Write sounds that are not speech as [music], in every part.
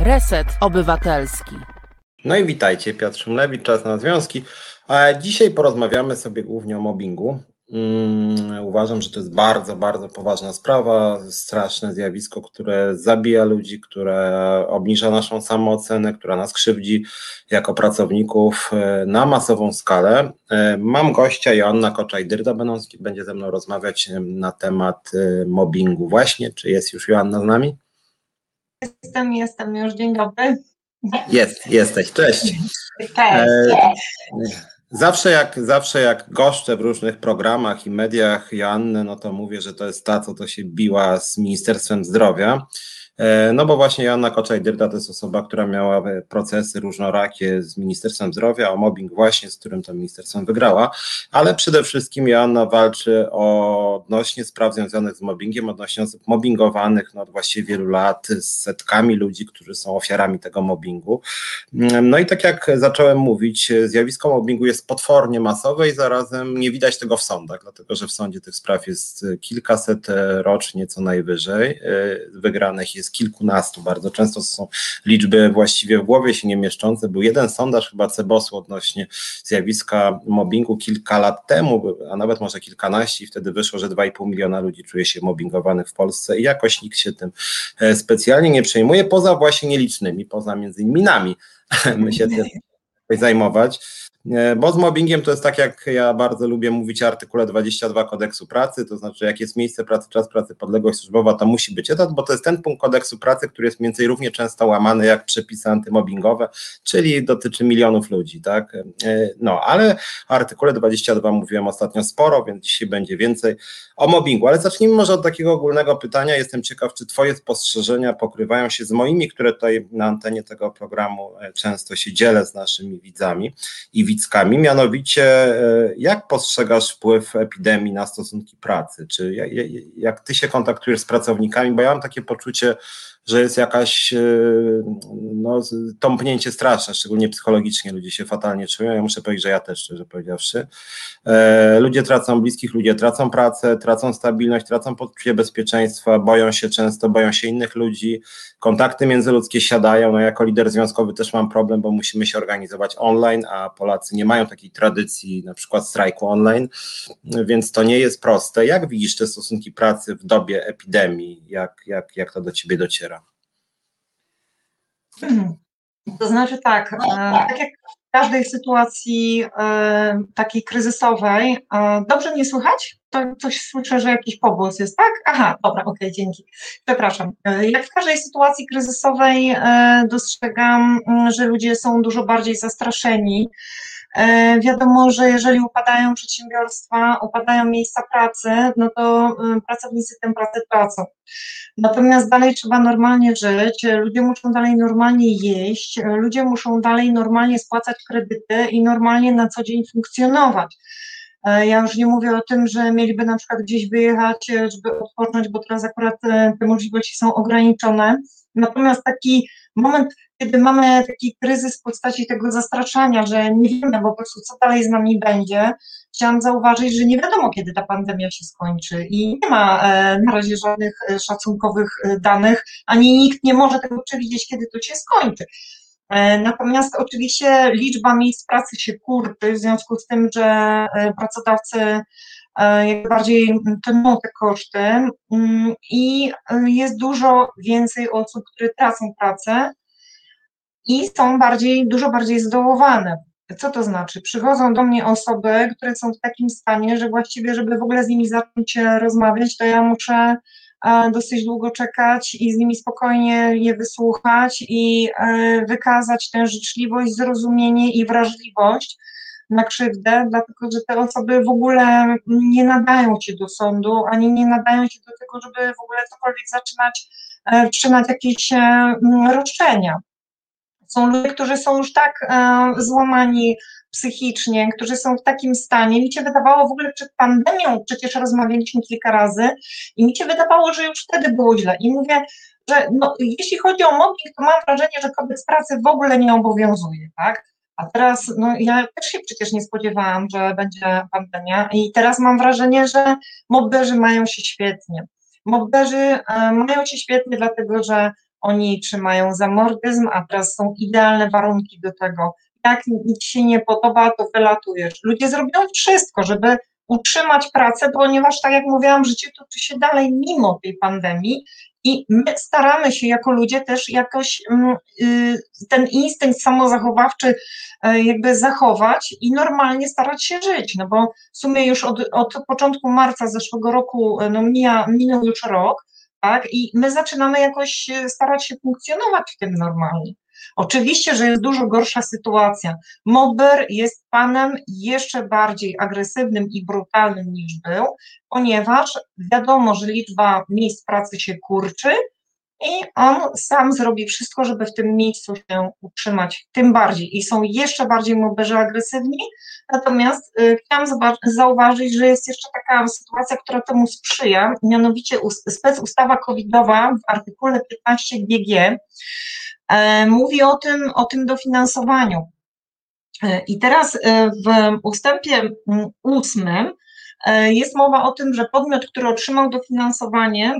Reset Obywatelski. No i witajcie, Piotr Szumlewicz, Czas na Związki. Dzisiaj porozmawiamy sobie głównie o mobbingu. Um, uważam, że to jest bardzo, bardzo poważna sprawa, straszne zjawisko, które zabija ludzi, które obniża naszą samoocenę, która nas krzywdzi jako pracowników e, na masową skalę. E, mam gościa, Joanna Koczaj-Dyrda będzie ze mną rozmawiać na temat e, mobbingu właśnie. Czy jest już Joanna z nami? Jestem, jestem już. Dzień dobry. Jest, jesteś. Cześć. Cześć. E, zawsze jak, zawsze jak goszczę w różnych programach i mediach Joannę, no to mówię, że to jest ta, co to się biła z Ministerstwem Zdrowia. E, no bo właśnie Joanna Koczaj-Dyrda to jest osoba, która miała procesy różnorakie z Ministerstwem Zdrowia o mobbing właśnie, z którym to ministerstwem wygrała, ale przede wszystkim Joanna walczy o odnośnie spraw związanych z mobbingiem, odnośnie osób mobbingowanych no, od właściwie wielu lat, z setkami ludzi, którzy są ofiarami tego mobbingu. No i tak jak zacząłem mówić, zjawisko mobbingu jest potwornie masowe i zarazem nie widać tego w sądach, dlatego że w sądzie tych spraw jest kilkaset rocznie co najwyżej, e, wygranych jest kilkunastu. Bardzo często są liczby właściwie w głowie się nie mieszczące. Był jeden sondaż chyba Cebosu odnośnie zjawiska mobbingu kilka lat temu, a nawet może kilkanaście i wtedy wyszło, że 2,5 miliona ludzi czuje się mobbingowanych w Polsce i jakoś nikt się tym e, specjalnie nie przejmuje, poza właśnie nielicznymi, poza między innymi nami. [laughs] My się tym zajmować. Bo z mobbingiem to jest tak, jak ja bardzo lubię mówić o artykule 22 kodeksu pracy, to znaczy jak jest miejsce pracy, czas pracy, podległość służbowa, to musi być etat, bo to jest ten punkt kodeksu pracy, który jest mniej więcej równie często łamany jak przepisy antymobbingowe, czyli dotyczy milionów ludzi, tak? No, ale o artykule 22 mówiłem ostatnio sporo, więc dzisiaj będzie więcej o mobbingu, ale zacznijmy może od takiego ogólnego pytania. Jestem ciekaw, czy Twoje spostrzeżenia pokrywają się z moimi, które tutaj na antenie tego programu e, często się dzielę z naszymi widzami i Mianowicie, e, jak postrzegasz wpływ epidemii na stosunki pracy? Czy jak, jak Ty się kontaktujesz z pracownikami? Bo ja mam takie poczucie, że jest jakaś e, no, tąpnięcie straszne, szczególnie psychologicznie ludzie się fatalnie czują. Ja muszę powiedzieć, że ja też, szczerze powiedziawszy. E, ludzie tracą bliskich, ludzie tracą pracę, tracą stabilność, tracą poczucie bezpieczeństwa, boją się często, boją się innych ludzi, kontakty międzyludzkie siadają. No, jako lider związkowy też mam problem, bo musimy się organizować online, a Polacy nie mają takiej tradycji, na przykład strajku online, więc to nie jest proste. Jak widzisz te stosunki pracy w dobie epidemii? Jak, jak, jak to do ciebie dociera? To znaczy tak, e, tak jak w każdej sytuacji e, takiej kryzysowej, e, dobrze mnie słychać? To coś słyszę, że jakiś pogłos jest, tak? Aha, dobra, okej, okay, dzięki. Przepraszam. Jak w każdej sytuacji kryzysowej dostrzegam, że ludzie są dużo bardziej zastraszeni, wiadomo, że jeżeli upadają przedsiębiorstwa, upadają miejsca pracy, no to e, pracownicy tę pracę tracą. Natomiast dalej trzeba normalnie żyć, ludzie muszą dalej normalnie jeść, ludzie muszą dalej normalnie spłacać kredyty i normalnie na co dzień funkcjonować. E, ja już nie mówię o tym, że mieliby na przykład gdzieś wyjechać, żeby odpocząć, bo teraz akurat te możliwości są ograniczone. Natomiast taki moment, kiedy mamy taki kryzys w postaci tego zastraszania, że nie wiemy po prostu, co dalej z nami będzie, chciałam zauważyć, że nie wiadomo, kiedy ta pandemia się skończy i nie ma e, na razie żadnych e, szacunkowych e, danych, ani nikt nie może tego przewidzieć, kiedy to się skończy. Natomiast oczywiście liczba miejsc pracy się kurczy w związku z tym, że pracodawcy jak bardziej tną te koszty mm, i jest dużo więcej osób, które tracą pracę i są bardziej, dużo bardziej zdołowane. Co to znaczy? Przychodzą do mnie osoby, które są w takim stanie, że właściwie, żeby w ogóle z nimi zacząć rozmawiać, to ja muszę e, dosyć długo czekać i z nimi spokojnie je wysłuchać i e, wykazać tę życzliwość, zrozumienie i wrażliwość na krzywdę, dlatego że te osoby w ogóle nie nadają się do sądu, ani nie nadają się do tego, żeby w ogóle cokolwiek zaczynać, e, wszczynać jakieś roszczenia. Są ludzie, którzy są już tak e, złamani psychicznie, którzy są w takim stanie. Mi się wydawało w ogóle przed pandemią, przecież rozmawialiśmy kilka razy i mi się wydawało, że już wtedy było źle. I mówię, że no, jeśli chodzi o mobbing, to mam wrażenie, że kodeks pracy w ogóle nie obowiązuje, tak? A teraz, no ja też się przecież nie spodziewałam, że będzie pandemia i teraz mam wrażenie, że mobberzy mają się świetnie. Mobberzy mają się świetnie, dlatego że oni trzymają zamordyzm, a teraz są idealne warunki do tego. Jak nic się nie podoba, to wylatujesz. Ludzie zrobią wszystko, żeby utrzymać pracę, ponieważ, tak jak mówiłam, życie toczy się dalej mimo tej pandemii i my staramy się jako ludzie też jakoś mm, y, ten instynkt samozachowawczy e, jakby zachować i normalnie starać się żyć, no bo w sumie już od, od początku marca zeszłego roku e, no mija, minął już rok, tak, i my zaczynamy jakoś e, starać się funkcjonować w tym normalnie. Oczywiście, że jest dużo gorsza sytuacja. Mobber jest panem jeszcze bardziej agresywnym i brutalnym niż był, ponieważ wiadomo, że liczba miejsc pracy się kurczy i on sam zrobi wszystko, żeby w tym miejscu się utrzymać, tym bardziej. I są jeszcze bardziej mobberzy agresywni. Natomiast y, chciałam zauważyć, że jest jeszcze taka sytuacja, która temu sprzyja, mianowicie spec ustawa covidowa w artykule 15 GG mówi o tym, o tym dofinansowaniu. E, I teraz e, w ustępie ósmym jest mowa o tym, że podmiot, który otrzymał dofinansowanie,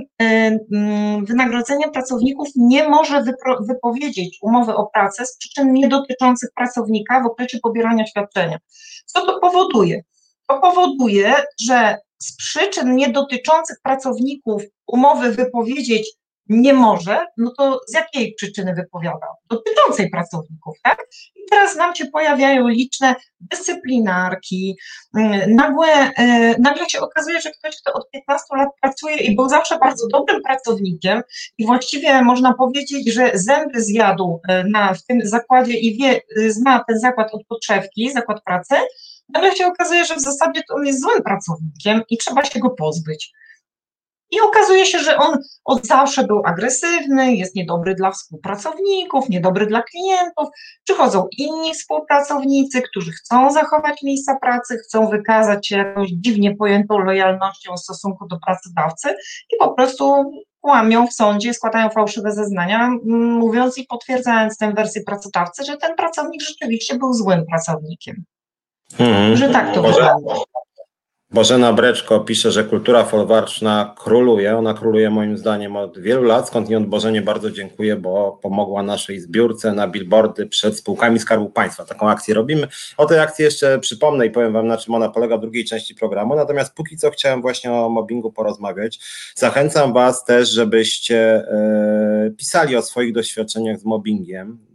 wynagrodzenia pracowników nie może wypowiedzieć umowy o pracę z przyczyn niedotyczących pracownika w okresie pobierania świadczenia. Co to powoduje? To powoduje, że z przyczyn niedotyczących pracowników umowy wypowiedzieć nie może, no to z jakiej przyczyny wypowiada? Dotyczącej pracowników, tak? I teraz nam się pojawiają liczne dyscyplinarki, mm, nagłe, e, nagle się okazuje, że ktoś, kto od 15 lat pracuje i był zawsze bardzo dobrym pracownikiem i właściwie można powiedzieć, że zęby zjadł e, na, w tym zakładzie i wie, zna ten zakład od podszewki, zakład pracy, nagle się okazuje, że w zasadzie to on jest złym pracownikiem i trzeba się go pozbyć. I okazuje się, że on od zawsze był agresywny, jest niedobry dla współpracowników, niedobry dla klientów. Przychodzą inni współpracownicy, którzy chcą zachować miejsca pracy, chcą wykazać się jakąś dziwnie pojętą lojalnością w stosunku do pracodawcy i po prostu łamią w sądzie, składają fałszywe zeznania, mówiąc i potwierdzając tę wersję pracodawcy, że ten pracownik rzeczywiście był złym pracownikiem. Hmm. Że tak to wygląda. Bożena Breczko pisze, że kultura folwarczna króluje. Ona króluje moim zdaniem od wielu lat, skądinąd Bożenie bardzo dziękuję, bo pomogła naszej zbiórce na billboardy przed spółkami Skarbu Państwa. Taką akcję robimy. O tej akcji jeszcze przypomnę i powiem Wam, na czym ona polega w drugiej części programu. Natomiast póki co chciałem właśnie o mobbingu porozmawiać. Zachęcam Was też, żebyście e, pisali o swoich doświadczeniach z mobbingiem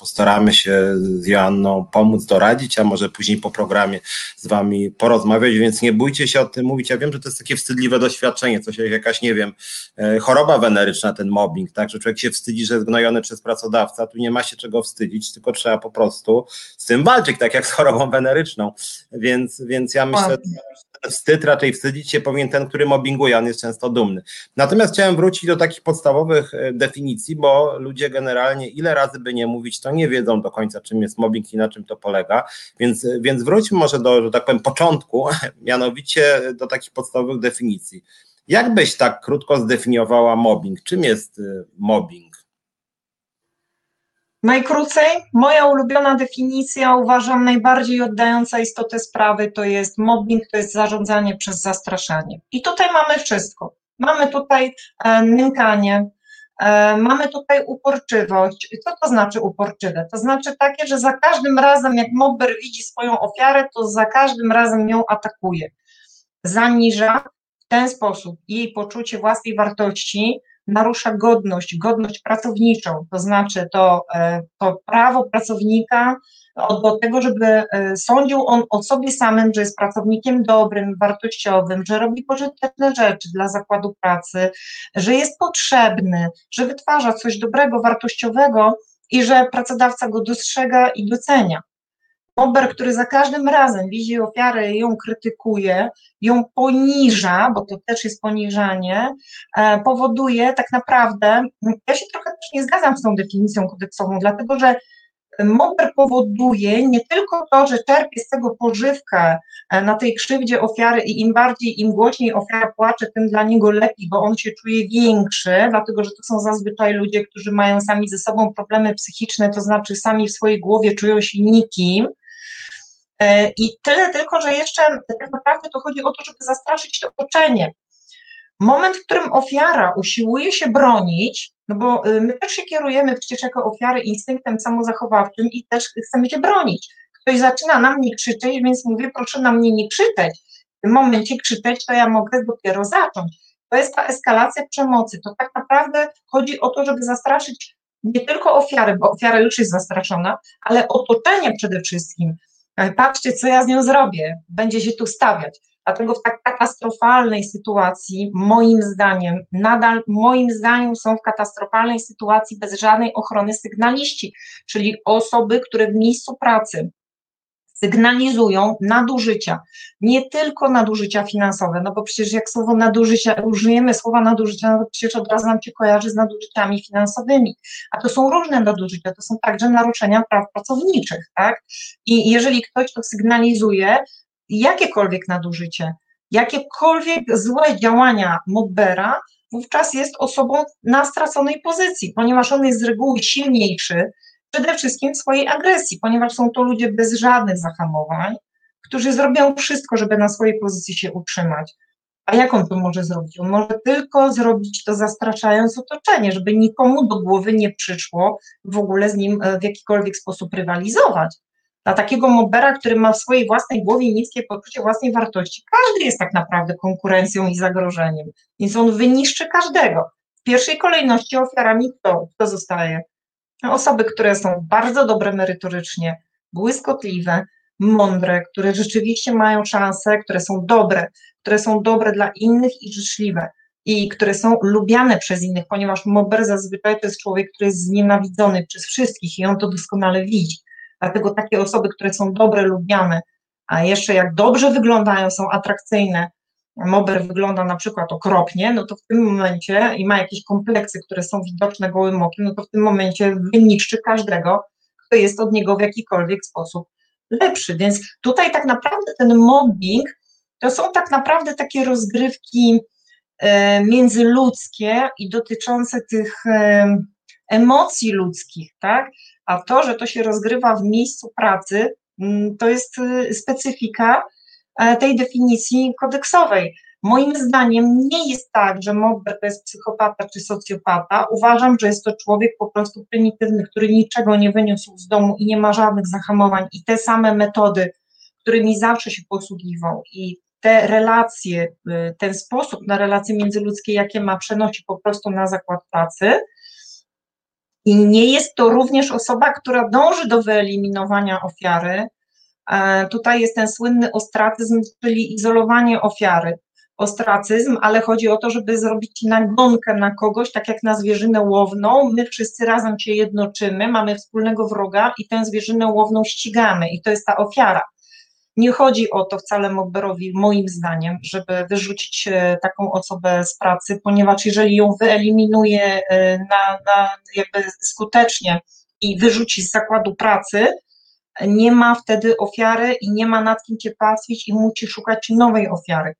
postaramy się z Joanną pomóc doradzić, a może później po programie z wami porozmawiać, więc nie bójcie się o tym mówić. Ja wiem, że to jest takie wstydliwe doświadczenie, coś jak jakaś, nie wiem, e, choroba weneryczna, ten mobbing, tak, że człowiek się wstydzi, że jest gnojony przez pracodawca, tu nie ma się czego wstydzić, tylko trzeba po prostu z tym walczyć, tak jak z chorobą weneryczną, więc, więc ja myślę, wstyd, raczej wstydzić się powinien ten, który mobbinguje, on jest często dumny. Natomiast chciałem wrócić do takich podstawowych e, definicji, bo ludzie generalnie ile razy by nie mówić, to nie wiedzą do końca, czym jest mobbing i na czym to polega, więc, więc wróćmy może do, że tak powiem, początku, [laughs] mianowicie do takich podstawowych definicji. Jak byś tak krótko zdefiniowała mobbing? Czym jest e, mobbing? Najkrócej, moja ulubiona definicja, uważam najbardziej oddająca istotę sprawy, to jest mobbing, to jest zarządzanie przez zastraszanie. I tutaj mamy wszystko. Mamy tutaj e, nękanie, e, mamy tutaj uporczywość. Co to znaczy uporczywe? To znaczy takie, że za każdym razem, jak mobber widzi swoją ofiarę, to za każdym razem ją atakuje. Zaniża w ten sposób jej poczucie własnej wartości, narusza godność, godność pracowniczą, to znaczy to, e, to prawo pracownika do tego, żeby e, sądził on o sobie samym, że jest pracownikiem dobrym, wartościowym, że robi pożyteczne rzeczy dla zakładu pracy, że jest potrzebny, że wytwarza coś dobrego, wartościowego i że pracodawca go dostrzega i docenia. Ober, który za każdym razem widzi ofiarę ją krytykuje, ją poniża, bo to też jest poniżanie, e, powoduje tak naprawdę, ja się trochę też nie zgadzam z tą definicją kodeksową, dlatego że Mober powoduje nie tylko to, że czerpie z tego pożywkę e, na tej krzywdzie ofiary i im bardziej, im głośniej ofiara płacze, tym dla niego lepiej, bo on się czuje większy, dlatego że to są zazwyczaj ludzie, którzy mają sami ze sobą problemy psychiczne, to znaczy sami w swojej głowie czują się nikim, I tyle tylko, że jeszcze tak naprawdę to chodzi o to, żeby zastraszyć to otoczenie. moment, w którym ofiara usiłuje się bronić, no bo y, my też się kierujemy przecież jako ofiary instynktem samozachowawczym i też chcemy się bronić. Ktoś zaczyna na mnie krzyczeć, więc mówię, proszę na mnie nie krzyczeć. W tym momencie krzyczeć, to ja mogę dopiero zacząć. To jest ta eskalacja przemocy. To tak naprawdę chodzi o to, żeby zastraszyć nie tylko ofiarę, bo ofiara już jest zastraszona, ale otoczenie przede wszystkim. E, patrzcie, co ja z nią zrobię, będzie się tu stawiać. Dlatego w tak katastrofalnej sytuacji, moim zdaniem, nadal moim zdaniem są w katastrofalnej sytuacji bez żadnej ochrony sygnaliści, czyli osoby, które w miejscu pracy sygnalizują nadużycia, nie tylko nadużycia finansowe, no bo przecież jak słowo nadużycia, użyjemy słowa nadużycia, no to przecież od razu nam się kojarzy z nadużyciami finansowymi, a to są różne nadużycia, to są także naruszenia praw pracowniczych, tak? I jeżeli ktoś to sygnalizuje, jakiekolwiek nadużycie, jakiekolwiek złe działania Mobbera, wówczas jest osobą na straconej pozycji, ponieważ on jest z reguły silniejszy, przede wszystkim w swojej agresji, ponieważ są to ludzie bez żadnych zahamowań, którzy zrobią wszystko, żeby na swojej pozycji się utrzymać. A jak on to może zrobić? On może tylko zrobić to zastraszając otoczenie, żeby nikomu do głowy nie przyszło w ogóle z nim e, w jakikolwiek sposób rywalizować. Dla takiego mobera, który ma w swojej własnej głowie niskie poczucie własnej wartości, każdy jest tak naprawdę konkurencją i zagrożeniem, więc on wyniszczy każdego. W pierwszej kolejności ofiarami kto, kto zostaje? Osoby, które są bardzo dobre merytorycznie, błyskotliwe, mądre, które rzeczywiście mają szansę, które są dobre, które są dobre dla innych i życzliwe i które są lubiane przez innych, ponieważ Mober zazwyczaj to jest człowiek, który jest znienawidzony przez wszystkich i on to doskonale widzi. Dlatego takie osoby, które są dobre, lubiane, a jeszcze jak dobrze wyglądają, są atrakcyjne, Mober wygląda na przykład okropnie, no to w tym momencie i ma jakieś kompleksy, które są widoczne gołym okiem, no to w tym momencie wyniszczy każdego, kto jest od niego w jakikolwiek sposób lepszy. Więc tutaj tak naprawdę ten mobbing to są tak naprawdę takie rozgrywki e, międzyludzkie i dotyczące tych e, emocji ludzkich, tak? A to, że to się rozgrywa w miejscu pracy, mm, to jest e, specyfika tej definicji kodeksowej. Moim zdaniem nie jest tak, że Mobber to jest psychopata czy socjopata. Uważam, że jest to człowiek po prostu prymitywny, który niczego nie wyniósł z domu i nie ma żadnych zahamowań i te same metody, którymi zawsze się posługiwał i te relacje, y, ten sposób na relacje międzyludzkie, jakie ma, przenosi po prostu na zakład pracy. I nie jest to również osoba, która dąży do wyeliminowania ofiary, E, tutaj jest ten słynny ostracyzm, czyli izolowanie ofiary. Ostracyzm, ale chodzi o to, żeby zrobić nagonkę na kogoś, tak jak na zwierzynę łowną. My wszyscy razem się jednoczymy, mamy wspólnego wroga i tę zwierzynę łowną ścigamy, i to jest ta ofiara. Nie chodzi o to wcale Mobberowi, moim zdaniem, żeby wyrzucić e, taką osobę z pracy, ponieważ jeżeli ją wyeliminuje e, na, na jakby skutecznie i wyrzuci z zakładu pracy, nie ma wtedy ofiary i nie ma nad kim cię pastwić i musi szukać nowej ofiary.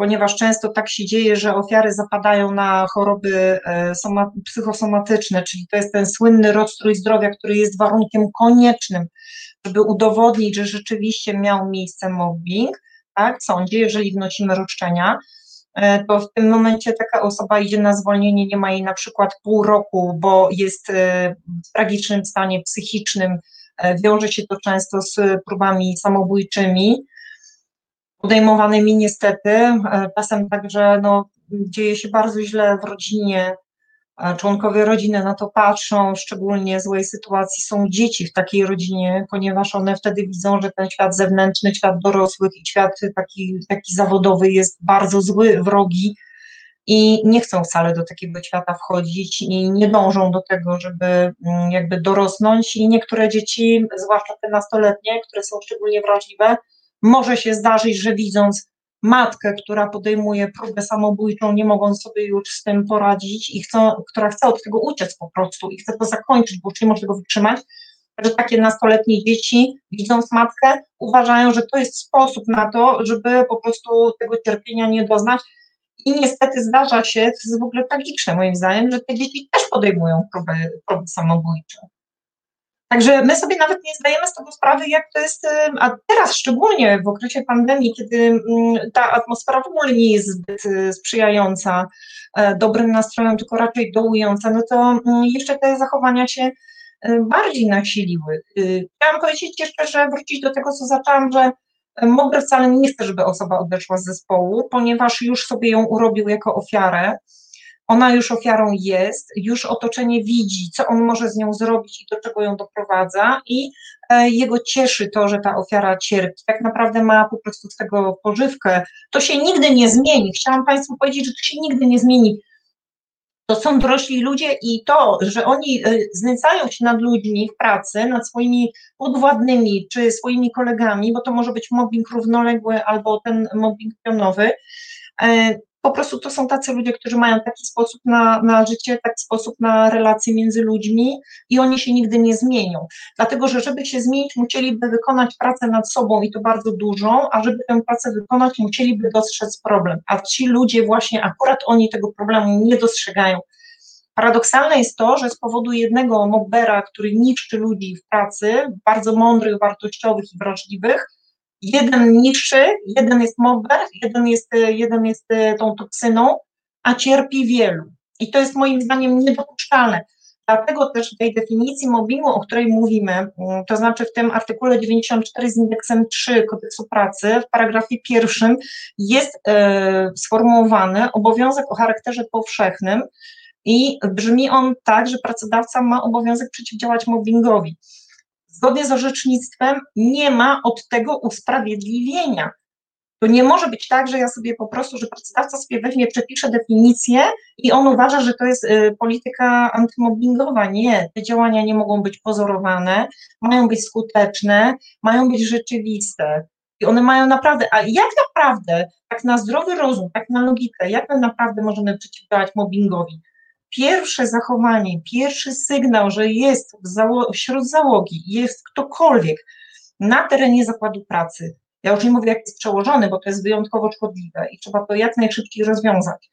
Ponieważ często tak się dzieje, że ofiary zapadają na choroby e, psychosomatyczne, czyli to jest ten słynny rozstrój zdrowia, który jest warunkiem koniecznym, żeby udowodnić, że rzeczywiście miał miejsce mobbing, tak, w sądzie, jeżeli wnosimy roszczenia, e, to w tym momencie taka osoba idzie na zwolnienie, nie ma jej na przykład pół roku, bo jest e, w tragicznym stanie psychicznym, wiąże się to często z próbami samobójczymi, podejmowanymi niestety, e, czasem także no, dzieje się bardzo źle w rodzinie, e, członkowie rodziny na to patrzą, szczególnie złej sytuacji są dzieci w takiej rodzinie, ponieważ one wtedy widzą, że ten świat zewnętrzny, świat dorosłych i świat taki, taki zawodowy jest bardzo zły, wrogi, i nie chcą wcale do takiego świata wchodzić i nie dążą do tego, żeby mm, jakby dorosnąć. I niektóre dzieci, zwłaszcza te nastoletnie, które są szczególnie wrażliwe, może się zdarzyć, że widząc matkę, która podejmuje próbę samobójczą, nie mogąc sobie już z tym poradzić i chcą, która chce od tego uciec po prostu i chce to zakończyć, bo już nie może tego wytrzymać, że takie nastoletnie dzieci, widząc matkę, uważają, że to jest sposób na to, żeby po prostu tego cierpienia nie doznać i niestety zdarza się, to jest w ogóle tragiczne moim zdaniem, że te dzieci też podejmują próby, próby samobójcze. Także my sobie nawet nie zdajemy z tego sprawy, jak to jest, a teraz szczególnie w okresie pandemii, kiedy ta atmosfera w ogóle nie jest zbyt y, sprzyjająca e, dobrym nastrojom, tylko raczej dołująca, no to jeszcze te zachowania się y, bardziej nasiliły. Y, chciałam powiedzieć jeszcze, że wrócić do tego, co zaczęłam, że Mogę wcale nie chce, żeby osoba odeszła z zespołu, ponieważ już sobie ją urobił jako ofiarę ona już ofiarą jest, już otoczenie widzi, co on może z nią zrobić i do czego ją doprowadza, i e, jego cieszy to, że ta ofiara cierpi. Tak naprawdę ma po prostu z tego pożywkę. To się nigdy nie zmieni. Chciałam Państwu powiedzieć, że to się nigdy nie zmieni. To są dorośli ludzie i to, że oni e, znęcają się nad ludźmi w pracy, nad swoimi podwładnymi czy swoimi kolegami, bo to może być mobbing równoległy albo ten mobbing pionowy, e, po prostu to są tacy ludzie, którzy mają taki sposób na, na życie, taki sposób na relacje między ludźmi i oni się nigdy nie zmienią. Dlatego, że żeby się zmienić, musieliby wykonać pracę nad sobą i to bardzo dużą, a żeby tę pracę wykonać, musieliby dostrzec problem. A ci ludzie właśnie, akurat oni tego problemu nie dostrzegają. Paradoksalne jest to, że z powodu jednego mobbera, który niszczy ludzi w pracy, bardzo mądrych, wartościowych i wrażliwych, jeden niższy, jeden jest mobber, jeden jest, jeden jest e, tą toksyną, a cierpi wielu. I to jest moim zdaniem niedopuszczalne. Dlatego też w tej definicji mobbingu, o której mówimy, mm, to znaczy w tym artykule 94 z indeksem 3 kodeksu pracy, w paragrafie pierwszym jest e, sformułowany obowiązek o charakterze powszechnym i brzmi on tak, że pracodawca ma obowiązek przeciwdziałać mobbingowi zgodnie z orzecznictwem nie ma od tego usprawiedliwienia. To nie może być tak, że ja sobie po prostu, że pracodawca sobie weźmie, przepisze definicję i on uważa, że to jest y, polityka antymobbingowa. Nie, te działania nie mogą być pozorowane, mają być skuteczne, mają być rzeczywiste. I one mają naprawdę, a jak naprawdę, tak na zdrowy rozum, tak na logikę, jak my naprawdę możemy przeciwdziałać mobbingowi? Pierwsze zachowanie, pierwszy sygnał, że jest zało wśród załogi, jest ktokolwiek na terenie zakładu pracy, ja już nie mówię, jak jest przełożony, bo to jest wyjątkowo szkodliwe i trzeba to jak najszybciej rozwiązać.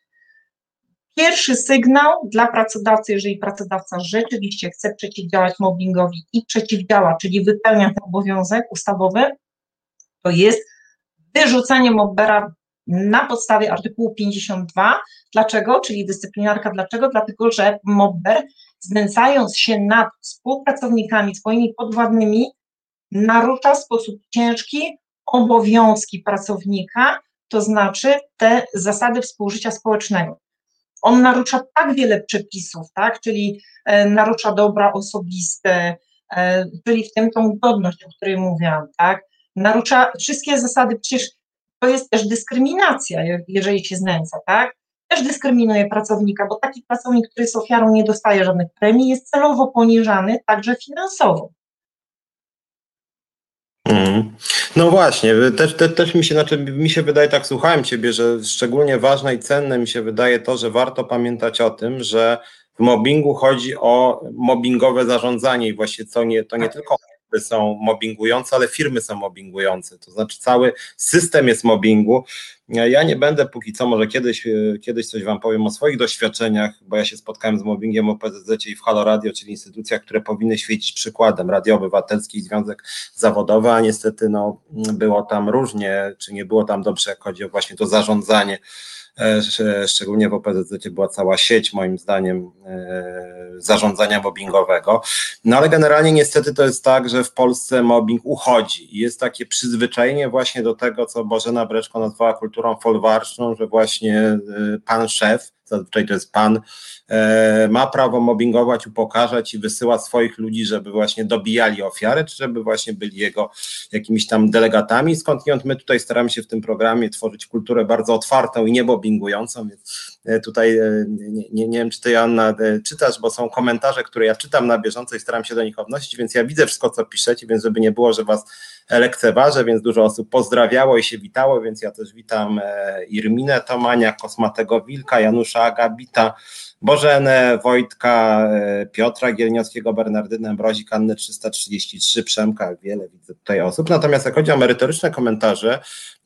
Pierwszy sygnał dla pracodawcy, jeżeli pracodawca rzeczywiście chce przeciwdziałać mobbingowi i przeciwdziała, czyli wypełnia ten obowiązek ustawowy, to jest wyrzucenie mobbera na podstawie artykułu 52. Dlaczego? Czyli dyscyplinarka dlaczego? Dlatego, że mobber znęcając się nad współpracownikami, swoimi podwładnymi, narusza w sposób ciężki obowiązki pracownika, to znaczy te zasady współżycia społecznego. On narusza tak wiele przepisów, tak, czyli e, narusza dobra osobiste, e, czyli w tym tą godność, o której mówiłam, tak, narusza wszystkie zasady, przecież to jest też dyskryminacja, jeżeli się znęca, tak? Też dyskryminuje pracownika, bo taki pracownik, który jest ofiarą, nie dostaje żadnych premii, jest celowo poniżany także finansowo. Mm. No właśnie, też, też, też mi się, znaczy, mi się wydaje, tak słuchałem Ciebie, że szczególnie ważne i cenne mi się wydaje to, że warto pamiętać o tym, że w mobbingu chodzi o mobbingowe zarządzanie i właśnie co nie, to nie tylko są mobbingujące, ale firmy są mobbingujące. To znaczy cały system jest mobbingu. Ja nie będę póki co, może kiedyś, kiedyś coś Wam powiem o swoich doświadczeniach, bo ja się spotkałem z mobbingiem o PZZ i w Halo Radio, czyli instytucjach, które powinny świecić przykładem. Radio Obywatelski, Związek Zawodowy, a niestety no, było tam różnie, czy nie było tam dobrze, jak chodzi o właśnie to zarządzanie szczególnie w OPZZ była cała sieć, moim zdaniem, e, zarządzania mobbingowego. No ale generalnie niestety to jest tak, że w Polsce mobbing uchodzi i jest takie przyzwyczajenie właśnie do tego, co Bożena Breczko nazwała kulturą folwarczną, że właśnie e, pan szef, zazwyczaj to jest pan, e, ma prawo mobbingować, upokarzać i wysyła swoich ludzi, żeby właśnie dobijali ofiarę, czy żeby właśnie byli jego jakimiś tam delegatami. Skądinąd my tutaj staramy się w tym programie tworzyć kulturę bardzo otwartą i nie mobbingującą, więc e, tutaj e, nie, nie, nie wiem, czy ty Anna czytasz, bo są komentarze, które ja czytam na bieżąco i staram się do nich odnosić, więc ja widzę wszystko, co piszecie, więc żeby nie było, że was lekceważę, więc dużo osób pozdrawiało i się witało, więc ja też witam Irminę Tomania, Kosmatego Wilka, Janusza Agabita, Bożenę, Wojtka, e, Piotra Gielniowskiego, Bernardynę Mrozik, Anny 333, Przemka, wiele widzę tutaj osób. Natomiast jak chodzi o merytoryczne komentarze,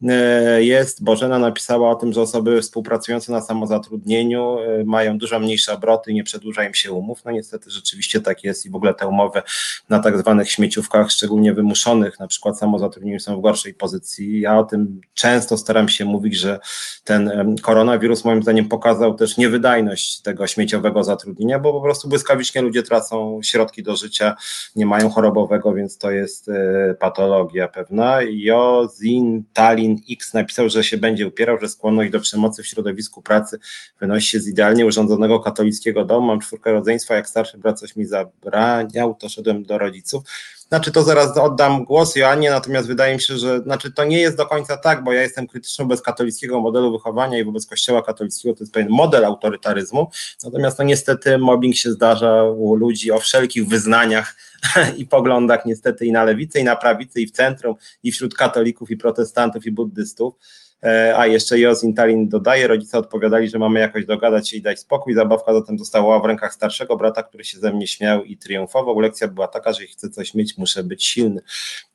e, jest, Bożena napisała o tym, że osoby współpracujące na samozatrudnieniu e, mają dużo mniejsze obroty, nie przedłuża im się umów. No niestety rzeczywiście tak jest i w ogóle te umowy na tak zwanych śmieciówkach, szczególnie wymuszonych, na przykład samozatrudnieniu są w gorszej pozycji. Ja o tym często staram się mówić, że ten koronawirus moim zdaniem pokazał też niewydajność tego śmieciowego zatrudnienia, bo po prostu błyskawicznie ludzie tracą środki do życia, nie mają chorobowego, więc to jest e, patologia pewna. Jozin Talin X napisał, że się będzie upierał, że skłonność do przemocy w środowisku pracy wynosi się z idealnie urządzonego katolickiego domu. Mam czwórkę rodzeństwa, jak starszy brat coś mi zabraniał, to szedłem do rodziców. Znaczy to zaraz oddam głos Joannie, natomiast wydaje mi się, że znaczy to nie jest do końca tak, bo ja jestem krytyczny wobec katolickiego modelu wychowania i wobec kościoła katolickiego, to jest pewien model autorytaryzmu, natomiast no niestety mobbing się zdarza u ludzi o wszelkich wyznaniach [laughs] i poglądach niestety i na lewicy, i na prawicy, i w centrum, i wśród katolików, i protestantów, i buddystów. E, a jeszcze Jos Intalin dodaje, rodzice odpowiadali, że mamy jakoś dogadać się i dać spokój. Zabawka zatem została w rękach starszego brata, który się ze mnie śmiał i triumfował. Lekcja była taka, że jeśli chcę coś mieć, muszę być silny.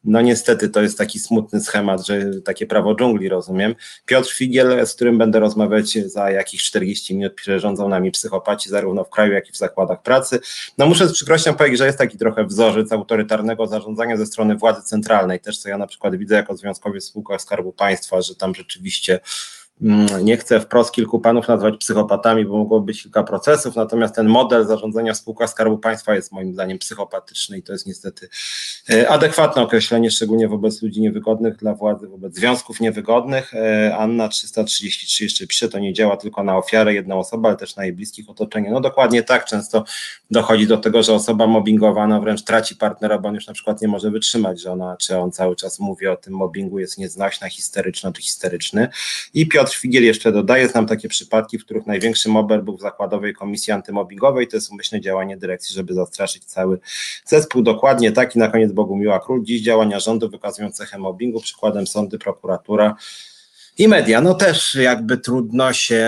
No niestety to jest taki smutny schemat, że takie prawo dżungli, rozumiem. Piotr Figiel, z którym będę rozmawiać za jakieś 40 minut, przyrządzą nami psychopaci zarówno w kraju, jak i w zakładach pracy. No muszę z przykrością powiedzieć, że jest taki trochę wzorzec autorytarnego zarządzania ze strony władzy centralnej, też co ja na przykład widzę jako związkowiec w Skarbu Państwa, że tam rzeczywiście Mm, nie chcę wprost kilku panów nazwać psychopatami, bo mogło być kilka procesów, natomiast ten model zarządzania w spółkach Skarbu Państwa jest moim zdaniem psychopatyczny i to jest niestety e, adekwatne określenie, szczególnie wobec ludzi niewygodnych dla władzy, wobec związków niewygodnych. E, Anna 333 jeszcze pisze, to nie działa tylko na ofiarę, jedną osobę, ale też na jej bliskich otoczenie. No dokładnie tak, często dochodzi do tego, że osoba mobbingowana wręcz traci partnera, bo on już na przykład nie może wytrzymać, że ona czy on cały czas mówi o tym mobbingu, jest nieznośna, histeryczna czy histeryczny. I Piotr Piotr Figiel jeszcze dodaje, znam takie przypadki, w których największy mober był w zakładowej komisji antymobbingowej, to jest umyślne działanie dyrekcji, żeby zastraszyć cały zespół. Dokładnie tak i na koniec Bogumiła Król. Dziś działania rządu wykazują cechę mobbingu, przykładem sądy, prokuratura, i media, no też jakby trudno się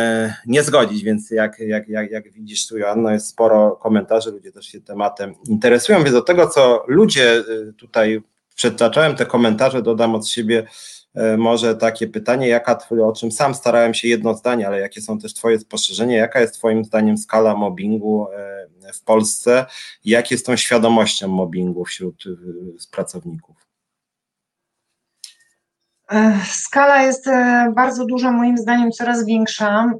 nie zgodzić, więc jak, jak, jak, jak widzisz tu Joanno, jest sporo komentarzy, ludzie też się tematem interesują, więc do tego, co ludzie y, tutaj przytaczałem te komentarze, dodam od siebie może takie pytanie, jaka, o czym sam starałem się jedno zdanie, ale jakie są też Twoje spostrzeżenia, jaka jest Twoim zdaniem skala mobbingu e, w Polsce jak jest tą świadomością mobbingu wśród e, pracowników? Skala jest bardzo duża, moim zdaniem coraz większa.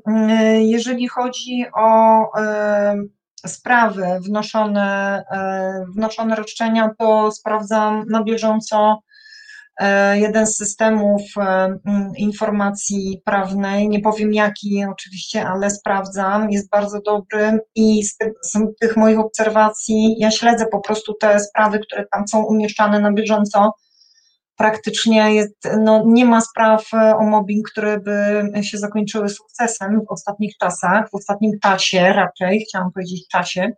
Jeżeli chodzi o sprawy wnoszone, wnoszone roszczenia, to sprawdzam na bieżąco E, jeden z systemów e, informacji prawnej, nie powiem jaki oczywiście, ale sprawdzam, jest bardzo dobry i z tych, z tych moich obserwacji ja śledzę po prostu te sprawy, które tam są umieszczane na bieżąco. Praktycznie jest, no, nie ma spraw e, o mobbing, które by się zakończyły sukcesem w ostatnich czasach, w ostatnim czasie raczej, chciałam powiedzieć czasie.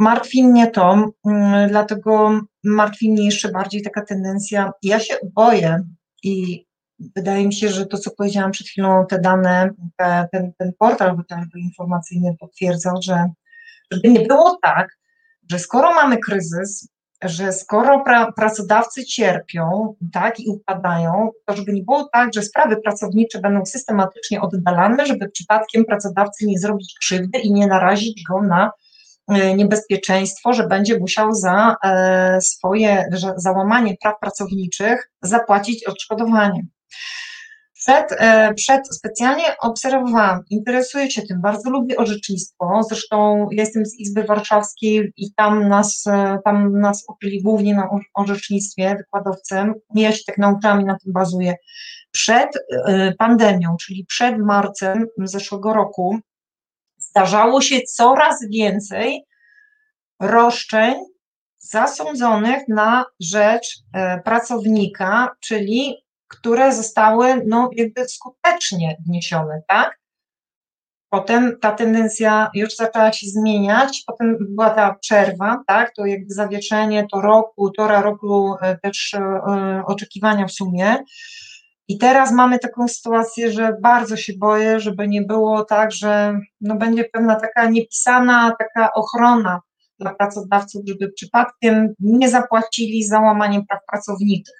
Martwi mnie to, mm, dlatego martwi mnie jeszcze bardziej taka tendencja. Ja się boję i wydaje mi się, że to, co powiedziałam przed chwilą, te dane, te, ten, ten portal informacyjny potwierdzał, że żeby nie było tak, że skoro mamy kryzys, że skoro pra, pracodawcy cierpią tak, i upadają, to żeby nie było tak, że sprawy pracownicze będą systematycznie oddalane, żeby przypadkiem pracodawcy nie zrobić krzywdy i nie narazić go na niebezpieczeństwo, że będzie musiał za e, swoje załamanie praw pracowniczych zapłacić odszkodowanie. Przed, e, przed specjalnie obserwowałam, interesuję się tym, bardzo lubię orzecznictwo. Zresztą jestem z Izby Warszawskiej i tam nas, tam nas uczyli głównie na orzecznictwie wykładowcem. Ja się tak nauczałam i na tym bazuję. Przed pandemią, czyli przed marcem zeszłego roku, zdarzało się coraz więcej roszczeń zasądzonych na rzecz e, pracownika, czyli które zostały no, jakby skutecznie wniesione, tak? Potem ta tendencja już zaczęła się zmieniać, potem była ta przerwa, tak? To jakby zawieszenie, to roku, półtora roku e, też e, oczekiwania w sumie. I teraz mamy taką sytuację, że bardzo się boję, żeby nie było tak, że no będzie pewna taka niepisana, taka ochrona dla pracodawców, żeby przypadkiem nie zapłacili za łamanie praw pracowniczych.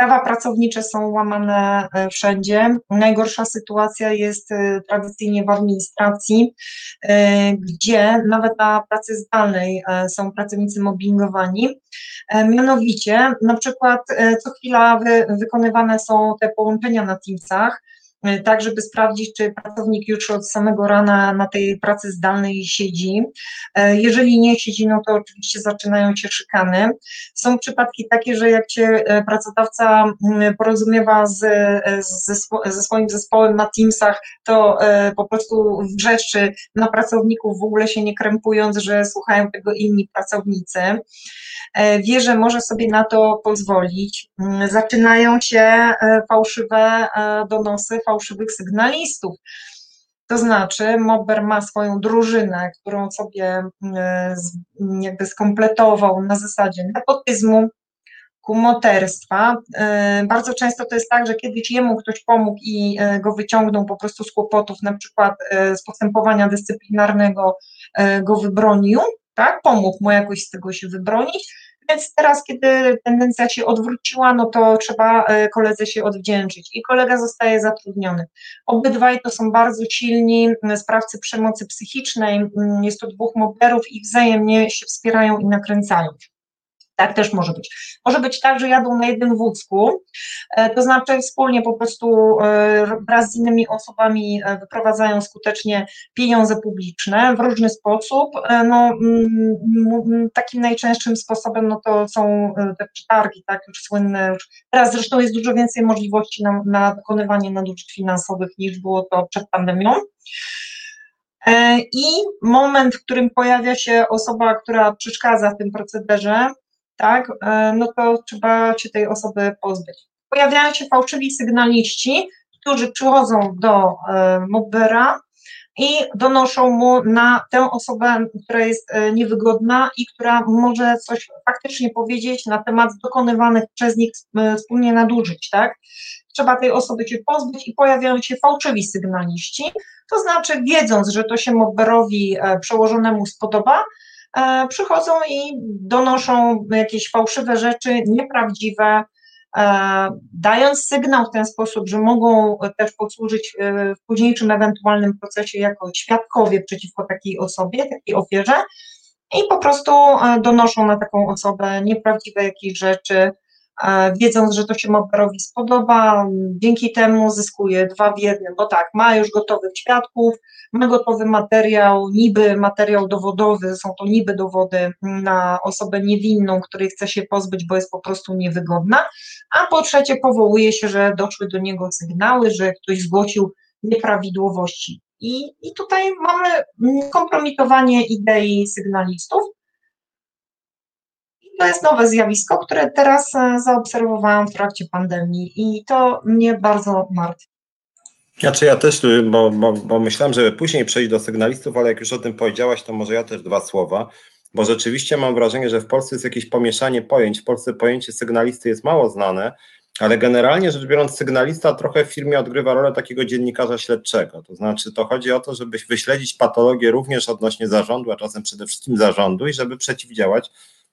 Prawa pracownicze są łamane e, wszędzie. Najgorsza sytuacja jest e, tradycyjnie w administracji, e, gdzie nawet na pracy zdalnej są pracownicy mobbingowani. Mianowicie, na przykład co chwila wy, wykonywane są te połączenia na Teamsach, tak żeby sprawdzić, czy pracownik już od samego rana na tej pracy zdalnej siedzi. E, jeżeli nie siedzi, no to oczywiście zaczynają się szykany. Są przypadki takie, że jak cię e, pracodawca mm, porozumiewa z, ze, ze swoim zespołem na Teamsach, to po prostu wrzeszczy na pracowników, w ogóle się nie krępując, że słuchają tego inni pracownicy. Wie, że może sobie na to pozwolić. Mm, zaczynają się fałszywe donosy, fałszywych sygnalistów. To znaczy, Mobber ma swoją drużynę, którą sobie e, jakby skompletował na zasadzie nepotyzmu, kumoterstwa. E, bardzo często to jest tak, że kiedyś jemu ktoś pomógł i e, go wyciągnął po prostu z kłopotów, na przykład z postępowania dyscyplinarnego go wybronił, tak, pomógł mu jakoś z tego się wybronić, więc teraz, kiedy tendencja się odwróciła, no to trzeba e, koledze się odwdzięczyć i kolega zostaje zatrudniony. Obydwaj to są bardzo silni sprawcy przemocy psychicznej, jest to dwóch mobberów i wzajemnie się wspierają i nakręcają. Tak też może być. Może być tak, że jadą na jednym wózku, e, to znaczy wspólnie po prostu e, wraz z innymi osobami e, wyprowadzają skutecznie pieniądze publiczne w różny sposób. No, takim najczęstszym sposobem no to są te przetargi, tak, już słynne. Już. Teraz zresztą jest dużo więcej możliwości na, na dokonywanie nadużyć finansowych niż było to przed pandemią. I moment, w którym pojawia się osoba, która przeszkadza w tym procederze, tak, e, no to trzeba się tej osoby pozbyć. Pojawiają się fałszywi sygnaliści, którzy przychodzą do e, mobbera i donoszą mu na tę osobę, która jest e, niewygodna i która może coś faktycznie powiedzieć na temat dokonywanych przez nich wspólnie nadużyć, tak? Trzeba tej osoby się pozbyć i pojawiają się fałszywi sygnaliści, to znaczy wiedząc, że to się mobberowi przełożonemu spodoba, przychodzą i donoszą jakieś fałszywe rzeczy, nieprawdziwe, e, dając sygnał w ten sposób, że mogą też posłużyć e, w późniejszym ewentualnym procesie jako świadkowie przeciwko takiej osobie, takiej ofierze i po prostu donoszą na taką osobę nieprawdziwe jakieś rzeczy, wiedząc, że to się Mobberowi spodoba, dzięki temu zyskuje dwa w jednym, bo tak, ma już gotowych świadków, ma gotowy materiał, niby materiał dowodowy, są to niby dowody na osobę niewinną, której chce się pozbyć, bo jest po prostu niewygodna, a po trzecie powołuje się, że doszły do niego sygnały, że ktoś zgłosił nieprawidłowości. I, i tutaj mamy kompromitowanie idei sygnalistów, to jest nowe zjawisko, które teraz e, zaobserwowałam w trakcie pandemii i to mnie bardzo martwi. Znaczy ja też, bo, bo, bo myślałem, żeby później przejść do sygnalistów, ale jak już o tym powiedziałaś, to może ja też dwa słowa, bo rzeczywiście mam wrażenie, że w Polsce jest jakieś pomieszanie pojęć. W Polsce pojęcie sygnalisty jest mało znane, ale generalnie rzecz biorąc, sygnalista trochę w firmie odgrywa rolę takiego dziennikarza śledczego. To znaczy, to chodzi o to, żeby wyśledzić patologię również odnośnie zarządu, a czasem przede wszystkim zarządu i żeby przeciwdziałać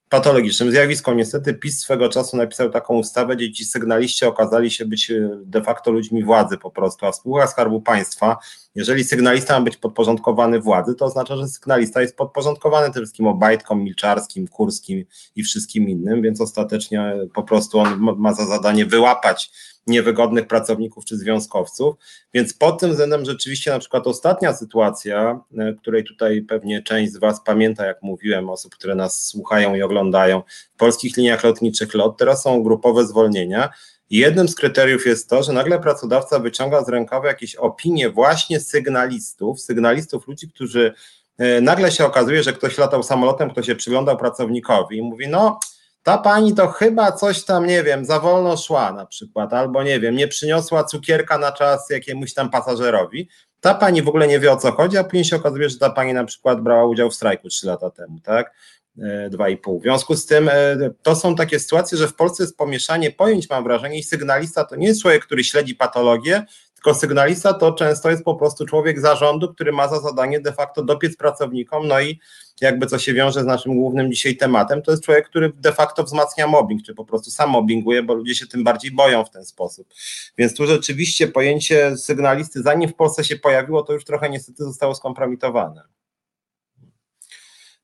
patologicznym zjawiskom. Niestety PiS swego czasu napisał taką ustawę, gdzie ci sygnaliści okazali się być e, de facto ludźmi władzy po prostu, a spółka Skarbu Państwa, jeżeli sygnalista ma być podporządkowany władzy, to oznacza, że sygnalista jest podporządkowany tym wszystkim Obajtkom, Milczarskim, Kurskim i wszystkim innym, więc ostatecznie po prostu on ma za zadanie wyłapać niewygodnych pracowników czy związkowców. Więc pod tym względem rzeczywiście na przykład ostatnia sytuacja, e, której tutaj pewnie część z Was pamięta, jak mówiłem, osób, które nas słuchają i oglądają, w polskich liniach lotniczych LOT, teraz są grupowe zwolnienia. Jednym z kryteriów jest to, że nagle pracodawca wyciąga z rękawa jakieś opinie właśnie sygnalistów, sygnalistów ludzi, którzy e, nagle się okazuje, że ktoś latał samolotem, kto się przyglądał pracownikowi i mówi, no ta pani to chyba coś tam, nie wiem, za wolno szła na przykład, albo nie wiem, nie przyniosła cukierka na czas jakiemuś tam pasażerowi. Ta pani w ogóle nie wie o co chodzi, a później się okazuje, że ta pani na przykład brała udział w strajku trzy lata temu, tak? 2,5. W związku z tym to są takie sytuacje, że w Polsce jest pomieszanie pojęć, mam wrażenie, i sygnalista to nie jest człowiek, który śledzi patologię, tylko sygnalista to często jest po prostu człowiek zarządu, który ma za zadanie de facto dopiec pracownikom, no i jakby co się wiąże z naszym głównym dzisiaj tematem, to jest człowiek, który de facto wzmacnia mobbing, czy po prostu sam mobbinguje, bo ludzie się tym bardziej boją w ten sposób. Więc tu rzeczywiście pojęcie sygnalisty, zanim w Polsce się pojawiło, to już trochę niestety zostało skompromitowane.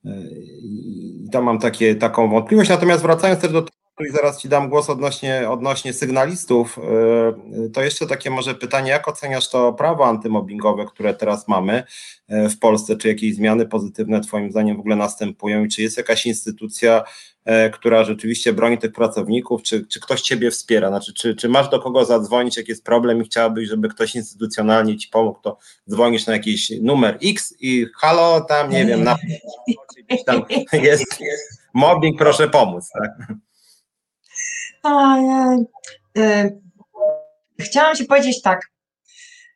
I to mam takie, taką wątpliwość. Natomiast wracając też do i zaraz Ci dam głos odnośnie, odnośnie sygnalistów, e, to jeszcze takie może pytanie, jak oceniasz to prawo antymobbingowe, które teraz mamy e, w Polsce, czy jakieś zmiany pozytywne Twoim zdaniem w ogóle następują? I czy jest jakaś instytucja, e, która rzeczywiście broni tych pracowników, czy, czy ktoś Ciebie wspiera, znaczy czy, czy masz do kogo zadzwonić, jak jest problem i chciałabyś, żeby ktoś instytucjonalnie Ci pomógł, to dzwonisz na jakiś numer X i halo, tam nie wiem, na, [laughs] tam jest, jest mobbing, proszę pomóc, tak? Y, chciałam Ci powiedzieć tak.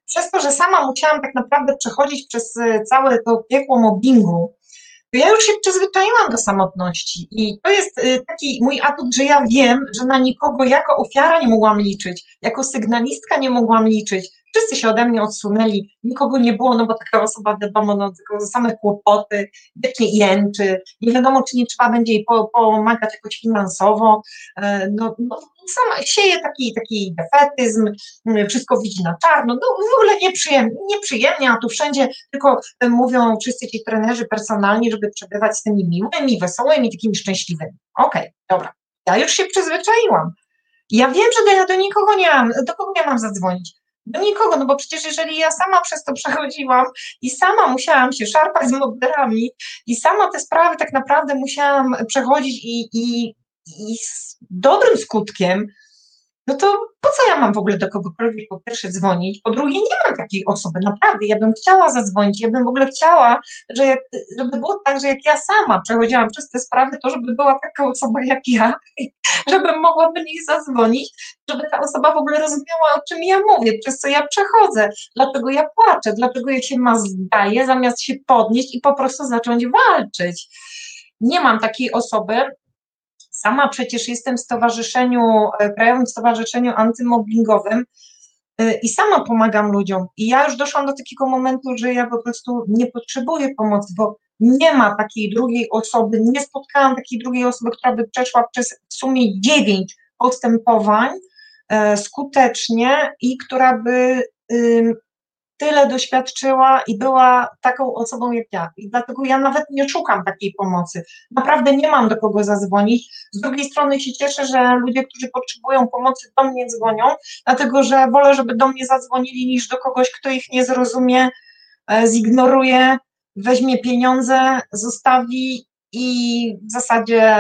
Przez to, że sama musiałam tak naprawdę przechodzić przez y, całe to piekło mobbingu, to ja już się przyzwyczaiłam do samotności. I to jest y, taki mój atut, że ja wiem, że na nikogo jako ofiara nie mogłam liczyć, jako sygnalistka nie mogłam liczyć. Wszyscy się ode mnie odsunęli, nikogo nie było, no bo taka osoba, wiadomo, no, same kłopoty, wiecznie jęczy, nie wiadomo, czy nie trzeba będzie jej pomagać jakoś finansowo. E, no, no, sama sieje taki, taki defetyzm, wszystko widzi na czarno, no w ogóle nieprzyjemnie, nieprzyjemnie, a tu wszędzie tylko mówią wszyscy ci trenerzy personalni, żeby przebywać z tymi miłymi, wesołymi, takimi szczęśliwymi. Okej, okay, dobra, ja już się przyzwyczaiłam. Ja wiem, że ja do nikogo nie mam, do kogo ja mam zadzwonić. Do nikogo, no bo przecież jeżeli ja sama przez to przechodziłam i sama musiałam się szarpać z moderami i sama te sprawy tak naprawdę musiałam przechodzić i, i, i z dobrym skutkiem, no to po co ja mam w ogóle do kogokolwiek po pierwsze dzwonić? Po drugie, nie mam takiej osoby, naprawdę. Ja bym chciała zadzwonić, ja bym w ogóle chciała, że jak, żeby było tak, że jak ja sama przechodziłam przez te sprawy, to żeby była taka osoba jak ja, [laughs] żebym mogła do niej zadzwonić, żeby ta osoba w ogóle rozumiała, o czym ja mówię, przez co ja przechodzę, dlaczego ja płaczę, dlaczego ja się ma zdaje, zamiast się podnieść i po prostu zacząć walczyć. Nie mam takiej osoby, Sama przecież jestem w stowarzyszeniu, e, Krajowym Stowarzyszeniu Antymobbingowym e, i sama pomagam ludziom. I ja już doszłam do takiego momentu, że ja po prostu nie potrzebuję pomocy, bo nie ma takiej drugiej osoby, nie spotkałam takiej drugiej osoby, która by przeszła przez w sumie dziewięć postępowań e, skutecznie i która by tyle doświadczyła i była taką osobą jak ja. I dlatego ja nawet nie szukam takiej pomocy. Naprawdę nie mam do kogo zadzwonić. Z drugiej strony się cieszę, że ludzie, którzy potrzebują pomocy, do mnie dzwonią, dlatego że wolę, żeby do mnie zadzwonili, niż do kogoś, kto ich nie zrozumie, e, zignoruje, weźmie pieniądze, zostawi i w zasadzie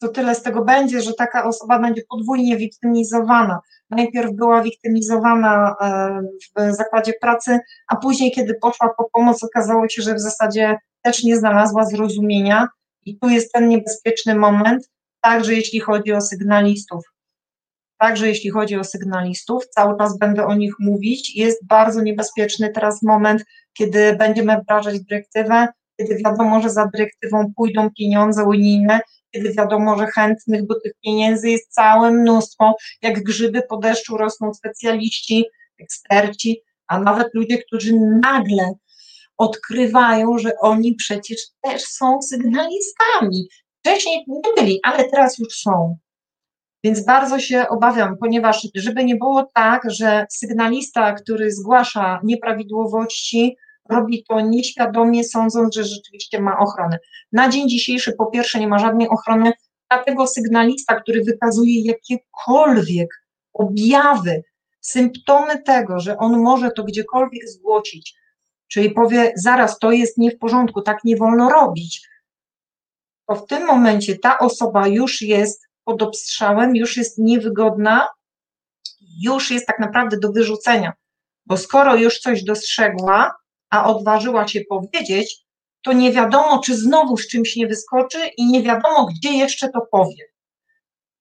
to tyle z tego będzie, że taka osoba będzie podwójnie wiktymizowana. Najpierw była wiktymizowana e, w zakładzie pracy, a później, kiedy poszła po pomoc, okazało się, że w zasadzie też nie znalazła zrozumienia. I tu jest ten niebezpieczny moment, także jeśli chodzi o sygnalistów. Także jeśli chodzi o sygnalistów, cały czas będę o nich mówić. Jest bardzo niebezpieczny teraz moment, kiedy będziemy wdrażać dyrektywę, kiedy wiadomo, że za dyrektywą pójdą pieniądze unijne kiedy wiadomo, że chętnych do tych pieniędzy jest całe mnóstwo, jak grzyby po deszczu rosną specjaliści, eksperci, a nawet ludzie, którzy nagle odkrywają, że oni przecież też są sygnalistami. Wcześniej nie byli, ale teraz już są. Więc bardzo się obawiam, ponieważ żeby nie było tak, że sygnalista, który zgłasza nieprawidłowości, robi to nieświadomie, sądząc, że rzeczywiście ma ochronę. Na dzień dzisiejszy po pierwsze nie ma żadnej ochrony, dlatego sygnalista, który wykazuje jakiekolwiek objawy, symptomy tego, że on może to gdziekolwiek zgłosić, czyli powie, zaraz to jest nie w porządku, tak nie wolno robić, to w tym momencie ta osoba już jest pod obstrzałem, już jest niewygodna, już jest tak naprawdę do wyrzucenia, bo skoro już coś dostrzegła, a odważyła się powiedzieć, to nie wiadomo, czy znowu z czymś nie wyskoczy i nie wiadomo, gdzie jeszcze to powie.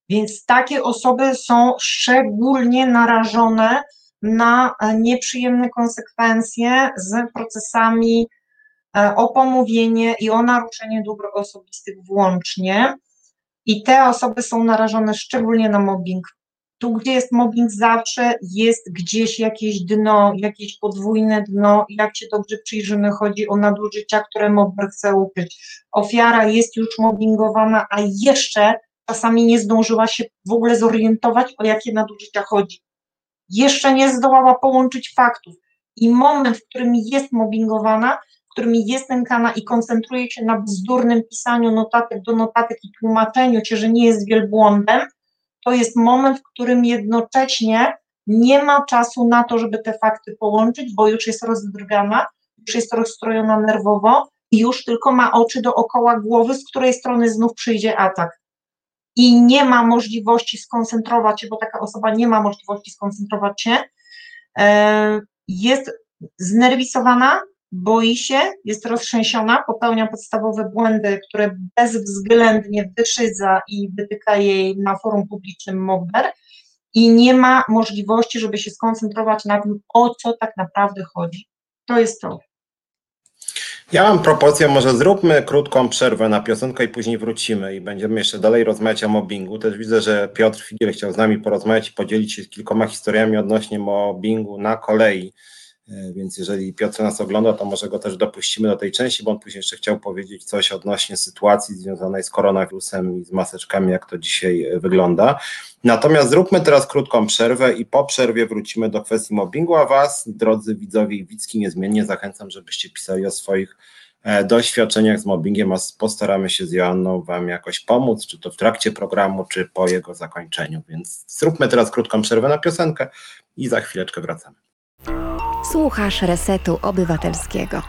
Więc takie osoby są szczególnie narażone na nieprzyjemne konsekwencje z procesami o pomówienie i o naruszenie dóbr osobistych włącznie. I te osoby są narażone szczególnie na mobbing. Tu, gdzie jest mobbing, zawsze jest gdzieś jakieś dno, jakieś podwójne dno. Jak się dobrze przyjrzymy, chodzi o nadużycia, które mobber chce ukryć. Ofiara jest już mobbingowana, a jeszcze czasami nie zdążyła się w ogóle zorientować, o jakie nadużycia chodzi. Jeszcze nie zdołała połączyć faktów. I moment, w którym jest mobbingowana, w którym jest nękana i koncentruje się na bzdurnym pisaniu notatek do notatek i tłumaczeniu się, że nie jest wielbłądem, to jest moment, w którym jednocześnie nie ma czasu na to, żeby te fakty połączyć, bo już jest rozdrgana, już jest rozstrojona nerwowo i już tylko ma oczy dookoła głowy, z której strony znów przyjdzie atak. I nie ma możliwości skoncentrować się, bo taka osoba nie ma możliwości skoncentrować się. E, jest znerwisowana, boi się, jest roztrzęsiona, popełnia podstawowe błędy, które bezwzględnie wyszydza i wytyka jej na forum publicznym mobber i nie ma możliwości, żeby się skoncentrować na tym, o co tak naprawdę chodzi. To jest to. Ja mam propozycję, może zróbmy krótką przerwę na piosenkę i później wrócimy i będziemy jeszcze dalej rozmawiać o mobbingu. Też widzę, że Piotr Figiel chciał z nami porozmawiać i podzielić się kilkoma historiami odnośnie mobbingu na kolei. E, więc jeżeli Piotr nas ogląda, to może go też dopuścimy do tej części, bo on później jeszcze chciał powiedzieć coś odnośnie sytuacji związanej z koronawirusem i z maseczkami, jak to dzisiaj e, wygląda. Natomiast zróbmy teraz krótką przerwę i po przerwie wrócimy do kwestii mobbingu, a Was, drodzy widzowie i widzki, niezmiennie zachęcam, żebyście pisali o swoich e, doświadczeniach z mobbingiem, a postaramy się z Joanną Wam jakoś pomóc, czy to w trakcie programu, czy po jego zakończeniu. Więc zróbmy teraz krótką przerwę na piosenkę i za chwileczkę wracamy. Słuchasz Resetu Obywatelskiego.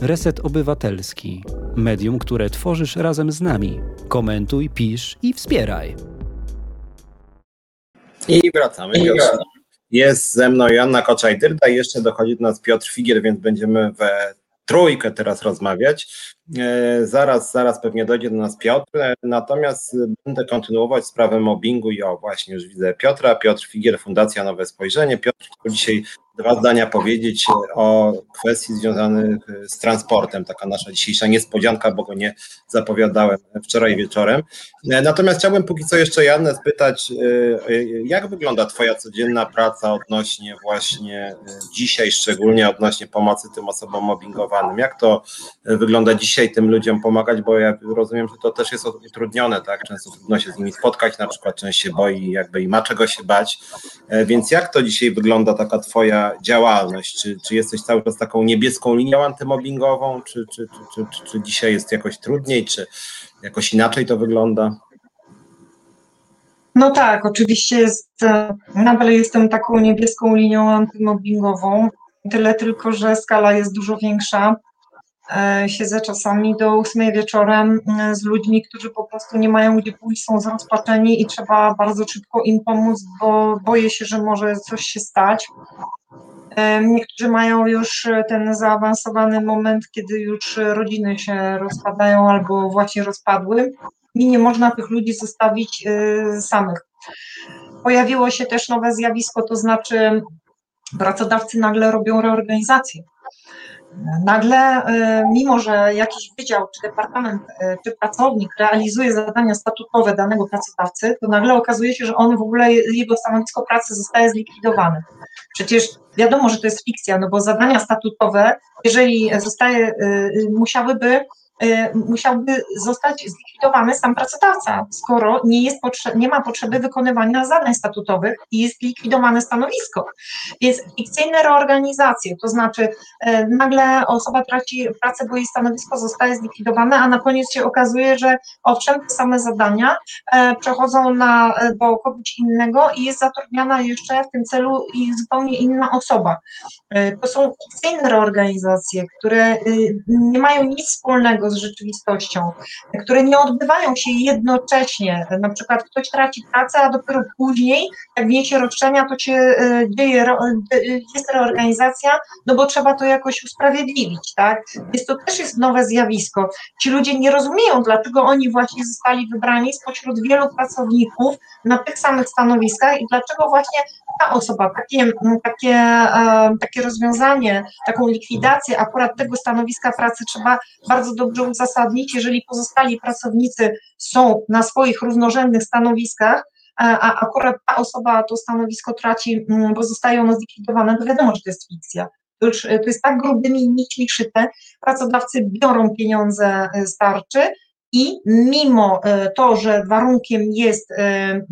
Reset Obywatelski. Medium, które tworzysz razem z nami. Komentuj, pisz i wspieraj. I wracamy. Jest ze mną Joanna Koczaj-Dyrda i jeszcze dochodzi do nas Piotr Figiel, więc będziemy we trójkę teraz rozmawiać. E, zaraz, zaraz pewnie dojdzie do nas Piotr, e, natomiast będę kontynuować sprawę mobbingu i o właśnie już widzę Piotra, Piotr Figiel, Fundacja Nowe Spojrzenie. Piotr chciał dzisiaj dwa zdania powiedzieć o kwestii związanych z transportem. Taka nasza dzisiejsza niespodzianka, bo go nie zapowiadałem wczoraj wieczorem. E, natomiast chciałbym póki co jeszcze Janę spytać, jak wygląda Twoja codzienna praca odnośnie właśnie dzisiaj, szczególnie odnośnie pomocy tym osobom mobbingowanym? Jak to wygląda dzisiaj? dzisiaj tym ludziom pomagać, bo ja rozumiem, że to też jest utrudnione, tak? Często trudno się z nimi spotkać, na przykład część się boi, jakby i ma czego się bać. E, więc jak to dzisiaj wygląda taka Twoja działalność? Czy, czy jesteś cały czas taką niebieską linią antymobbingową, czy, czy, czy, czy, czy dzisiaj jest jakoś trudniej, czy jakoś inaczej to wygląda? No tak, oczywiście jest, e, nadal jestem taką niebieską linią antymobbingową, tyle tylko, że skala jest dużo większa. E, siedzę czasami do ósmej wieczorem e, z ludźmi, którzy po prostu nie mają gdzie pójść, są zrozpaczeni i trzeba bardzo szybko im pomóc, bo boję się, że może coś się stać. E, niektórzy mają już ten zaawansowany moment, kiedy już rodziny się rozpadają albo właśnie rozpadły i nie można tych ludzi zostawić samych. Pojawiło się też nowe zjawisko, to znaczy pracodawcy nagle robią reorganizację Nagle, e, mimo że jakiś wydział, czy departament, e, czy pracownik realizuje zadania statutowe danego pracodawcy, to nagle okazuje się, że on w ogóle, jego stanowisko pracy zostaje zlikwidowane. Przecież wiadomo, że to jest fikcja, no bo zadania statutowe, jeżeli zostaje, e, musiałyby Y, musiałby zostać zlikwidowany sam pracodawca, skoro nie, jest nie ma potrzeby wykonywania zadań statutowych i jest likwidowane stanowisko. Więc fikcyjne reorganizacje, to znaczy y, nagle osoba traci pracę, bo jej stanowisko zostaje zlikwidowane, a na koniec się okazuje, że owszem, te same zadania y, przechodzą na, do kogoś innego i jest zatrudniana jeszcze w tym celu i zupełnie inna osoba. To są fikcyjne reorganizacje, które nie mają nic wspólnego z rzeczywistością, które nie odbywają się jednocześnie. Na przykład ktoś traci pracę, a dopiero później, jak wniesie roszczenia, to się e, dzieje, e, jest reorganizacja, no bo trzeba to jakoś usprawiedliwić, tak? Więc to też jest nowe zjawisko. Ci ludzie nie rozumieją, dlaczego oni właśnie zostali wybrani spośród wielu pracowników na tych samych stanowiskach i dlaczego właśnie ta osoba, takie, takie, e, takie rozwiązanie, taką likwidację akurat tego stanowiska pracy trzeba bardzo dobrze uzasadnić, jeżeli pozostali pracownicy są na swoich równorzędnych stanowiskach, a akurat ta osoba to stanowisko traci, mm, bo zostaje ono zlikwidowane, to wiadomo, że to jest fikcja. To, już, to jest tak grubymi nićmi szyte, pracodawcy biorą pieniądze z tarczy i mimo e, to, że warunkiem jest e,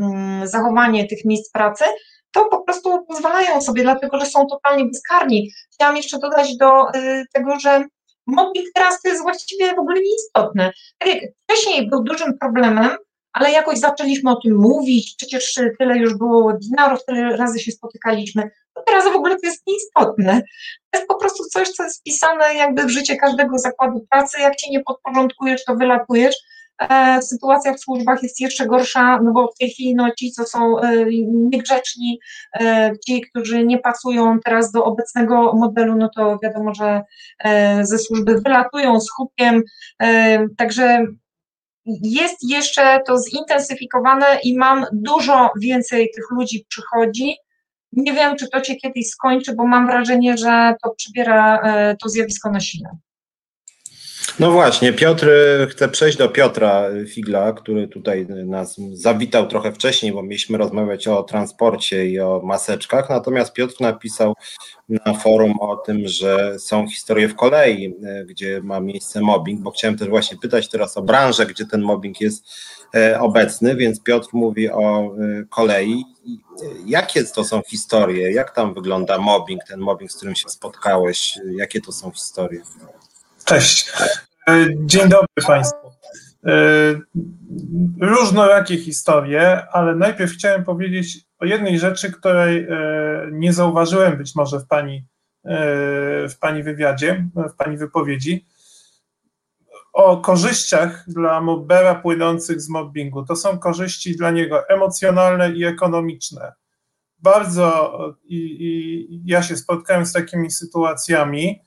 mm, zachowanie tych miejsc pracy, to po prostu pozwalają sobie, dlatego że są totalnie bezkarni. Chciałam jeszcze dodać do e, tego, że mobbing teraz to jest właściwie w ogóle nieistotne. Tak jak wcześniej był dużym problemem, ale jakoś zaczęliśmy o tym mówić, przecież tyle już było webinarów, tyle razy się spotykaliśmy, to teraz w ogóle to jest nieistotne. To jest po prostu coś, co jest wpisane jakby w życie każdego zakładu pracy, jak cię nie podporządkujesz, to wylatujesz. E, sytuacja w służbach jest jeszcze gorsza, no bo w tej chwili no, ci, co są e, niegrzeczni, e, ci, którzy nie pasują teraz do obecnego modelu, no to wiadomo, że ze służby wylatują z hupiem, także jest jeszcze to zintensyfikowane i mam dużo więcej tych ludzi przychodzi. Nie wiem, czy to się kiedyś skończy, bo mam wrażenie, że to przybiera to zjawisko na sile. No właśnie, Piotr, chcę przejść do Piotra Figla, który tutaj nas zawitał trochę wcześniej, bo mieliśmy rozmawiać o transporcie i o maseczkach. Natomiast Piotr napisał na forum o tym, że są historie w kolei, gdzie ma miejsce mobbing, bo chciałem też właśnie pytać teraz o branżę, gdzie ten mobbing jest e, obecny, więc Piotr mówi o kolei. Jakie to są historie? Jak tam wygląda mobbing, ten mobbing, z którym się spotkałeś? Jakie to są historie? Cześć. E, dzień dobry Państwu. E, różnorakie historie, ale najpierw chciałem powiedzieć o jednej rzeczy, której e, nie zauważyłem być może w Pani, w pani wywiadzie, w Pani wypowiedzi. O korzyściach dla mobbera płynących z mobbingu. To są korzyści dla niego emocjonalne i ekonomiczne. Bardzo i, i ja się spotkałem z takimi sytuacjami,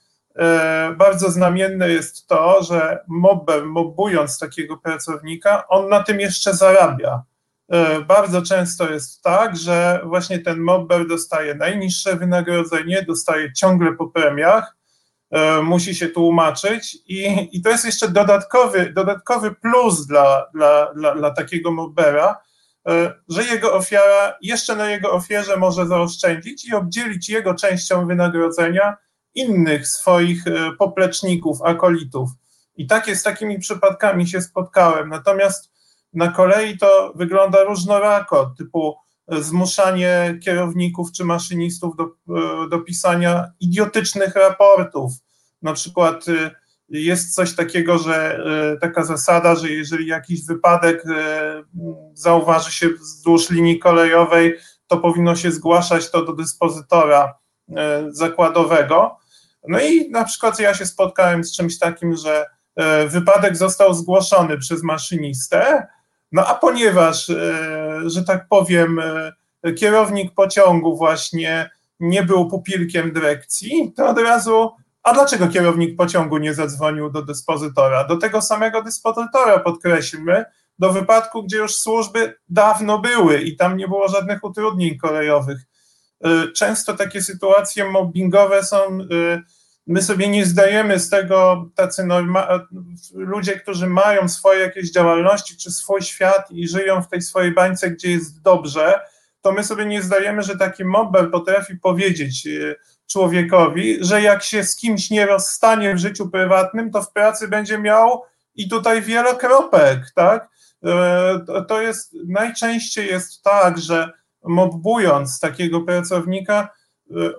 bardzo znamienne jest to, że mobber, mobbując takiego pracownika, on na tym jeszcze zarabia. E, bardzo często jest tak, że właśnie ten mobber dostaje najniższe wynagrodzenie, dostaje ciągle po premiach, e, musi się tłumaczyć i, i to jest jeszcze dodatkowy, dodatkowy plus dla, dla, dla, dla takiego mobbera, że jego ofiara jeszcze na jego ofierze może zaoszczędzić i obdzielić jego częścią wynagrodzenia innych swoich e, popleczników, akolitów. I takie z takimi przypadkami się spotkałem. Natomiast na kolei to wygląda różnorako, typu e, zmuszanie kierowników czy maszynistów do, e, do pisania idiotycznych raportów. Na przykład jest coś takiego, że taka zasada, że jeżeli jakiś wypadek zauważy się wzdłuż linii kolejowej, to powinno się zgłaszać to do dyspozytora zakładowego. No i na przykład ja się spotkałem z czymś takim, że e, wypadek został zgłoszony przez maszynistę, no a ponieważ, e, że tak powiem, e, kierownik pociągu właśnie nie był pupilkiem dyrekcji, to od razu, a dlaczego kierownik pociągu nie zadzwonił do dyspozytora? Do tego samego dyspozytora, podkreślmy, do wypadku, gdzie już służby dawno były i tam nie było żadnych utrudnień kolejowych. Często takie sytuacje mobbingowe są my sobie nie zdajemy z tego tacy norma- ludzie, którzy mają swoje jakieś działalności czy swój świat i żyją w tej swojej bańce, gdzie jest dobrze, to my sobie nie zdajemy, że taki mobber potrafi powiedzieć e, człowiekowi, że jak się z kimś nie rozstanie w życiu prywatnym, to w pracy będzie miał i tutaj wiele kropek, tak? E, to jest najczęściej jest tak, że mobbując takiego pracownika,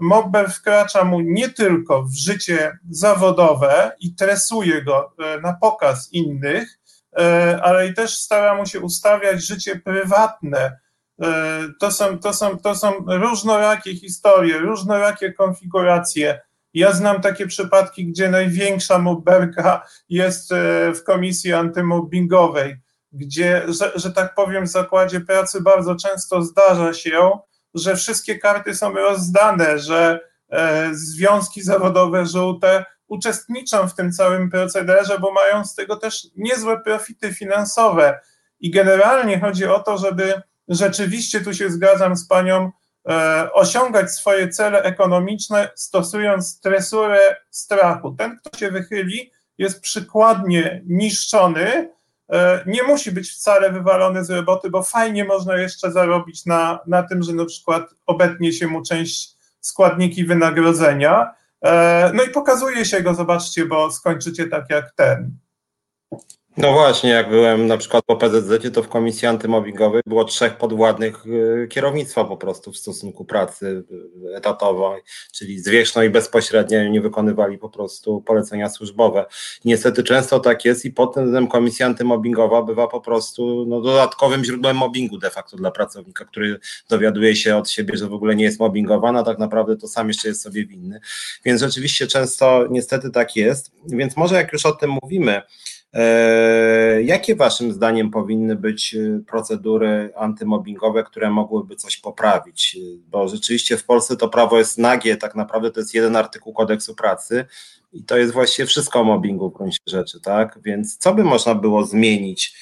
Mobber wkracza mu nie tylko w życie zawodowe i tresuje go e, na pokaz innych, e, ale i też stara mu się ustawiać życie prywatne. E, to są, to są, to są różnorakie historie, różnorakie konfiguracje Ja znam takie przypadki, gdzie największa mobberka jest w komisji antymobbingowej, gdzie, że, że tak powiem, w zakładzie pracy bardzo często zdarza się, że wszystkie karty są rozdane, że e, związki zawodowe żółte uczestniczą w tym całym procederze, bo mają z tego też niezłe profity finansowe. I generalnie chodzi o to, żeby rzeczywiście, tu się zgadzam z panią, e, osiągać swoje cele ekonomiczne, stosując stresurę strachu. Ten, kto się wychyli, jest przykładnie niszczony, nie musi być wcale wywalony z roboty, bo fajnie można jeszcze zarobić na, na tym, że na przykład obetnie się mu część składniki wynagrodzenia. E, no i pokazuje się go, zobaczcie, bo skończycie tak jak ten. No właśnie, jak byłem na przykład po PZZ, to w komisji antymobbingowej było trzech podwładnych y, kierownictwa po prostu w stosunku pracy y, etatowej, czyli zwierzchno i bezpośrednio nie wykonywali po prostu polecenia służbowe. Niestety często tak jest i potem komisja antymobbingowa bywa po prostu no, dodatkowym źródłem mobbingu de facto dla pracownika, który dowiaduje się od siebie, że w ogóle nie jest mobbingowany, a tak naprawdę to sam jeszcze jest sobie winny. Więc rzeczywiście często niestety tak jest. Więc może jak już o tym mówimy, E, jakie Waszym zdaniem powinny być e, procedury antymobbingowe, które mogłyby coś poprawić? Bo rzeczywiście w Polsce to prawo jest nagie, tak naprawdę to jest jeden artykuł kodeksu pracy i to jest właściwie wszystko o mobbingu w gruncie rzeczy, tak? Więc co by można było zmienić?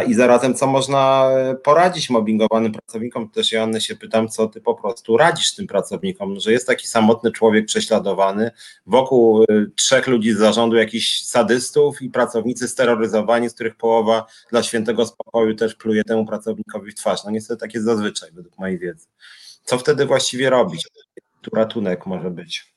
I zarazem co można e, poradzić mobbingowanym pracownikom. Też Joanny się pytam, co ty po prostu radzisz tym pracownikom, że jest taki samotny człowiek prześladowany, wokół e, trzech ludzi z zarządu jakichś sadystów i pracownicy steroryzowani, z których połowa dla świętego spokoju też pluje temu pracownikowi w twarz. No niestety tak jest zazwyczaj, według mojej wiedzy. Co wtedy właściwie robić? Tu ratunek może być.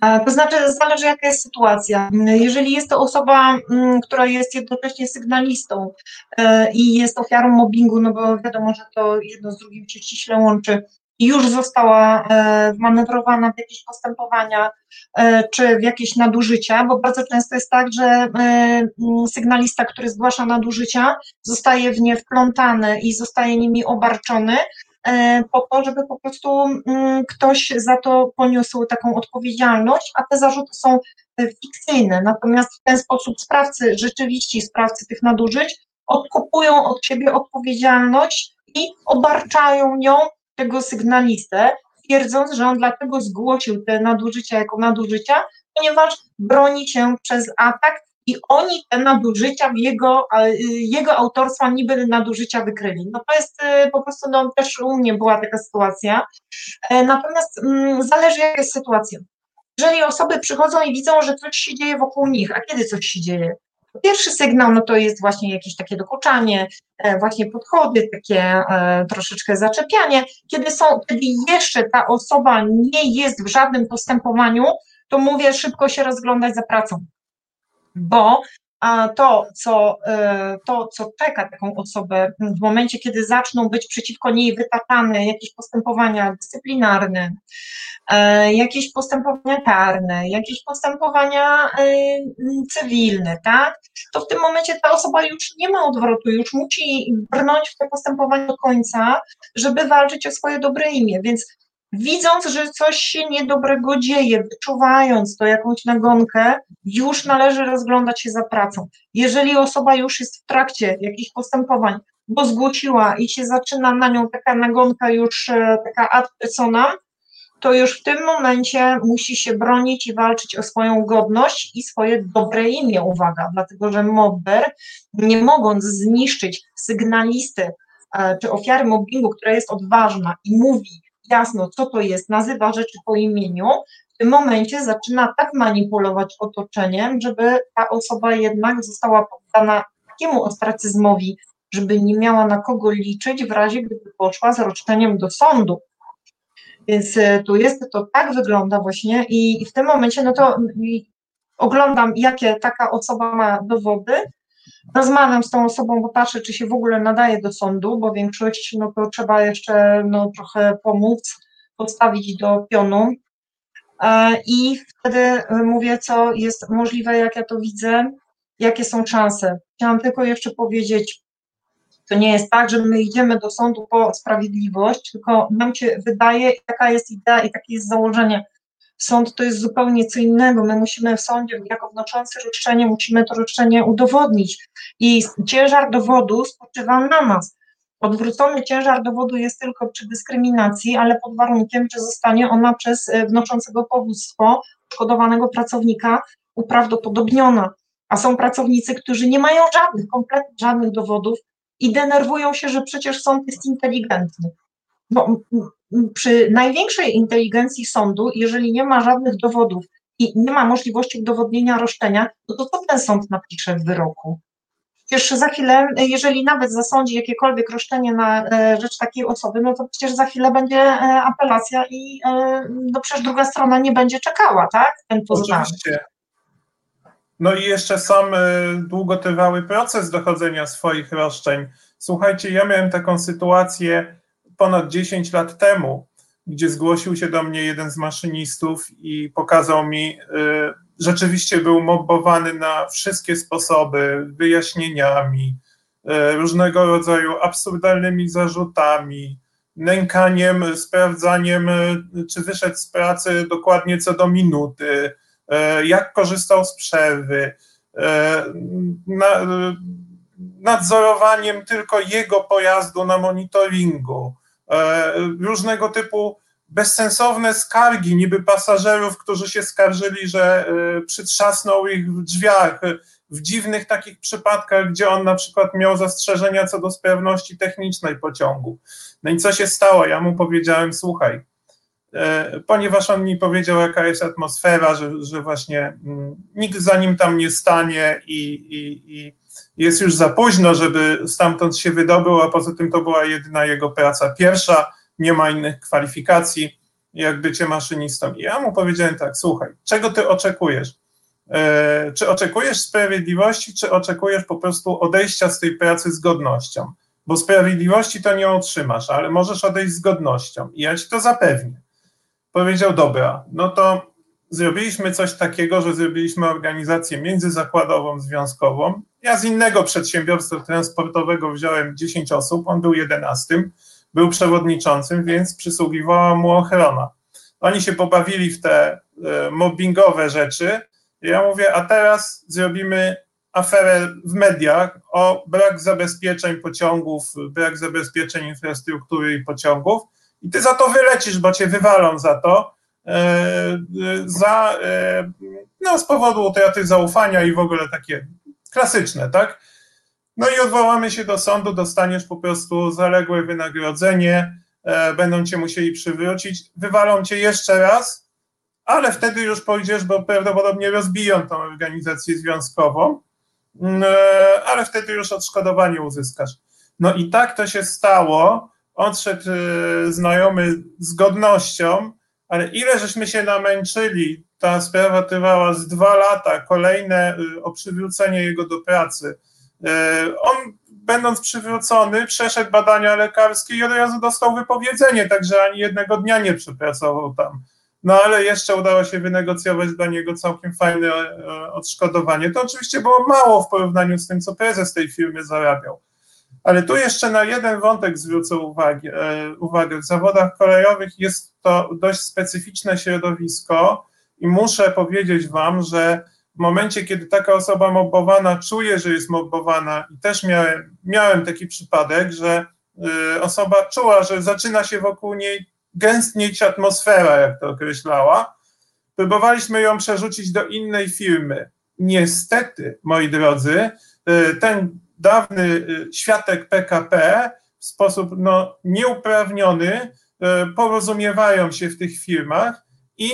To znaczy, zależy jaka jest sytuacja. Jeżeli jest to osoba, mm, która jest jednocześnie sygnalistą e, i jest ofiarą mobbingu, no bo wiadomo, że to jedno z drugim się ściśle łączy, i już została e, wmanewrowana w jakieś postępowania e, czy w jakieś nadużycia, bo bardzo często jest tak, że mm, sygnalista, który zgłasza nadużycia, zostaje w nie wplątany i zostaje nimi obarczony, E, po to, żeby po prostu mm, ktoś za to poniósł taką odpowiedzialność, a te zarzuty są e, fikcyjne. Natomiast w ten sposób sprawcy, rzeczywiście sprawcy tych nadużyć, odkupują od siebie odpowiedzialność i obarczają nią tego sygnalistę, twierdząc, że on dlatego zgłosił te nadużycia jako nadużycia, ponieważ broni się przez atak i oni te nadużycia jego, jego autorstwa niby nadużycia wykryli. No to jest y, po prostu, no też u mnie była taka sytuacja. E, natomiast mm, zależy jaka jest sytuacja. Jeżeli osoby przychodzą i widzą, że coś się dzieje wokół nich, a kiedy coś się dzieje? Pierwszy sygnał no to jest właśnie jakieś takie dokuczanie, e, właśnie podchody, takie e, troszeczkę zaczepianie. Kiedy są, kiedy jeszcze ta osoba nie jest w żadnym postępowaniu, to mówię szybko się rozglądać za pracą bo to co, e, to, co czeka taką osobę w momencie, kiedy zaczną być przeciwko niej wytaczane jakieś postępowania dyscyplinarne, e, jakieś postępowania karne, jakieś postępowania e, cywilne, tak, to w tym momencie ta osoba już nie ma odwrotu, już musi brnąć w te postępowania do końca, żeby walczyć o swoje dobre imię, więc widząc, że coś się niedobrego dzieje, wyczuwając to jakąś nagonkę, już należy rozglądać się za pracą. Jeżeli osoba już jest w trakcie jakichś postępowań, bo zgłosiła i się zaczyna na nią taka nagonka już e, taka ad to już w tym momencie musi się bronić i walczyć o swoją godność i swoje dobre imię, uwaga, dlatego że mobber, nie mogąc zniszczyć sygnalisty e, czy ofiary mobbingu, która jest odważna i mówi, jasno, co to jest, nazywa rzeczy po imieniu, w tym momencie zaczyna tak manipulować otoczeniem, żeby ta osoba jednak została poddana takiemu ostracyzmowi, żeby nie miała na kogo liczyć w razie, gdyby poszła z roszczeniem do sądu. Więc e, tu jest, to tak wygląda właśnie i w tym momencie, no to oglądam, jakie taka osoba ma dowody, rozmawiam z tą osobą, bo patrzę, czy się w ogóle nadaje do sądu, bo większość, no to trzeba jeszcze no, trochę pomóc, postawić do pionu. E, I wtedy mówię, co jest możliwe, jak ja to widzę, jakie są szanse. Chciałam tylko jeszcze powiedzieć, to nie jest tak, że my idziemy do sądu po sprawiedliwość, tylko nam się wydaje, jaka jest idea i takie jest założenie Sąd to jest zupełnie co innego. My musimy w sądzie, jako wnoszący roszczenie, musimy to roszczenie udowodnić. I ciężar dowodu spoczywa na nas. Odwrócony ciężar dowodu jest tylko przy dyskryminacji, ale pod warunkiem, że zostanie ona przez e, wnoszącego powództwo szkodowanego pracownika uprawdopodobniona. A są pracownicy, którzy nie mają żadnych, kompletnie żadnych dowodów i denerwują się, że przecież sąd jest inteligentny. Bo przy największej inteligencji sądu, jeżeli nie ma żadnych dowodów i nie ma możliwości udowodnienia roszczenia, no to co ten sąd napisze w wyroku? Przecież za chwilę, jeżeli nawet zasądzi jakiekolwiek roszczenie na e, rzecz takiej osoby, no to przecież za chwilę będzie e, apelacja i e, no przecież druga strona nie będzie czekała, tak? Ten. Oczywiście. No i jeszcze sam długotrwały proces dochodzenia swoich roszczeń. Słuchajcie, ja miałem taką sytuację ponad 10 lat temu, gdzie zgłosił się do mnie jeden z maszynistów i pokazał mi rzeczywiście był mobbowany na wszystkie sposoby, wyjaśnieniami, e, różnego rodzaju absurdalnymi zarzutami, nękaniem, sprawdzaniem, e, czy wyszedł z pracy dokładnie co do minuty, jak korzystał z przerwy, nadzorowaniem tylko jego pojazdu na monitoringu, różnego typu bezsensowne skargi niby pasażerów, którzy się skarżyli, że y, przytrzasnął ich w drzwiach, w dziwnych takich przypadkach, gdzie on na przykład miał zastrzeżenia co do sprawności technicznej pociągu. No i co się stało? Ja mu powiedziałem, słuchaj, ponieważ on mi powiedział, jaka jest atmosfera, że, że właśnie mm, nikt za nim tam nie stanie i, i, i jest już za późno, żeby stamtąd się wydobył, a poza tym to była jedyna jego praca pierwsza nie ma innych kwalifikacji jak bycie maszynistą. I ja mu powiedziałem tak, słuchaj, czego ty oczekujesz? E, czy oczekujesz sprawiedliwości, czy oczekujesz po prostu odejścia z tej pracy z godnością? Bo sprawiedliwości to nie otrzymasz, ale możesz odejść z godnością i ja ci to zapewnię. Powiedział, dobra, no to zrobiliśmy coś takiego, że zrobiliśmy organizację międzyzakładową, związkową. Ja z innego przedsiębiorstwa transportowego wziąłem 10 osób, on był 11 był przewodniczącym, więc przysługiwała mu ochrona. Oni się pobawili w te e, mobbingowe rzeczy. Ja mówię, a teraz zrobimy aferę w mediach o brak zabezpieczeń pociągów, brak zabezpieczeń infrastruktury i pociągów. I ty za to wylecisz, bo cię wywalą za to, e, e, za, no, z powodu utraty zaufania i w ogóle takie klasyczne, tak? No i odwołamy się do sądu, dostaniesz po prostu zaległe wynagrodzenie, e, będą cię musieli przywrócić, wywalą cię jeszcze raz, ale wtedy już pójdziesz, bo prawdopodobnie rozbiją tą organizację związkową, mm, e, ale wtedy już odszkodowanie uzyskasz. No i tak to się stało. Odszedł e, znajomy z godnością, ale ile żeśmy się namęczyli, ta sprawa trwała z dwa lata, kolejne o przywrócenie jego do pracy E, on, będąc przywrócony, przeszedł badania lekarskie i od razu dostał wypowiedzenie, także ani jednego dnia nie przepracował tam. No ale jeszcze udało się wynegocjować dla niego całkiem fajne e, odszkodowanie. To oczywiście było mało w porównaniu z tym, co prezes tej firmy zarabiał. Ale tu jeszcze na jeden wątek zwrócę uwagę. E, uwagę. W zawodach kolejowych jest to dość specyficzne środowisko i muszę powiedzieć Wam, że w momencie, kiedy taka osoba mobbowana czuje, że jest mobbowana, i też miałem, miałem taki przypadek, że y, osoba czuła, że zaczyna się wokół niej gęstnieć atmosfera, jak to określała, próbowaliśmy ją przerzucić do innej firmy. Niestety, moi drodzy, y, ten dawny y, świadek PKP w sposób no, nieuprawniony porozumiewają się w tych firmach i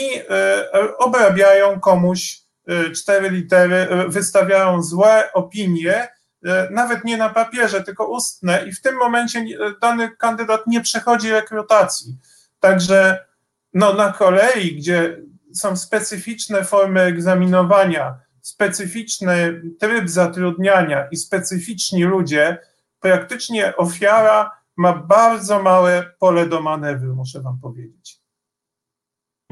obrabiają komuś Y, cztery litery, wystawiają złe opinie, nawet nie na papierze, tylko ustne, i w tym momencie dany kandydat nie przechodzi rekrutacji. Także no, na kolei, gdzie są specyficzne formy egzaminowania, specyficzny tryb zatrudniania i specyficzni ludzie, praktycznie ofiara ma bardzo małe pole do manewru, muszę Wam powiedzieć.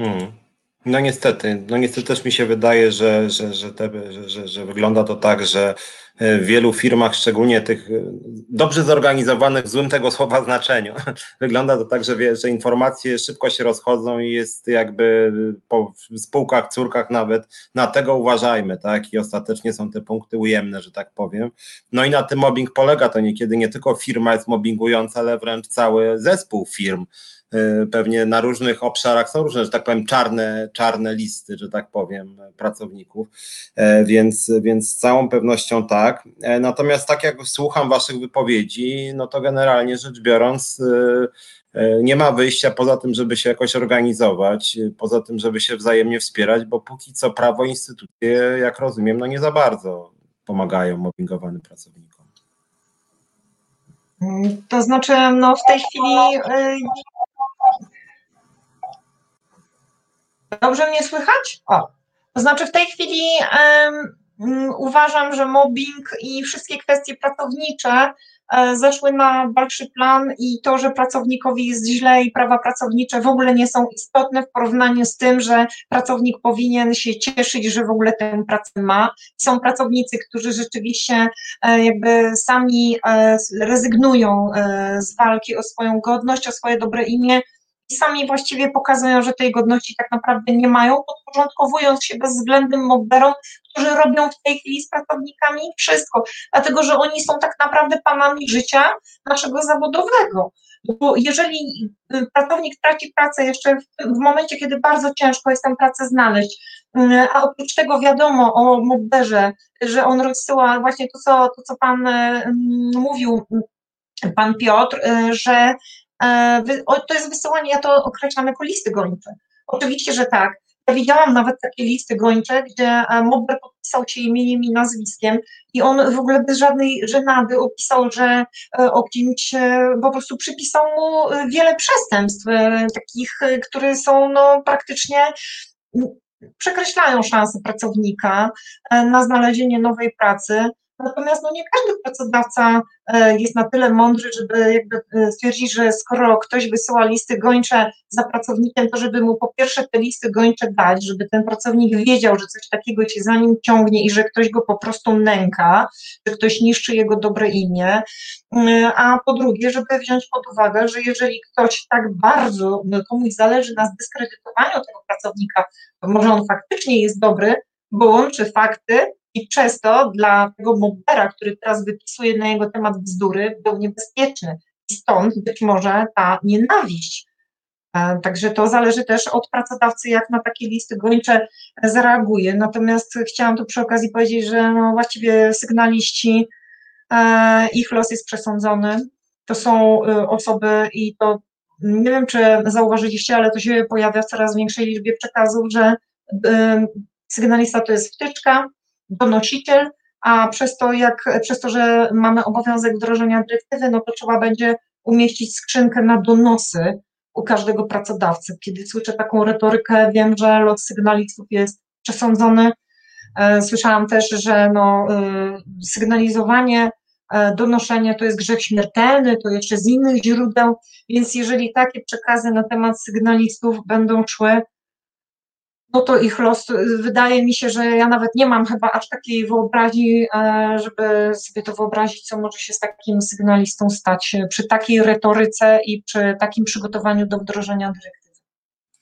Hmm. No niestety, no niestety też mi się wydaje, że, że, że, te, że, że, wygląda to tak, że e, w wielu firmach, szczególnie tych e, dobrze zorganizowanych w złym tego słowa znaczeniu, [laughs] wygląda to tak, że, wie, że informacje szybko się rozchodzą i jest jakby po spółkach, córkach nawet, na tego uważajmy, tak, i ostatecznie są te punkty ujemne, że tak powiem. No i na tym mobbing polega to niekiedy nie tylko firma jest mobbingująca, ale wręcz cały zespół firm pewnie na różnych obszarach są różne, że tak powiem, czarne, czarne listy, że tak powiem, pracowników, e, więc, więc z całą pewnością tak. E, natomiast tak jak słucham Waszych wypowiedzi, no to generalnie rzecz biorąc, y, e, nie ma wyjścia poza tym, żeby się jakoś organizować, poza tym, żeby się wzajemnie wspierać, bo póki co prawo, instytucje, jak rozumiem, no nie za bardzo pomagają mobbingowanym pracownikom. To znaczy, no w tej chwili Dobrze mnie słychać? O. To znaczy w tej chwili um, uważam, że mobbing i wszystkie kwestie pracownicze e, zeszły na dalszy plan i to, że pracownikowi jest źle i prawa pracownicze w ogóle nie są istotne w porównaniu z tym, że pracownik powinien się cieszyć, że w ogóle tę pracę ma. Są pracownicy, którzy rzeczywiście e, jakby sami e, rezygnują z walki o swoją godność, o swoje dobre imię, sami właściwie pokazują, że tej godności tak naprawdę nie mają, podporządkowując się bezwzględnym mobberom, którzy robią w tej chwili z pracownikami wszystko, dlatego że oni są tak naprawdę panami życia naszego zawodowego. Bo jeżeli y, pracownik traci pracę jeszcze w, w momencie, kiedy bardzo ciężko jest tę pracę znaleźć, y, a oprócz tego wiadomo o mobberze, że on rozsyła właśnie to, co, to, co Pan y, mówił, Pan Piotr, że to jest wysyłanie, ja to określam jako listy gończe. Oczywiście, że tak. Ja widziałam nawet takie listy gończe, gdzie e, Mobber podpisał się imieniem i nazwiskiem i on w ogóle bez żadnej żenady opisał, że e, o kimś po prostu przypisał mu wiele przestępstw, takich, które są no, praktycznie przekreślają szanse pracownika na znalezienie nowej pracy. Natomiast no, nie każdy pracodawca e, jest na tyle mądry, żeby jakby e, stwierdzić, że skoro ktoś wysyła listy gończe za pracownikiem, to żeby mu po pierwsze te listy gończe dać, żeby ten pracownik wiedział, że coś takiego się za nim ciągnie i że ktoś go po prostu nęka, że ktoś niszczy jego dobre imię, mm, a po drugie, żeby wziąć pod uwagę, że jeżeli ktoś tak bardzo no, komuś zależy na zdyskredytowaniu tego pracownika, to może on faktycznie jest dobry, bo łączy fakty i przez to dla tego mobbera, który teraz wypisuje na jego temat bzdury, był niebezpieczny. I stąd być może ta nienawiść. E, także to zależy też od pracodawcy, jak na takie listy gończe zareaguje. Natomiast chciałam tu przy okazji powiedzieć, że no właściwie sygnaliści, e, ich los jest przesądzony. To są e, osoby i to nie wiem, czy zauważyliście, ale to się pojawia w coraz większej liczbie przekazów, że sygnalista to jest wtyczka, donosiciel, a przez to, jak, przez to, że mamy obowiązek wdrożenia dyrektywy, no to trzeba będzie umieścić skrzynkę na donosy u każdego pracodawcy. Kiedy słyszę taką retorykę, wiem, że los sygnalistów jest przesądzony. E, słyszałam też, że no, e, sygnalizowanie, e, donoszenie to jest grzech śmiertelny, to jeszcze z innych źródeł, więc jeżeli takie przekazy na temat sygnalistów będą szły, no to ich los, wydaje mi się, że ja nawet nie mam chyba aż takiej wyobraźni, e, żeby sobie to wyobrazić, co może się z takim sygnalistą stać przy takiej retoryce i przy takim przygotowaniu do wdrożenia dyrektywy.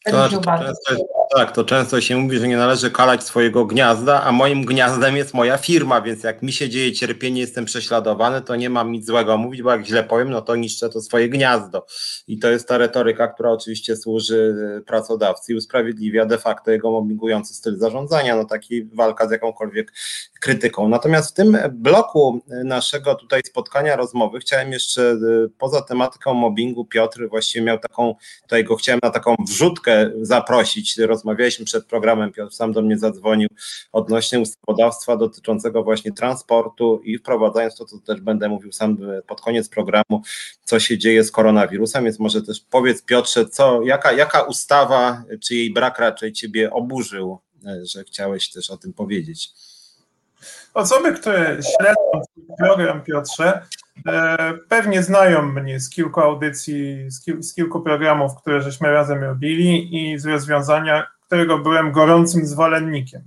To, znaczy, to często, tak, to często się mówi, że nie należy kalać swojego gniazda, a moim gniazdem jest moja firma, więc jak mi się dzieje cierpienie, jestem prześladowany, to nie mam nic złego mówić, bo jak źle powiem, no to niszczę to swoje gniazdo. I to jest ta retoryka, która oczywiście służy e, pracodawcy i usprawiedliwia de facto jego mobbingujący styl zarządzania, no taki walka z jakąkolwiek krytyką. Natomiast w tym bloku naszego tutaj spotkania, rozmowy, chciałem jeszcze e, poza tematyką mobbingu, Piotr właściwie miał taką, tutaj go chciałem na taką wrzutkę zaprosić, rozmawialiśmy przed programem, Piotr sam do mnie zadzwonił odnośnie ustawodawstwa dotyczącego właśnie transportu i wprowadzając to, co też będę mówił sam pod koniec programu, co się dzieje z koronawirusem, więc może też powiedz Piotrze, co, jaka, jaka ustawa, czy jej brak raczej Ciebie oburzył, że chciałeś też o tym powiedzieć? Osoby, które śledzą program, Piotrze, e, pewnie znają mnie z kilku audycji, z, kil, z kilku programów, które żeśmy razem robili i z rozwiązania, którego byłem gorącym zwolennikiem.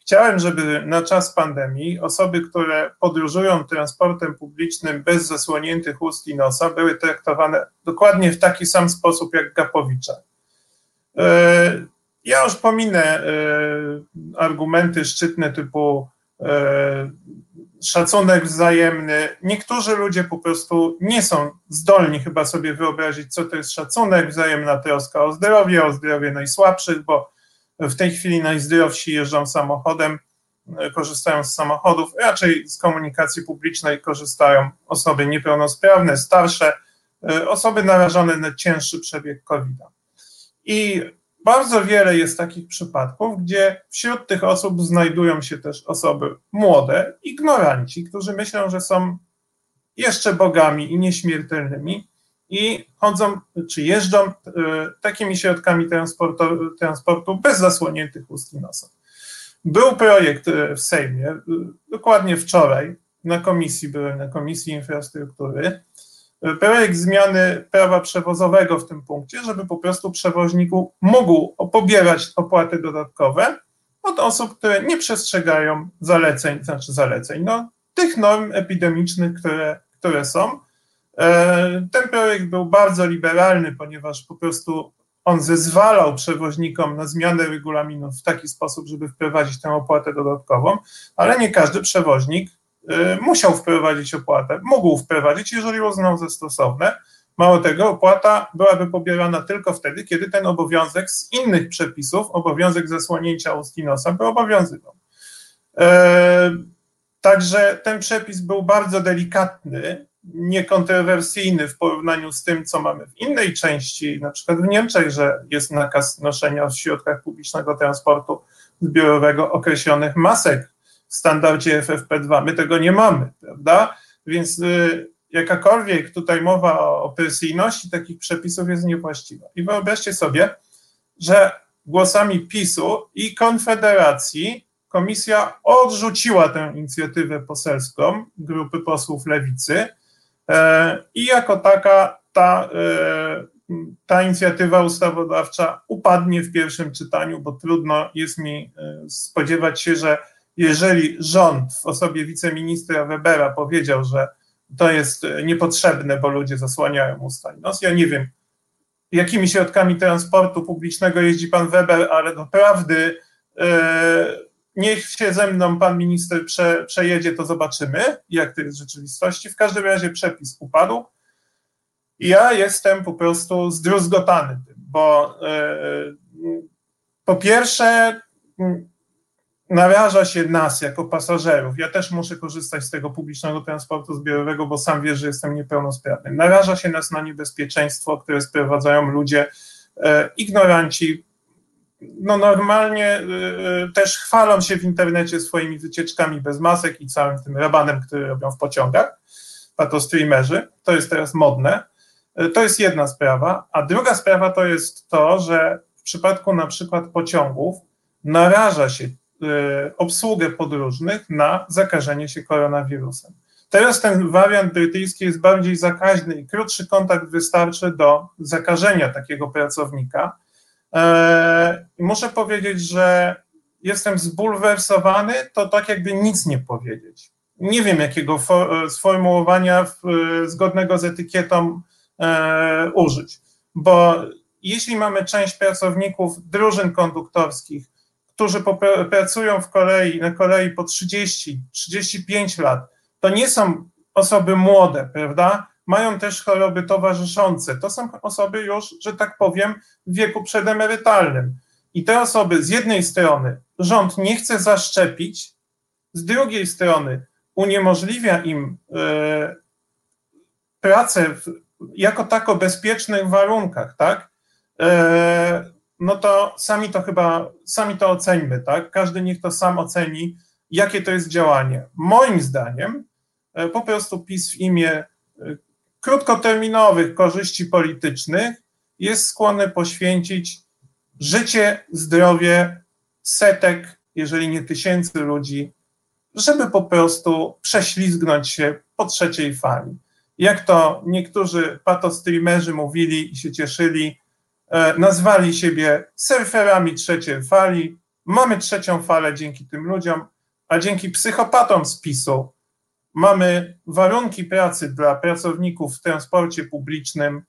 Chciałem, żeby na czas pandemii osoby, które podróżują transportem publicznym bez zasłoniętych ust i nosa, były traktowane dokładnie w taki sam sposób jak Gapowicze. E, ja już pominę e, argumenty szczytne typu e, szacunek wzajemny. Niektórzy ludzie po prostu nie są zdolni chyba sobie wyobrazić, co to jest szacunek, wzajemna troska o zdrowie, o zdrowie najsłabszych, bo w tej chwili najzdrowsi jeżdżą samochodem, korzystają z samochodów, raczej z komunikacji publicznej korzystają osoby niepełnosprawne, starsze, osoby narażone na cięższy przebieg COVID-a. I bardzo wiele jest takich przypadków, gdzie wśród tych osób znajdują się też osoby młode, ignoranci, którzy myślą, że są jeszcze bogami i nieśmiertelnymi i chodzą czy jeżdżą y, takimi środkami transportu, transportu bez zasłoniętych ust i nosa. Był projekt y, w Sejmie, y, dokładnie wczoraj, na komisji, byłem na Komisji Infrastruktury, projekt zmiany prawa przewozowego w tym punkcie, żeby po prostu przewoźnik mógł pobierać opłaty dodatkowe od osób, które nie przestrzegają zaleceń, znaczy zaleceń, no, tych norm epidemicznych, które, które są. E, ten projekt był bardzo liberalny, ponieważ po prostu on zezwalał przewoźnikom na zmianę regulaminów w taki sposób, żeby wprowadzić tę opłatę dodatkową, ale nie każdy przewoźnik musiał wprowadzić opłatę, mógł wprowadzić, jeżeli uznał za stosowne. Mało tego, opłata byłaby pobierana tylko wtedy, kiedy ten obowiązek z innych przepisów, obowiązek zasłonięcia ust i nosa, by obowiązywał. E, także ten przepis był bardzo delikatny, niekontrowersyjny w porównaniu z tym, co mamy w innej części, na przykład w Niemczech, że jest nakaz noszenia w środkach publicznego transportu zbiorowego określonych masek w standardzie FFP2. My tego nie mamy, prawda? Więc y, jakakolwiek tutaj mowa o opresyjności takich przepisów jest niewłaściwa. I wyobraźcie sobie, że głosami PiSu i Konfederacji komisja odrzuciła tę inicjatywę poselską grupy posłów lewicy e, i jako taka ta, e, ta inicjatywa ustawodawcza upadnie w pierwszym czytaniu, bo trudno jest mi e, spodziewać się, że jeżeli rząd w osobie wiceministra Webera powiedział, że to jest niepotrzebne, bo ludzie zasłaniają usta i nos, ja nie wiem, jakimi środkami transportu publicznego jeździ pan Weber, ale doprawdy yy, niech się ze mną pan minister prze, przejedzie, to zobaczymy, jak to jest w rzeczywistości. W każdym razie przepis upadł. Ja jestem po prostu zdruzgotany tym, bo yy, po pierwsze naraża się nas jako pasażerów. Ja też muszę korzystać z tego publicznego transportu zbiorowego, bo sam wiesz, że jestem niepełnosprawny. Naraża się nas na niebezpieczeństwo, które sprowadzają ludzie e, ignoranci. No normalnie e, też chwalą się w internecie swoimi wycieczkami bez masek i całym tym rabanem, który robią w pociągach, patostreamerzy. To jest teraz modne. E, to jest jedna sprawa. A druga sprawa to jest to, że w przypadku na przykład pociągów naraża się E, obsługę podróżnych na zakażenie się koronawirusem. Teraz ten wariant brytyjski jest bardziej zakaźny i krótszy kontakt wystarczy do zakażenia takiego pracownika. E, muszę powiedzieć, że jestem zbulwersowany, to tak jakby nic nie powiedzieć. Nie wiem, jakiego sformułowania zgodnego z etykietą e, użyć, bo jeśli mamy część pracowników drużyn konduktorskich, którzy pracują w kolei, na kolei po 30-35 lat, to nie są osoby młode, prawda? Mają też choroby towarzyszące. To są osoby już, że tak powiem, w wieku przedemerytalnym. I te osoby z jednej strony rząd nie chce zaszczepić, z drugiej strony uniemożliwia im y, pracę w, jako tako bezpiecznych warunkach, tak? Y, no to sami to chyba, sami to oceńmy, tak? Każdy niech to sam oceni, jakie to jest działanie. Moim zdaniem e, po prostu PiS w imię e, krótkoterminowych korzyści politycznych jest skłonny poświęcić życie, zdrowie setek, jeżeli nie tysięcy ludzi, żeby po prostu prześlizgnąć się po trzeciej fali. Jak to niektórzy patostreamerzy mówili i się cieszyli, nazwali siebie surferami trzeciej fali. Mamy trzecią falę dzięki tym ludziom, a dzięki psychopatom z PiSu mamy warunki pracy dla pracowników w transporcie publicznym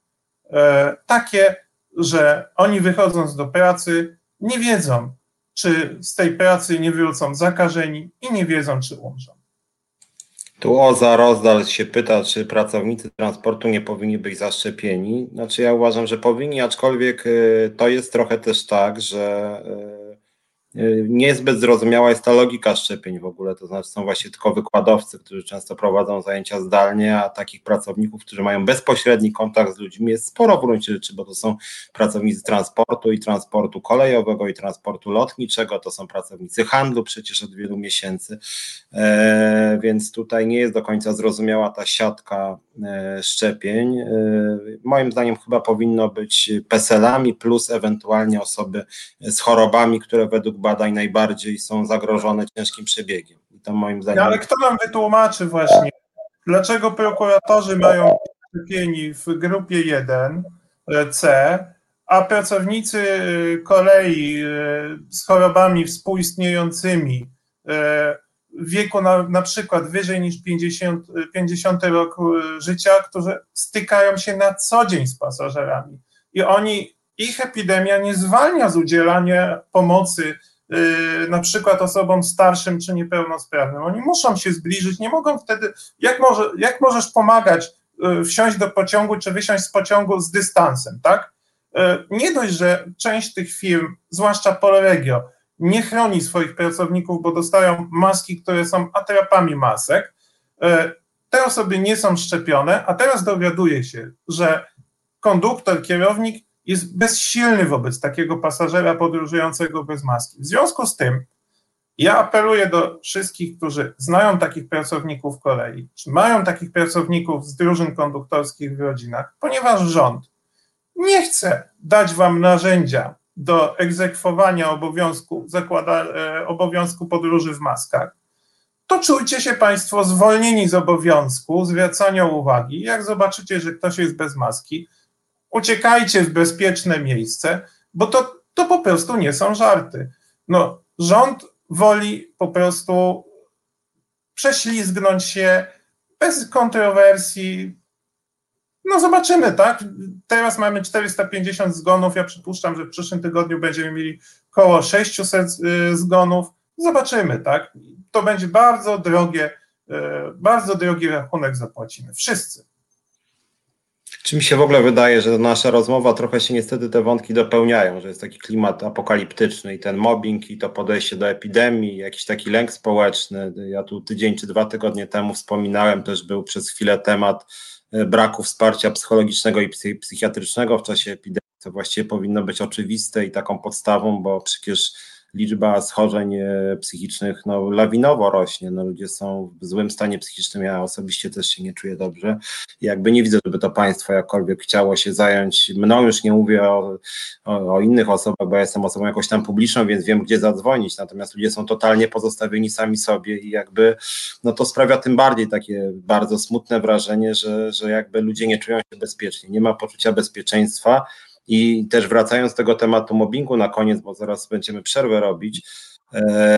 e, takie, że oni wychodząc do pracy nie wiedzą, czy z tej pracy nie wrócą zakażeni i nie wiedzą, czy umrzą. Tu Oza Rozdal się pyta, czy pracownicy transportu nie powinni być zaszczepieni. Znaczy ja uważam, że powinni, aczkolwiek y, to jest trochę też tak, że y, niezbyt zrozumiała jest ta logika szczepień w ogóle, to znaczy są właśnie tylko wykładowcy, którzy często prowadzą zajęcia zdalnie, a takich pracowników, którzy mają bezpośredni kontakt z ludźmi jest sporo w gruncie rzeczy, bo to są pracownicy transportu i transportu kolejowego i transportu lotniczego, to są pracownicy handlu przecież od wielu miesięcy, e, więc tutaj nie jest do końca zrozumiała ta siatka e, szczepień. E, moim zdaniem chyba powinno być PESEL-ami plus ewentualnie osoby z chorobami, które według badań najbardziej są zagrożone ciężkim przebiegiem. I to moim zdaniem. Ale kto nam wytłumaczy właśnie, dlaczego prokuratorzy mają szczepieni w grupie 1 e, C, a pracownicy e, kolei e, z chorobami współistniejącymi w wieku na, na przykład wyżej niż 50, 50 rok życia, którzy stykają się na co dzień z pasażerami. I oni, ich epidemia nie zwalnia z udzielania pomocy na przykład osobom starszym czy niepełnosprawnym. Oni muszą się zbliżyć, nie mogą wtedy, jak, może, jak możesz pomagać y, wsiąść do pociągu czy wysiąść z pociągu z dystansem, tak? Y, nie dość, że część tych firm, zwłaszcza Polregio, nie chroni swoich pracowników, bo dostają maski, które są atrapami masek. Te osoby nie są szczepione, a teraz dowiaduje się, że konduktor, kierownik jest bezsilny wobec takiego pasażera podróżującego bez maski. W związku z tym ja apeluję do wszystkich, którzy znają takich pracowników kolei, czy mają takich pracowników z drużyn konduktorskich w rodzinach, ponieważ rząd nie chce dać wam narzędzia do egzekwowania obowiązku, zakłada, e, obowiązku podróży w maskach, to czujcie się Państwo zwolnieni z obowiązku zwracania uwagi. Jak zobaczycie, że ktoś jest bez maski, uciekajcie w bezpieczne miejsce, bo to, to po prostu nie są żarty. No, rząd woli po prostu prześlizgnąć się bez kontrowersji. No zobaczymy, tak? Teraz mamy 450 zgonów. Ja przypuszczam, że w przyszłym tygodniu będziemy mieli około 600 y, zgonów. Zobaczymy, tak? To będzie bardzo drogie, y, bardzo drogi rachunek zapłacimy. Wszyscy. Czy mi się w ogóle wydaje, że nasza rozmowa trochę się niestety te wątki dopełniają, że jest taki klimat apokaliptyczny i ten mobbing i to podejście do epidemii, jakiś taki lęk społeczny. Ja tu tydzień czy dwa tygodnie temu wspominałem, też był przez chwilę temat e, braku wsparcia psychologicznego i psychiatrycznego w czasie epidemii, co właściwie powinno być oczywiste i taką podstawą, bo przecież liczba schorzeń e, psychicznych no, lawinowo rośnie. No, ludzie są w złym stanie psychicznym. Ja osobiście też się nie czuję dobrze. Jakby nie widzę, żeby to państwo jakkolwiek chciało się zająć. Mną już nie mówię o, o, o, innych osobach, bo ja jestem osobą jakoś tam publiczną, więc wiem, gdzie zadzwonić. Natomiast ludzie są totalnie pozostawieni sami sobie i jakby no to sprawia tym bardziej takie bardzo smutne wrażenie, że, że jakby ludzie nie czują się bezpiecznie. Nie ma poczucia bezpieczeństwa i też wracając do tego tematu mobbingu na koniec, bo zaraz będziemy przerwę robić, e,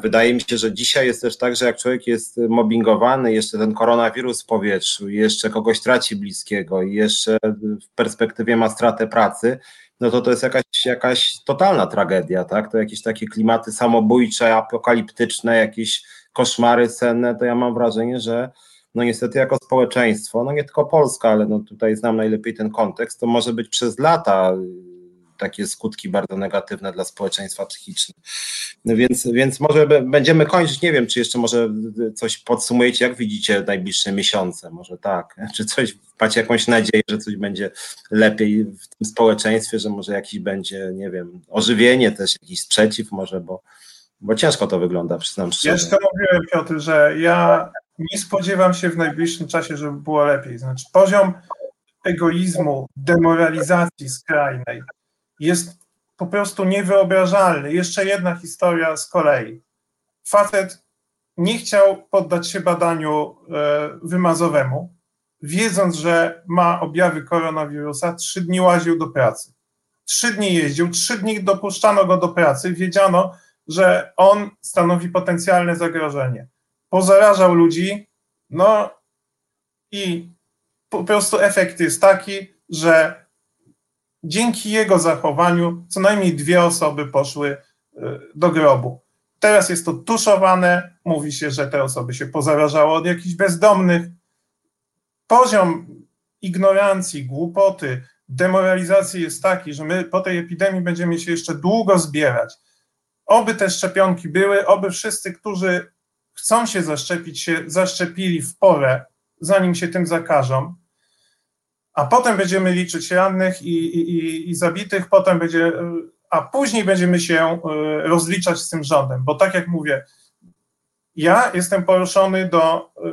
Wydaje mi się, że dzisiaj jest też tak, że jak człowiek jest mobbingowany, jeszcze ten koronawirus w powietrzu, jeszcze kogoś traci bliskiego i jeszcze w perspektywie ma stratę pracy, no to to jest jakaś, jakaś totalna tragedia, tak? To jakieś takie klimaty samobójcze, apokaliptyczne, jakieś koszmary senne, to ja mam wrażenie, że no niestety jako społeczeństwo, no nie tylko Polska, ale no tutaj znam najlepiej ten kontekst, to może być przez lata y, takie skutki bardzo negatywne dla społeczeństwa psychicznego. No więc, więc może będziemy kończyć, nie wiem, czy jeszcze może coś podsumujecie, jak widzicie najbliższe miesiące, może tak, [laughs] czy coś, macie jakąś nadzieję, że coś będzie lepiej w tym społeczeństwie, że może jakiś będzie, nie wiem, ożywienie też, jakiś sprzeciw może, bo, bo ciężko to wygląda, przyznam szczerze. Ja to mówiłem, Piotr, że ja nie spodziewam się w najbliższym czasie, żeby było lepiej. Znaczy, poziom egoizmu, demoralizacji skrajnej jest po prostu niewyobrażalny. Jeszcze jedna historia z kolei. Facet nie chciał poddać się badaniu e, wymazowemu, wiedząc, że ma objawy koronawirusa, trzy dni łaził do pracy. trzy dni jeździł, trzy dni dopuszczano go do pracy, wiedziano, że on stanowi potencjalne zagrożenie. Pozarażał ludzi, no i po prostu efekt jest taki, że dzięki jego zachowaniu co najmniej dwie osoby poszły y, do grobu. Teraz jest to tuszowane, mówi się, że te osoby się pozarażały od jakichś bezdomnych. Poziom ignorancji, głupoty, demoralizacji jest taki, że my po tej epidemii będziemy się jeszcze długo zbierać. Oby te szczepionki były, oby wszyscy, którzy chcą się zaszczepić, się zaszczepili w porę, zanim się tym zakażą a potem będziemy liczyć rannych i, i, i zabitych, potem będzie, a później będziemy się e, rozliczać z tym rządem, bo tak jak mówię, ja jestem poruszony do, e,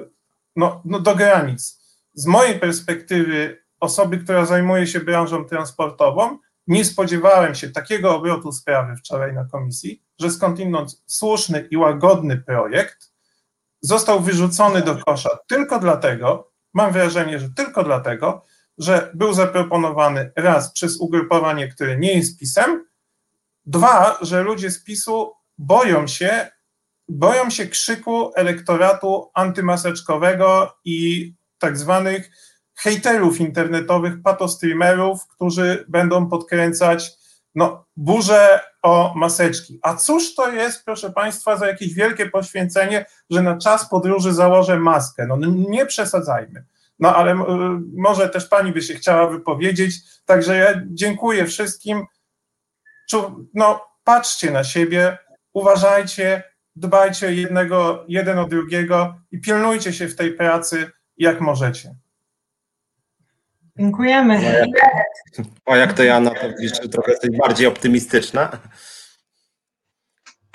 no, no do granic. Z mojej perspektywy, osoby, która zajmuje się branżą transportową, nie spodziewałem się takiego obrotu sprawy wczoraj na komisji, że skądinąd słuszny i łagodny projekt został wyrzucony do kosza tylko dlatego, mam wrażenie, że tylko dlatego, że był zaproponowany raz przez ugrupowanie, które nie jest PiSem, dwa, że ludzie z PiSu boją się, boją się krzyku elektoratu antymaseczkowego i tak zwanych hejterów internetowych, patostreamerów, którzy będą podkręcać no, burzę o maseczki. A cóż to jest, proszę Państwa, za jakieś wielkie poświęcenie, że na czas podróży założę maskę? No nie przesadzajmy. No ale może też pani by się chciała wypowiedzieć. Także ja dziękuję wszystkim. No, patrzcie na siebie, uważajcie, dbajcie jednego, jeden o drugiego i pilnujcie się w tej pracy jak możecie. Dziękujemy. O jak, o jak to Jana, to widzisz, trochę jesteś bardziej optymistyczna.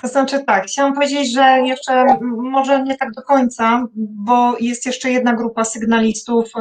To znaczy tak, chciałam powiedzieć, że jeszcze może nie tak do końca, bo jest jeszcze jedna grupa sygnalistów.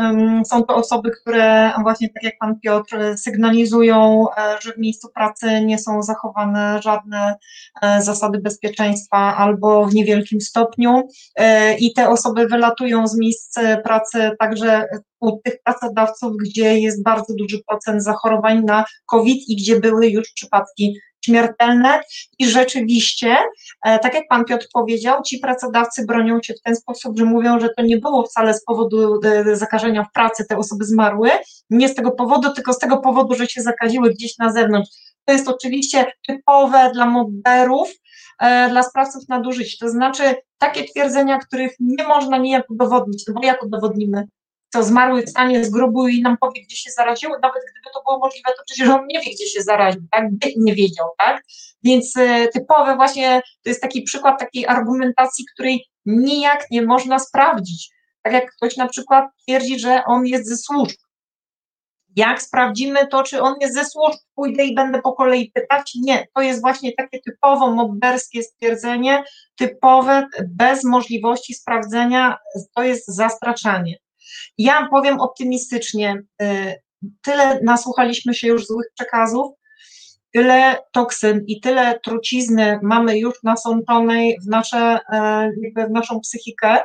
Są to osoby, które właśnie tak jak pan Piotr, sygnalizują, e, że w miejscu pracy nie są zachowane żadne e, zasady bezpieczeństwa albo w niewielkim stopniu e, i te osoby wylatują z miejsc pracy także u tych pracodawców, gdzie jest bardzo duży procent zachorowań na COVID i gdzie były już przypadki śmiertelne i rzeczywiście, e, tak jak pan Piotr powiedział, ci pracodawcy bronią się w ten sposób, że mówią, że to nie było wcale z powodu e, zakażenia w pracy, te osoby zmarły, nie z tego powodu, tylko z tego powodu, że się zakaziły gdzieś na zewnątrz. To jest oczywiście typowe dla moderów, e, dla sprawców nadużyć. To znaczy takie twierdzenia, których nie można nijak udowodnić, no bo jak udowodnimy? Co zmarły wstanie z grobu i nam powie, gdzie się zaraził, nawet gdyby to było możliwe, to przecież on nie wie, gdzie się zaraził, tak? Nie wiedział, tak? Więc e, typowe właśnie, to jest taki przykład takiej argumentacji, której nijak nie można sprawdzić. Tak jak ktoś na przykład twierdzi, że on jest ze służb. Jak sprawdzimy to, czy on jest ze służb, pójdę i będę po kolei pytać? Nie, to jest właśnie takie typowo mobberskie stwierdzenie, typowe, bez możliwości sprawdzenia, to jest zastraszanie. Ja powiem optymistycznie, y, tyle nasłuchaliśmy się już złych przekazów, tyle toksyn i tyle trucizny mamy już nasączonej w, nasze, e, w naszą psychikę,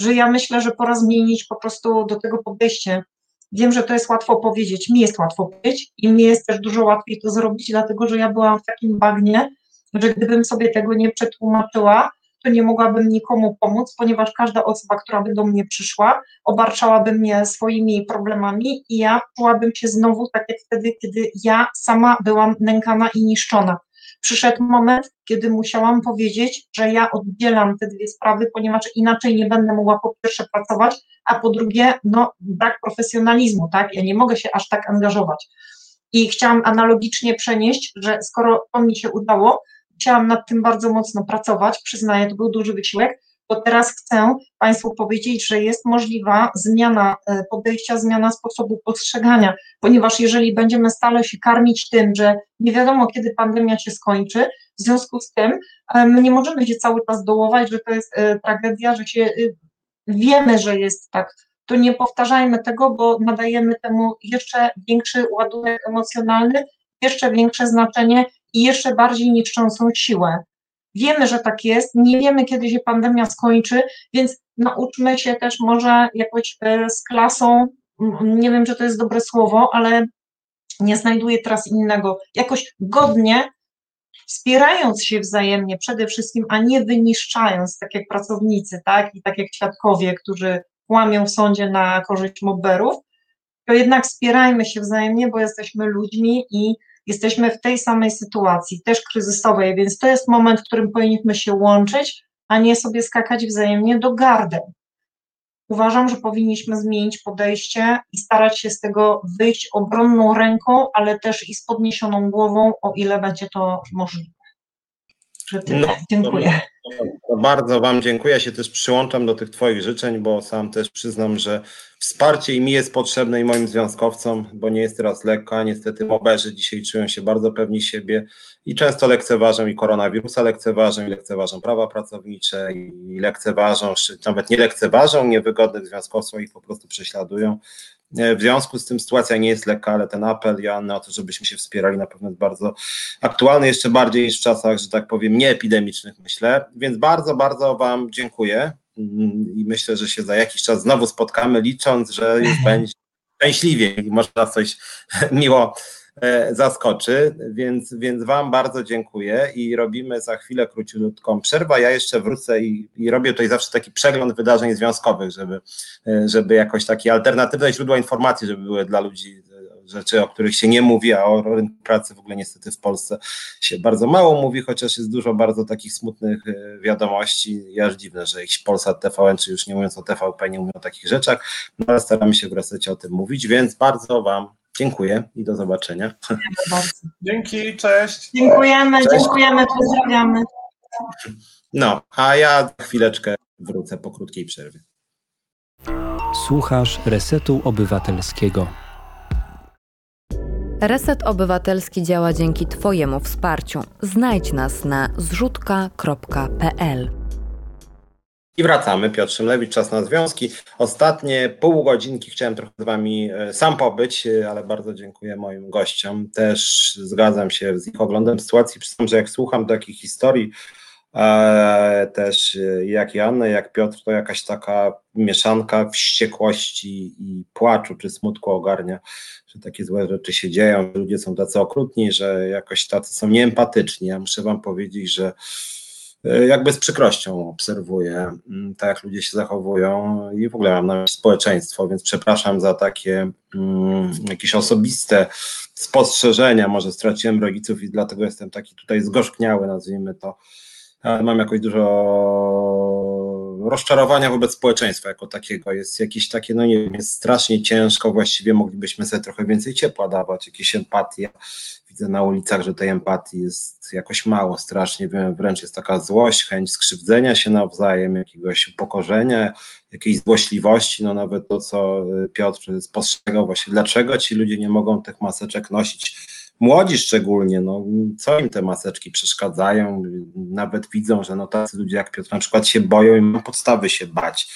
że ja myślę, że pora zmienić po prostu do tego podejście. Wiem, że to jest łatwo powiedzieć, mi jest łatwo powiedzieć i mi jest też dużo łatwiej to zrobić, dlatego że ja byłam w takim bagnie, że gdybym sobie tego nie przetłumaczyła, to nie mogłabym nikomu pomóc, ponieważ każda osoba, która by do mnie przyszła, obarczałaby mnie swoimi problemami i ja czułabym się znowu tak jak wtedy, kiedy ja sama byłam nękana i niszczona. Przyszedł moment, kiedy musiałam powiedzieć, że ja oddzielam te dwie sprawy, ponieważ inaczej nie będę mogła po pierwsze pracować, a po drugie, no, brak profesjonalizmu, tak? Ja nie mogę się aż tak angażować. I chciałam analogicznie przenieść, że skoro to mi się udało, Chciałam nad tym bardzo mocno pracować, przyznaję, to był duży wysiłek, to teraz chcę Państwu powiedzieć, że jest możliwa zmiana e, podejścia, zmiana sposobu postrzegania, ponieważ jeżeli będziemy stale się karmić tym, że nie wiadomo, kiedy pandemia się skończy, w związku z tym e, nie możemy się cały czas dołować, że to jest e, tragedia, że się wiemy, że jest tak. To nie powtarzajmy tego, bo nadajemy temu jeszcze większy ładunek emocjonalny, jeszcze większe znaczenie i jeszcze bardziej niszczącą siłę. Wiemy, że tak jest, nie wiemy, kiedy się pandemia skończy, więc nauczmy się też może jakoś e, z klasą, nie wiem, czy to jest dobre słowo, ale nie znajduję teraz innego, jakoś godnie, wspierając się wzajemnie przede wszystkim, a nie wyniszczając, tak jak pracownicy, tak, i tak jak świadkowie, którzy kłamią w sądzie na korzyść mobberów, to jednak wspierajmy się wzajemnie, bo jesteśmy ludźmi i jesteśmy w tej samej sytuacji, też kryzysowej, więc to jest moment, w którym powinniśmy się łączyć, a nie sobie skakać wzajemnie do gardeł. Uważam, że powinniśmy zmienić podejście i starać się z tego wyjść obronną ręką, ale też i z podniesioną głową, o ile będzie to możliwe. Że tyle. No, Dziękuję. To bardzo Wam dziękuję. Ja się też przyłączam do tych Twoich życzeń, bo sam też przyznam, że wsparcie i mi jest potrzebne i moim związkowcom, bo nie jest teraz lekko, a niestety moberzy dzisiaj czują się bardzo pewni siebie i często lekceważą i koronawirusa lekceważą, i lekceważą prawa pracownicze, i lekceważą, nawet nie lekceważą niewygodnych związkowców, ich po prostu prześladują. W związku z tym sytuacja nie jest lekka, ale ten apel Joanna o to, żebyśmy się wspierali na pewno jest bardzo aktualny, jeszcze bardziej niż w czasach, że tak powiem, nieepidemicznych myślę, więc bardzo, bardzo Wam dziękuję. I myślę, że się za jakiś czas znowu spotkamy, licząc, że już [laughs] będzie szczęśliwie i można coś miło e, zaskoczy, więc, więc Wam bardzo dziękuję i robimy za chwilę króciutką przerwę. Ja jeszcze wrócę i, i robię tutaj zawsze taki przegląd wydarzeń związkowych, żeby, e, żeby jakoś takie alternatywne źródła informacji, żeby były dla ludzi rzeczy, o których się nie mówi, a o rynku pracy w ogóle niestety w Polsce się bardzo mało mówi, chociaż jest dużo bardzo takich smutnych e, wiadomości. Ja aż dziwne, że jakiś Polsat TVN, czy już nie mówiąc o TVP, nie mówią o takich rzeczach, no ale staramy się w resecie o tym mówić, więc bardzo Wam dziękuję i do zobaczenia. Dzięki, cześć. Dziękujemy, cześć. dziękujemy, pozdrawiamy. No, a ja chwileczkę wrócę po krótkiej przerwie. Słuchasz Resetu Obywatelskiego. Reset Obywatelski działa dzięki Twojemu wsparciu. Znajdź nas na zrzutka.pl. I wracamy. Piotr Szymlewicz, czas na związki. Ostatnie pół godzinki chciałem trochę z Wami e, sam pobyć, e, ale bardzo dziękuję moim gościom. Też zgadzam się z ich oglądem sytuacji. Przyznam, że jak słucham takich historii, e, też jak Janne, jak Piotr, to jakaś taka mieszanka wściekłości i płaczu czy smutku ogarnia że takie złe rzeczy się dzieją, że ludzie są tacy okrutni, że jakoś tacy są nieempatyczni. Ja muszę wam powiedzieć, że jakby z przykrością obserwuję, mm, tak jak ludzie się zachowują i w ogóle mam na myśli społeczeństwo, więc przepraszam za takie um, jakieś osobiste spostrzeżenia, może straciłem rodziców i dlatego jestem taki tutaj zgorzkniały, nazwijmy to, ale mam jakoś dużo rozczarowania wobec społeczeństwa jako takiego. Jest jakieś takie, no nie wiem, jest strasznie ciężko, właściwie moglibyśmy sobie trochę więcej ciepła dawać, jakieś empatie. Widzę na ulicach, że tej empatii jest jakoś mało, strasznie, wręcz jest taka złość, chęć skrzywdzenia się nawzajem, jakiegoś upokorzenia, jakiejś złośliwości, no nawet to, co Piotr spostrzegał właśnie, dlaczego ci ludzie nie mogą tych maseczek nosić, młodzi szczególnie, no, co im te maseczki przeszkadzają, nawet widzą, że no, tacy ludzie jak Piotr na przykład się boją i mają podstawy się bać.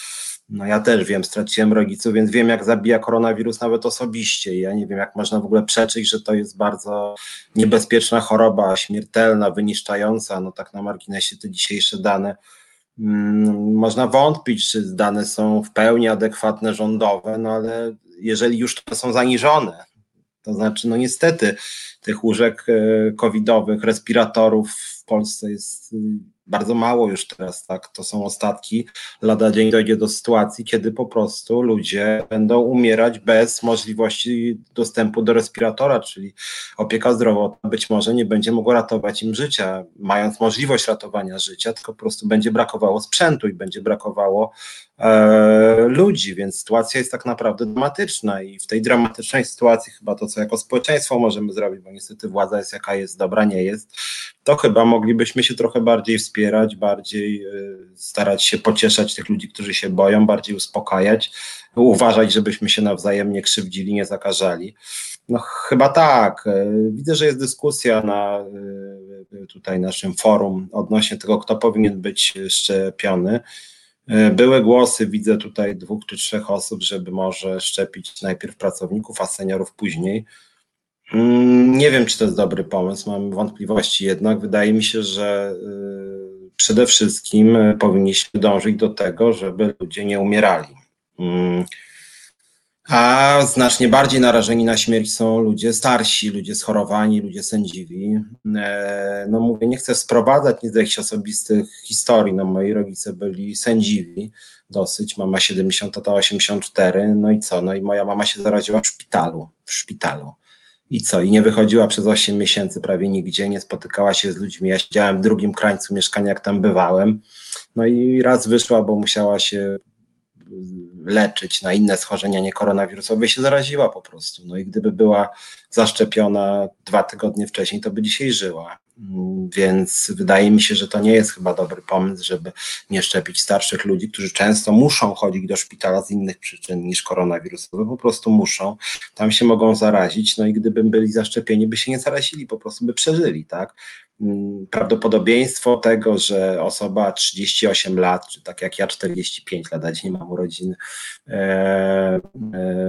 No ja też wiem, straciłem rodziców, więc wiem, jak zabija koronawirus nawet osobiście. Ja nie wiem, jak można w ogóle przeczyć, że to jest bardzo niebezpieczna choroba, śmiertelna, wyniszczająca. No tak na marginesie te dzisiejsze dane. Hmm, można wątpić, czy dane są w pełni adekwatne rządowe, no ale jeżeli już to są zaniżone, to znaczy, no niestety, tych łóżek e, covidowych, respiratorów w Polsce jest bardzo mało już teraz, tak? To są ostatki. Lada dzień dojdzie do sytuacji, kiedy po prostu ludzie będą umierać bez możliwości dostępu do respiratora, czyli opieka zdrowotna być może nie będzie mogła ratować im życia, mając możliwość ratowania życia, tylko po prostu będzie brakowało sprzętu i będzie brakowało e, ludzi, więc sytuacja jest tak naprawdę dramatyczna i w tej dramatycznej sytuacji chyba to, co jako społeczeństwo możemy zrobić, bo niestety władza jest jaka jest, dobra nie jest, to chyba moglibyśmy się trochę bardziej wspierać, bardziej y, starać się pocieszać tych ludzi, którzy się boją, bardziej uspokajać, uważać, żebyśmy się nawzajem nie krzywdzili, nie zakażali. No chyba tak. Y, widzę, że jest dyskusja na y, tutaj naszym forum odnośnie tego, kto powinien być szczepiony. Były głosy, widzę tutaj dwóch czy trzech osób, żeby może szczepić najpierw pracowników, a seniorów później. Mm, nie wiem, czy to jest dobry pomysł, mam wątpliwości jednak. Wydaje mi się, że y, przede wszystkim powinniśmy dążyć do tego, żeby ludzie nie umierali. Mm, A znacznie bardziej narażeni na śmierć są ludzie starsi, ludzie schorowani, ludzie sędziwi. E, no mówię, nie chcę sprowadzać nic do jakichś osobistych historii. No moi rodzice byli sędziwi dosyć, mama 70, tata 84, no i co? No i moja mama się zaraziła w szpitalu, w szpitalu. I co? I nie wychodziła przez 8 miesięcy prawie nigdzie, nie spotykała się z ludźmi. Ja siedziałem w drugim krańcu mieszkania, jak tam bywałem. No i raz wyszła, bo musiała się leczyć na inne schorzenia nie koronawirusowe, się zaraziła po prostu. No i gdyby była zaszczepiona dwa tygodnie wcześniej, to by dzisiaj żyła. Mm, więc wydaje mi się, że to nie jest chyba dobry pomysł, żeby nie szczepić starszych ludzi, którzy często muszą chodzić do szpitala z innych przyczyn niż koronawirusowe, po prostu muszą, tam się mogą zarazić, no i gdyby byli zaszczepieni, by się nie zarazili, po prostu by przeżyli, tak? Mm, prawdopodobieństwo tego, że osoba 38 lat, czy tak jak ja 45 lat, a nie mam urodzin, e, e,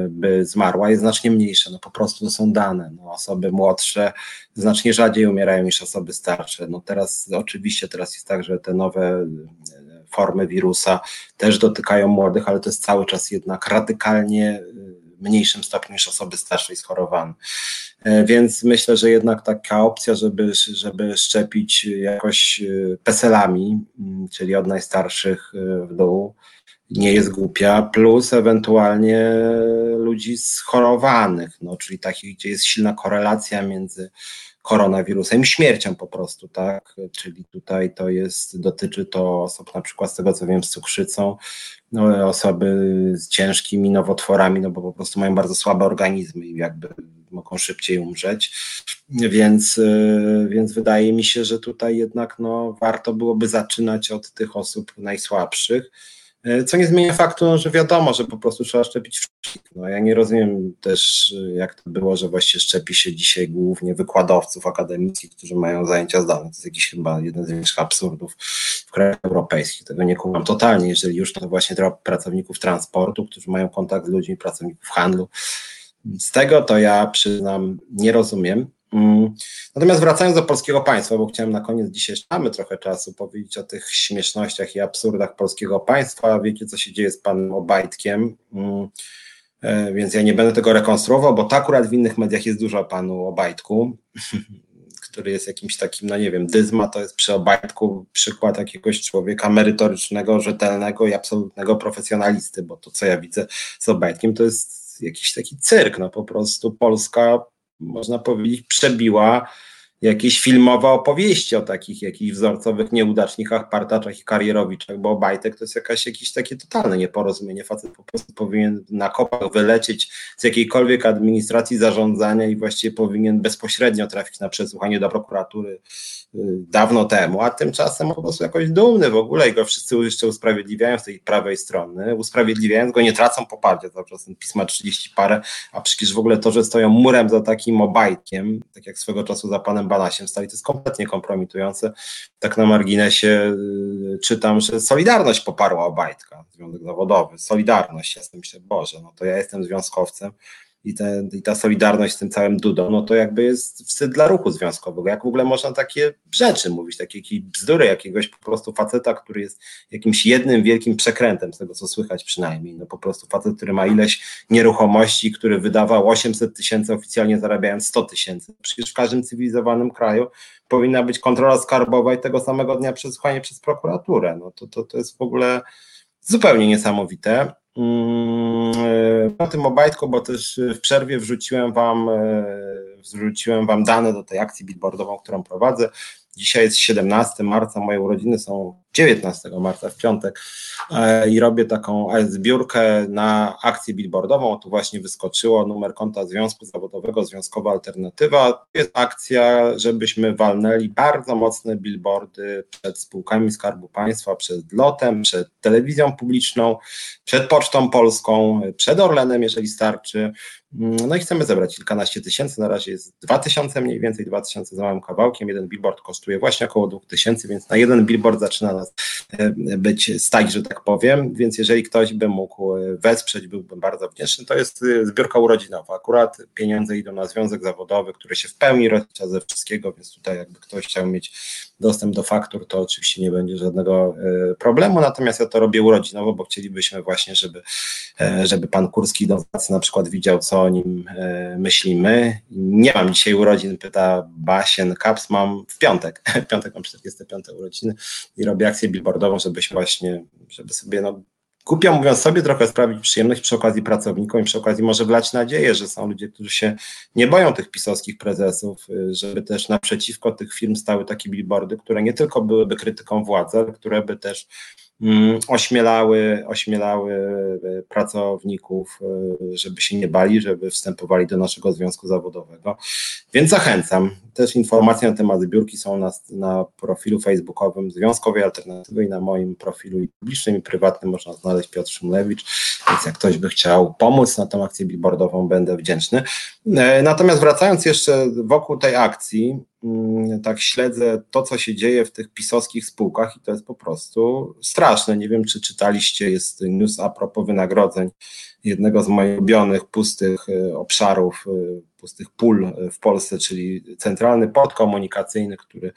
by zmarła, jest znacznie mniejsze. No po prostu to są dane. No, osoby młodsze znacznie rzadziej umierają niż osoby starsze. No teraz oczywiście teraz jest tak, że te nowe e, formy wirusa też dotykają młodych, ale to jest cały czas jednak radykalnie mniejszym stopniu niż osoby starsze i schorowane. E, więc myślę, że jednak taka opcja, żeby, żeby szczepić jakoś e, peselami, mm, czyli od najstarszych e, w dół, nie jest głupia, plus ewentualnie ludzi schorowanych, no, czyli takich, gdzie jest silna korelacja między koronawirusem śmiercią po prostu, tak? Czyli tutaj to jest, dotyczy to osób na przykład z tego co wiem z cukrzycą, no, osoby z ciężkimi nowotworami, no bo po prostu mają bardzo słabe organizmy i jakby mogą szybciej umrzeć. Więc, y, więc wydaje mi się, że tutaj jednak no, warto byłoby zaczynać od tych osób najsłabszych. Y, co nie zmienia faktu, no, że wiadomo, że po prostu trzeba szczepić wszystkich. No, ja nie rozumiem też, y, jak to było, że właściwie szczepi się dzisiaj głównie wykładowców akademickich, którzy mają zajęcia zdalne. To jest jakiś chyba jeden z większych absurdów w krajach europejskich. Tego nie kumam totalnie. Jeżeli już, to właśnie pracowników transportu, którzy mają kontakt z ludźmi, pracowników handlu, z tego to ja przyznam, nie rozumiem. Mm. Natomiast wracając do polskiego państwa, bo chciałem na koniec dzisiaj mamy trochę czasu powiedzieć o tych śmiesznościach i absurdach polskiego państwa. Wiecie, co się dzieje z panem Obajtkiem. Mm. E, więc ja nie będę tego rekonstruował, bo to akurat w innych mediach jest dużo o panu Obajtku, [laughs] który jest jakimś takim, no nie wiem, dyzma to jest przy Obajtku przykład jakiegoś człowieka merytorycznego, rzetelnego i absolutnego profesjonalisty, bo to, co ja widzę z Obajtkiem, to jest jakiś taki cyrk, no po prostu Polska, można powiedzieć, przebiła jakieś filmowe opowieści o takich jakichś wzorcowych nieudacznikach, partaczach i karierowiczach, bo Obajtek to jest jakaś, jakieś takie totalne nieporozumienie. Facet po prostu powinien na kopach wylecieć z jakiejkolwiek administracji zarządzania i właściwie powinien bezpośrednio trafić na przesłuchanie do prokuratury dawno temu, a tymczasem po prostu jakoś dumny w ogóle i go wszyscy jeszcze usprawiedliwiają z tej prawej strony, usprawiedliwiając go, nie tracą poparcia, cały czas pisma 30 parę, a przecież w ogóle to, że stoją murem za takim obajtkiem, tak jak swego czasu za panem Banasiem stali, to jest kompletnie kompromitujące. Tak na marginesie y, czytam, że Solidarność poparła Obajtka, Związek Zawodowy, Solidarność, ja sobie myślę, Boże, no to ja jestem związkowcem, i, te, i ta solidarność z tym całym dudą, no to jakby jest wstyd dla ruchu związkowego. Jak w ogóle można takie rzeczy mówić, takie bzdury jakiegoś po prostu faceta, który jest jakimś jednym wielkim przekrętem, z tego co słychać przynajmniej. No po prostu facet, który ma ileś nieruchomości, który wydawał 800 tysięcy, oficjalnie zarabiając 100 tysięcy. Przecież w każdym cywilizowanym kraju powinna być kontrola skarbowa i tego samego dnia przesłuchanie przez prokuraturę. No to, to, to jest w ogóle zupełnie niesamowite. Mm, o tym Obajtku, bo też w przerwie wrzuciłem wam, e, wrzuciłem wam dane do tej akcji billboardową, którą prowadzę. Dzisiaj jest 17 marca, moje urodziny są 19 marca w piątek e, i robię taką e, zbiórkę na akcję billboardową. Tu właśnie wyskoczyło numer konta Związku Zawodowego Związkowa Alternatywa. To jest akcja, żebyśmy walnęli bardzo mocne billboardy przed spółkami Skarbu Państwa, przed lotem, przed telewizją publiczną, przed Pocztą Polską, przed Orlenem, jeżeli starczy. No i chcemy zebrać kilkanaście tysięcy, na razie jest dwa tysiące mniej więcej, dwa tysiące za małym kawałkiem, jeden billboard kosztuje właśnie około dwóch tysięcy, więc na jeden billboard zaczyna nas e, być stać, że tak powiem, więc jeżeli ktoś by mógł e, wesprzeć, byłbym bardzo wdzięczny. To jest e, zbiórka urodzinowa, akurat pieniądze idą na związek zawodowy, który się w pełni rozlicza ze wszystkiego, więc tutaj jakby ktoś chciał mieć dostęp do faktur, to oczywiście nie będzie żadnego problemu, natomiast ja to robię urodzinowo, bo chcielibyśmy właśnie, żeby, żeby pan Kurski idąc na przykład widział, co o nim myślimy. Nie mam dzisiaj urodzin, pyta Basien Kaps, mam w piątek, [laughs] w piątek mam 45 urodziny i robię akcję billboardową, żebyś właśnie, żeby sobie no, głupio mówiąc sobie, trochę sprawić przyjemność przy okazji pracownikom i przy okazji może wlać nadzieję, że są ludzie, którzy się nie boją tych pisowskich prezesów, y, żeby też naprzeciwko tych firm stały takie billboardy, które nie tylko byłyby krytyką władzy, ale które by też ośmielały, ośmielały e, pracowników, e, żeby się nie bali, żeby wstępowali do naszego związku zawodowego. Więc zachęcam. Też informacje na temat zbiórki są na, na profilu facebookowym Związkowej Alternatywy i na moim profilu i publicznym i prywatnym można znaleźć Piotr Szymlewicz, więc jak ktoś by chciał pomóc na tą akcję billboardową, będę wdzięczny. E, natomiast wracając jeszcze wokół tej akcji, Mm, tak śledzę to, co się dzieje w tych pisowskich spółkach i to jest po prostu straszne. Nie wiem, czy czytaliście, jest news a propos wynagrodzeń jednego z moich ulubionych pustych e, obszarów, e, pustych pól w Polsce, czyli centralny port komunikacyjny, który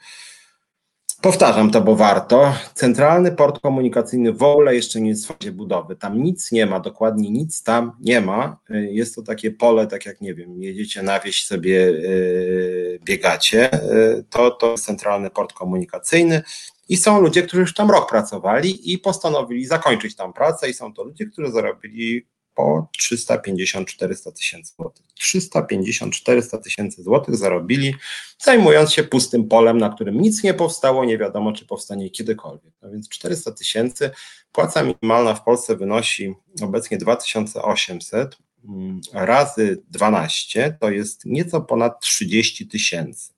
Powtarzam to, bo warto. Centralny port komunikacyjny w ogóle jeszcze nie jest w fazie budowy. Tam nic nie ma, dokładnie nic tam nie ma. Jest to takie pole, tak jak nie wiem, jedziecie na wieś sobie yy, biegacie. Yy, to, to jest centralny port komunikacyjny i są ludzie, którzy już tam rok pracowali i postanowili zakończyć tam pracę i są to ludzie, którzy zarobili po 350-400 tysięcy złotych. 350-400 tysięcy złotych zarobili, zajmując się pustym polem, na którym nic nie powstało, nie wiadomo, czy powstanie kiedykolwiek. No więc 400 tysięcy, płaca minimalna w Polsce wynosi obecnie 2800 mm, razy 12, to jest nieco ponad 30 tysięcy.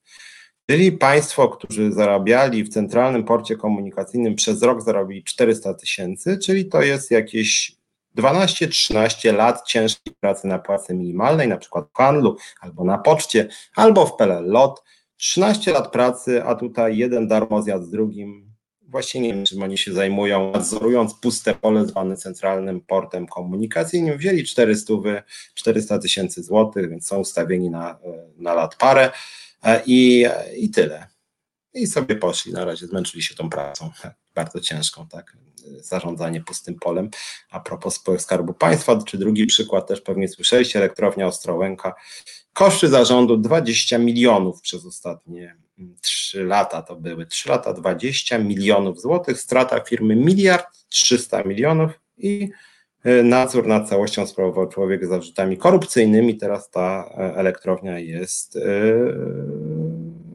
Czyli państwo, którzy zarabiali w centralnym porcie komunikacyjnym przez rok zarobili 400 tysięcy, czyli to jest jakieś 12-13 lat ciężkiej pracy na płacy minimalnej, na przykład w handlu, albo na poczcie, albo w PLL LOT. 13 lat pracy, a tutaj jeden darmozjad z drugim. Właściwie nie wiem, czym oni się zajmują, nadzorując puste pole zwane centralnym portem komunikacyjnym. Wzięli 400, 400 tysięcy złotych, więc są ustawieni na, na lat parę e, i, i tyle. I sobie poszli, na razie zmęczyli się tą pracą, bardzo ciężką, tak zarządzanie pustym polem. A propos spółek Skarbu Państwa, czy drugi przykład też pewnie słyszeliście, elektrownia Ostrołęka. Koszty zarządu 20 milionów przez ostatnie 3 lata to były, 3 lata 20 milionów złotych, strata firmy miliard 300 milionów i e, nadzór nad całością sprawował człowiek z zarzutami korupcyjnymi. Teraz ta e, elektrownia jest e,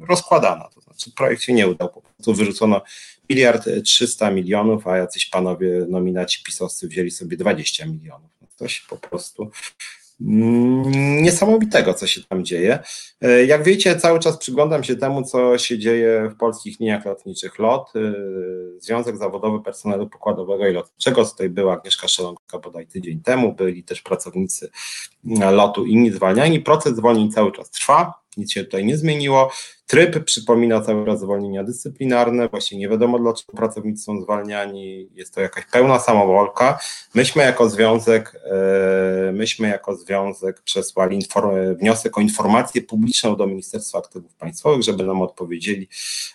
rozkładana. To znaczy projekt się nie udał, po prostu wyrzucono miliard 300 milionów, a jacyś panowie nominaci pisowscy wzięli sobie 20 milionów. No coś po prostu mm, niesamowitego, co się tam dzieje. E, jak wiecie, cały czas przyglądam się temu, co się dzieje w polskich liniach lotniczych LOT. E, Związek Zawodowy Personelu Pokładowego i Lotniczego, tutaj była Agnieszka Szelonka bodaj tydzień temu, byli też pracownicy lotu inni zwalniani. Proces zwolnień cały czas trwa, nic się tutaj nie zmieniło. Tryb przypomina cały czas zwolnienia dyscyplinarne, właśnie nie wiadomo dlaczego pracownicy są zwalniani, jest to jakaś pełna samowolka. Myśmy jako związek, e, myśmy jako związek przesłali wniosek o informację publiczną do Ministerstwa Aktywów Państwowych, żeby nam odpowiedzieli,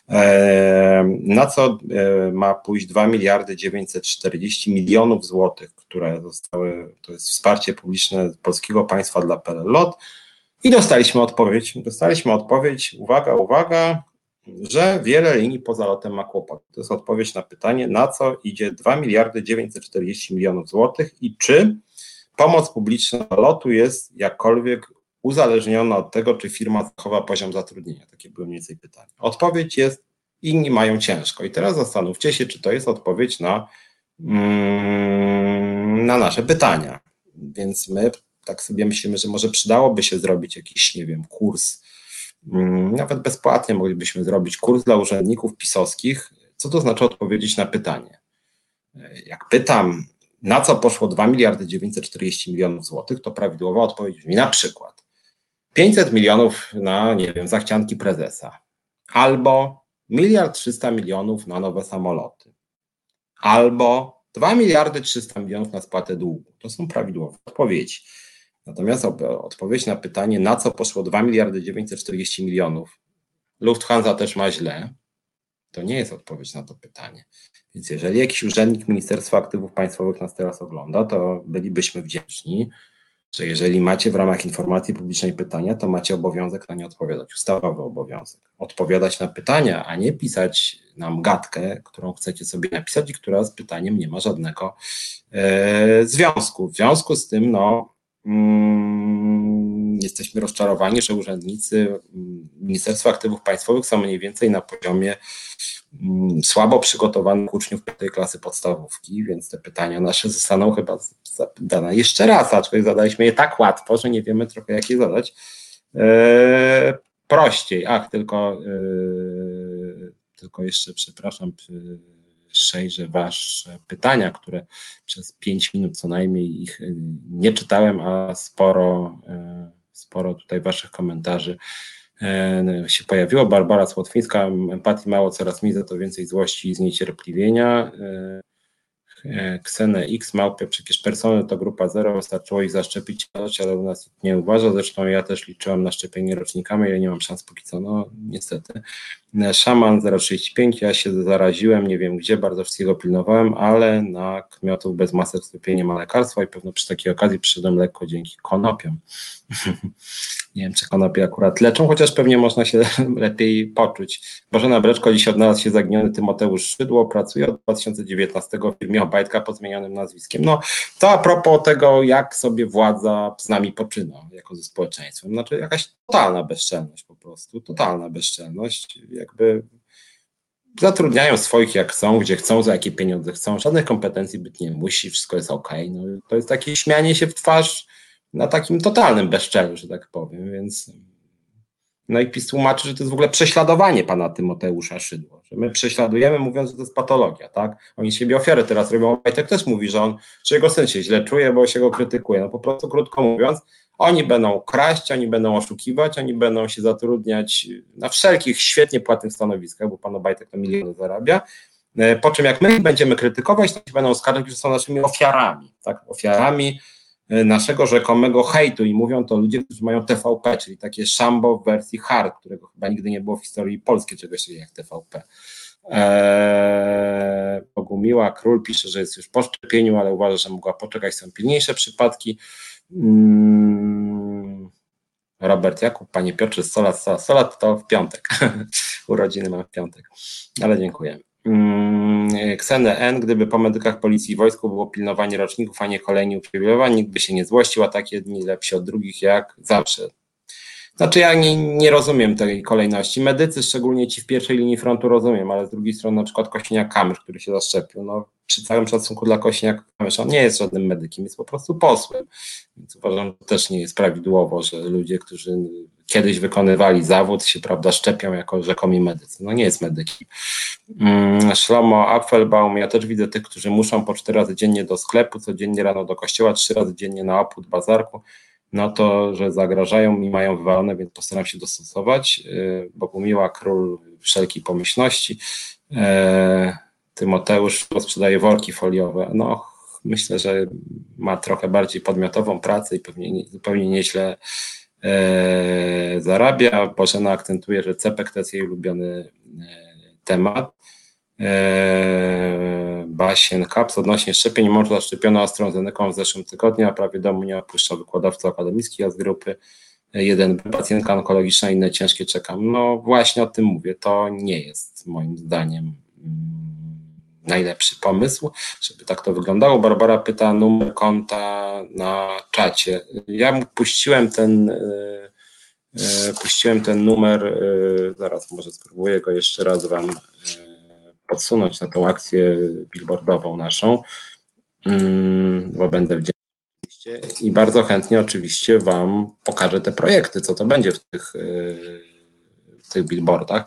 e, na co e, ma pójść 2 miliardy 940 milionów złotych, które zostały, to jest wsparcie publiczne polskiego państwa dla PLLOT, i dostaliśmy odpowiedź. Dostaliśmy odpowiedź, uwaga, uwaga, że wiele linii poza lotem ma kłopot. To jest odpowiedź na pytanie, na co idzie 2 miliardy 940 milionów złotych i czy pomoc publiczna lotu jest jakkolwiek uzależniona od tego, czy firma zachowa poziom zatrudnienia. Takie były mniej więcej pytania. Odpowiedź jest, inni mają ciężko. I teraz zastanówcie się, czy to jest odpowiedź na, mm, na nasze pytania. Więc my tak sobie myślimy, że może przydałoby się zrobić jakiś, nie wiem, kurs, mm, nawet bezpłatnie moglibyśmy zrobić kurs dla urzędników pisowskich, co to znaczy odpowiedzieć na pytanie. Jak pytam, na co poszło 2 miliardy 940 milionów złotych, to prawidłowa odpowiedź brzmi na przykład 500 milionów na, nie wiem, zachcianki prezesa, albo miliard 300 milionów na nowe samoloty, albo 2 miliardy 300 milionów na spłatę długu. To są prawidłowe odpowiedzi. Natomiast odpowiedź na pytanie, na co poszło 2 miliardy 940 milionów, Lufthansa też ma źle, To nie jest odpowiedź na to pytanie. Więc jeżeli jakiś urzędnik Ministerstwa Aktywów Państwowych nas teraz ogląda, to bylibyśmy wdzięczni, że jeżeli macie w ramach informacji publicznej pytania, to macie obowiązek na nie odpowiadać, ustawowy obowiązek. Odpowiadać na pytania, a nie pisać nam gadkę, którą chcecie sobie napisać i która z pytaniem nie ma żadnego e, związku. W związku z tym, no, jesteśmy rozczarowani, że urzędnicy mm, Ministerstwa Aktywów Państwowych są mniej więcej na poziomie mm, słabo przygotowanych uczniów piątej klasy podstawówki, więc te pytania nasze zostaną chyba zadane jeszcze raz, aczkolwiek zadaliśmy je tak łatwo, że nie wiemy trochę jak je zadać. E, prościej, ach, tylko, e, tylko jeszcze przepraszam, przejrzę Wasze pytania, które przez pięć minut co najmniej ich e, nie czytałem, a sporo, e, sporo tutaj Waszych komentarzy e, się pojawiło. Barbara Słotwińska, empatii mało, coraz mniej, za to więcej złości i zniecierpliwienia. Ksenę X, małpie, przecież persony to grupa zero, wystarczyło ich zaszczepić, ale u nas nie uważa, zresztą ja też liczyłem na szczepienie rocznikami, ale nie mam szans póki co, no niestety. Szaman 065, ja się zaraziłem, nie wiem gdzie, bardzo wszystkiego pilnowałem, ale na kmiotów bez masek skupienie ma lekarstwa i pewno przy takiej okazji przyszedłem lekko dzięki konopiom. [laughs] nie wiem, czy konopie akurat leczą, chociaż pewnie można się [laughs] lepiej poczuć. Bożena Breczko dziś odnalazł się zaginiony Tymoteusz Szydło, pracuje od 2019 w firmie Obajtka pod zmienionym nazwiskiem. No to a propos tego, jak sobie władza z nami poczyna jako ze społeczeństwem. Znaczy jakaś totalna bezczelność po prostu, totalna bezczelność. Jakby zatrudniają swoich jak chcą, gdzie chcą, za jakie pieniądze chcą, żadnych kompetencji być nie musi, wszystko jest ok. No, to jest takie śmianie się w twarz na takim totalnym bezczelu, że tak powiem, więc no i PiS tłumaczy, że to jest w ogóle prześladowanie pana Tymoteusza Szydło, że my prześladujemy mówiąc, że to jest patologia, tak? Oni siebie ofiary teraz robią, Wojtek też mówi, że on, że jego syn się źle czuje, bo się go krytykuje, no po prostu krótko mówiąc, oni będą kraść, oni będą oszukiwać, oni będą się zatrudniać na wszelkich świetnie płatnych stanowiskach, bo pan Obajtek to miliony zarabia, e, po czym jak my będziemy krytykować, to będą skarżyć, że są naszymi ofiarami, tak? Ofiarami naszego rzekomego hejtu i mówią to ludzie, którzy mają TVP, czyli takie szambo w wersji hard, którego chyba nigdy nie było w historii polskiej czegoś jak TVP. Eee, Król pisze, że jest już po szczepieniu, ale uważa, że mogła poczekać, są pilniejsze przypadki. Mm, Robert Jakub, panie Piotrze, Solat, Solat, Solat to w piątek. [laughs] Urodziny mam w piątek, ale dziękuję. Mm, Ksenę N, gdyby po medykach policji i wojsku było pilnowanie roczników, a nie kolejni uprzywilejowań, nikt by się nie złościł, a tak jedni lepsi od drugich jak zawsze. Znaczy ja nie, nie rozumiem tej kolejności. Medycy, szczególnie ci w pierwszej linii frontu rozumiem, ale z drugiej strony na przykład Kośniak Kamysz, który się zaszczepił, no przy całym szacunku dla Kośniak Kamysza, on nie jest żadnym medykiem, jest po prostu posłem. Więc uważam, że też nie jest prawidłowo, że ludzie, którzy kiedyś wykonywali zawód, się prawda szczepią jako rzekomi medycy. No nie jest medykiem. Mm, Szlomo Apfelbaum, ja też widzę tych, którzy muszą po cztery razy dziennie do sklepu, codziennie rano do kościoła, trzy razy dziennie na opód bazarku, no to, że zagrażają mi, mają wywalone, więc postaram się dostosować. Y, Bogumiła, król wszelkiej pomyślności. E, Tymoteusz sprzedaje worki foliowe. No, myślę, że ma trochę bardziej podmiotową pracę i pewnie zupełnie nieźle zarabia. Bożena akcentuje, że CEPEK to jest jej ulubiony e, temat. E, Basien Kaps odnośnie szczepień mąż zaszczepiono AstraZeneką w zeszłym tygodniu, a prawie domu nie opuszcza wykładowca akademicki, a z grupy jeden pacjentka onkologiczna, inne ciężkie czekam. No właśnie o tym mówię, to nie jest moim zdaniem mm, najlepszy pomysł, żeby tak to wyglądało. Barbara pyta numer konta na czacie. Ja puściłem ten e, e, puściłem ten numer, zaraz może spróbuję go jeszcze raz wam podsunąć na tą akcję billboardową naszą, mm, bo będę wdzięczny i bardzo chętnie oczywiście Wam pokażę te projekty, co to będzie w tych, w tych billboardach.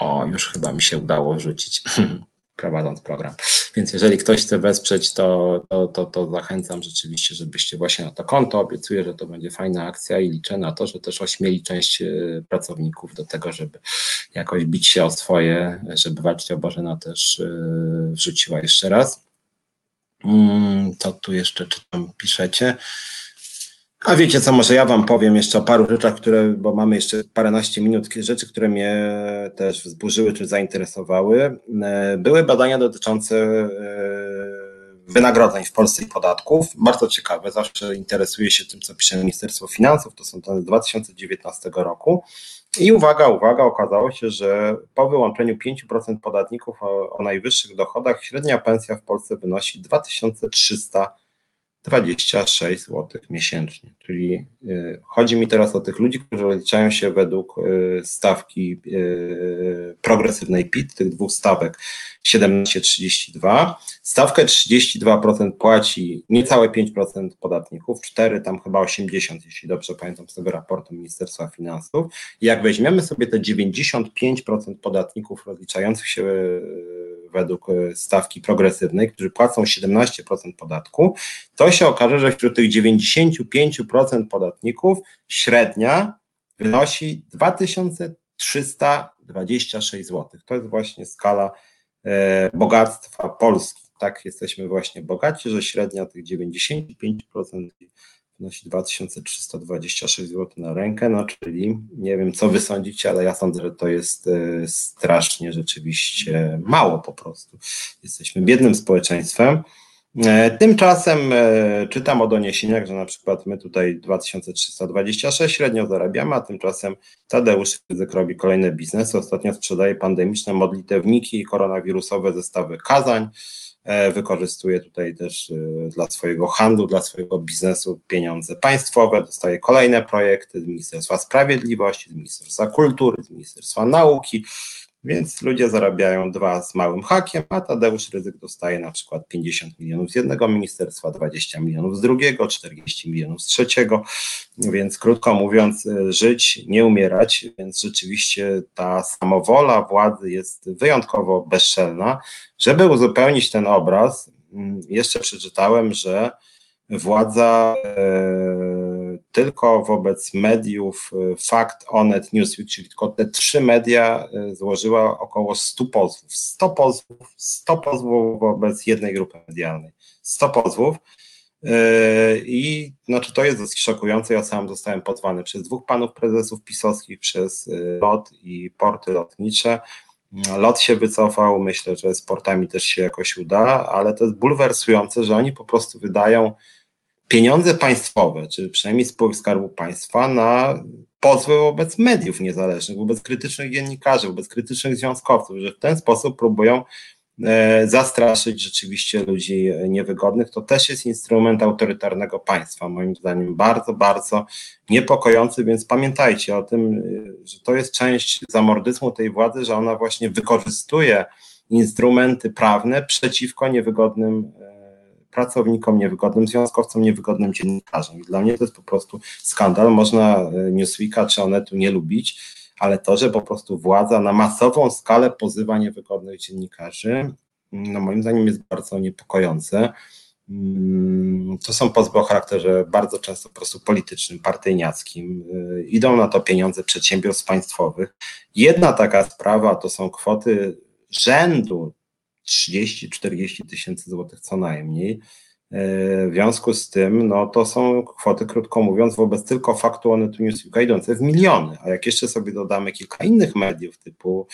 O, już chyba mi się udało wrzucić. [laughs] prowadząc program. Więc jeżeli ktoś chce wesprzeć, to, to, to, to, zachęcam rzeczywiście, żebyście właśnie na to konto. Obiecuję, że to będzie fajna akcja i liczę na to, że też ośmieli część e, pracowników do tego, żeby jakoś bić się o swoje, żeby walczyć o Bożena też e, wrzuciła jeszcze raz. Mm, to tu jeszcze czytam, piszecie. A wiecie co, może ja wam powiem jeszcze o paru rzeczach, które, bo mamy jeszcze paręnaście minut, rzeczy, które mnie też wzburzyły czy zainteresowały. E, były badania dotyczące e, wynagrodzeń w Polsce i podatków. Bardzo ciekawe, zawsze interesuję się tym, co pisze Ministerstwo Finansów, to są dane z 2019 roku. I uwaga, uwaga, okazało się, że po wyłączeniu 5% podatników o, o najwyższych dochodach średnia pensja w Polsce wynosi 2300 26 zł miesięcznie. Czyli y, chodzi mi teraz o tych ludzi, którzy rozliczają się według y, stawki y, progresywnej PIT, tych dwóch stawek 17-32. Stawkę 32% płaci niecałe 5% podatników, 4 tam chyba 80, jeśli dobrze pamiętam z tego raportu Ministerstwa Finansów. Jak weźmiemy sobie te 95% podatników rozliczających się według e, stawki progresywnej, którzy płacą 17% podatku, to się okaże, że wśród tych 95% podatników średnia wynosi 2326 zł. To jest właśnie skala e, bogactwa Polski. Tak, jesteśmy właśnie bogaci, że średnia tych 95% wynosi 2326 zł na rękę, no czyli nie wiem, co wy sądzicie, ale ja sądzę, że to jest e, strasznie rzeczywiście mało po prostu. Jesteśmy biednym społeczeństwem. E, tymczasem e, czytam o doniesieniach, że na przykład my tutaj 2326 średnio zarabiamy, a tymczasem Tadeusz Ryzyk robi kolejne biznesy. Ostatnio sprzedaje pandemiczne modlitewniki i koronawirusowe zestawy kazań. E, wykorzystuje tutaj też e, dla swojego handlu, dla swojego biznesu pieniądze państwowe, dostaje kolejne projekty z Ministerstwa Sprawiedliwości, z Ministerstwa Kultury, z Ministerstwa Nauki, więc ludzie zarabiają dwa z małym hakiem, a Tadeusz Ryzyk dostaje na przykład 50 milionów z jednego ministerstwa, 20 milionów z drugiego, 40 milionów z trzeciego. Więc krótko mówiąc, e, żyć, nie umierać, więc rzeczywiście ta samowola władzy jest wyjątkowo bezczelna. Żeby uzupełnić ten obraz, mm, jeszcze przeczytałem, że władza e, tylko wobec mediów e, Fact, Onet, Newsweek, czyli tylko te trzy media e, złożyła około 100 pozwów. 100 pozwów, 100 pozwów wobec jednej grupy medialnej. 100 pozwów. I znaczy to jest dosyć szokujące. Ja sam zostałem pozwany przez dwóch panów prezesów pisowskich, przez LOT i porty lotnicze. Lot się wycofał, myślę, że z portami też się jakoś uda, ale to jest bulwersujące, że oni po prostu wydają pieniądze państwowe, czy przynajmniej spółek Skarbu Państwa na pozwy wobec mediów niezależnych, wobec krytycznych dziennikarzy, wobec krytycznych związkowców, że w ten sposób próbują e, zastraszyć rzeczywiście ludzi niewygodnych. To też jest instrument autorytarnego państwa, moim zdaniem bardzo, bardzo niepokojący, więc pamiętajcie o tym, e, że to jest część zamordyzmu tej władzy, że ona właśnie wykorzystuje instrumenty prawne przeciwko niewygodnym e, pracownikom niewygodnym, związkowcom niewygodnym, dziennikarzom. I dla mnie to jest po prostu skandal. Można e, Newsweeka czy Onetu nie lubić, ale to, że po prostu władza na masową skalę pozywa niewygodnych dziennikarzy, no moim zdaniem jest bardzo niepokojące. Mm, to są pozwy o charakterze bardzo często po prostu politycznym, partyjniackim. E, idą na to pieniądze przedsiębiorstw państwowych. Jedna taka sprawa to są kwoty rzędu 30-40 tysięcy złotych co najmniej. E, w związku z tym, no to są kwoty, krótko mówiąc, wobec tylko faktu one tu Newsweeka idące w miliony. A jak jeszcze sobie dodamy kilka innych mediów typu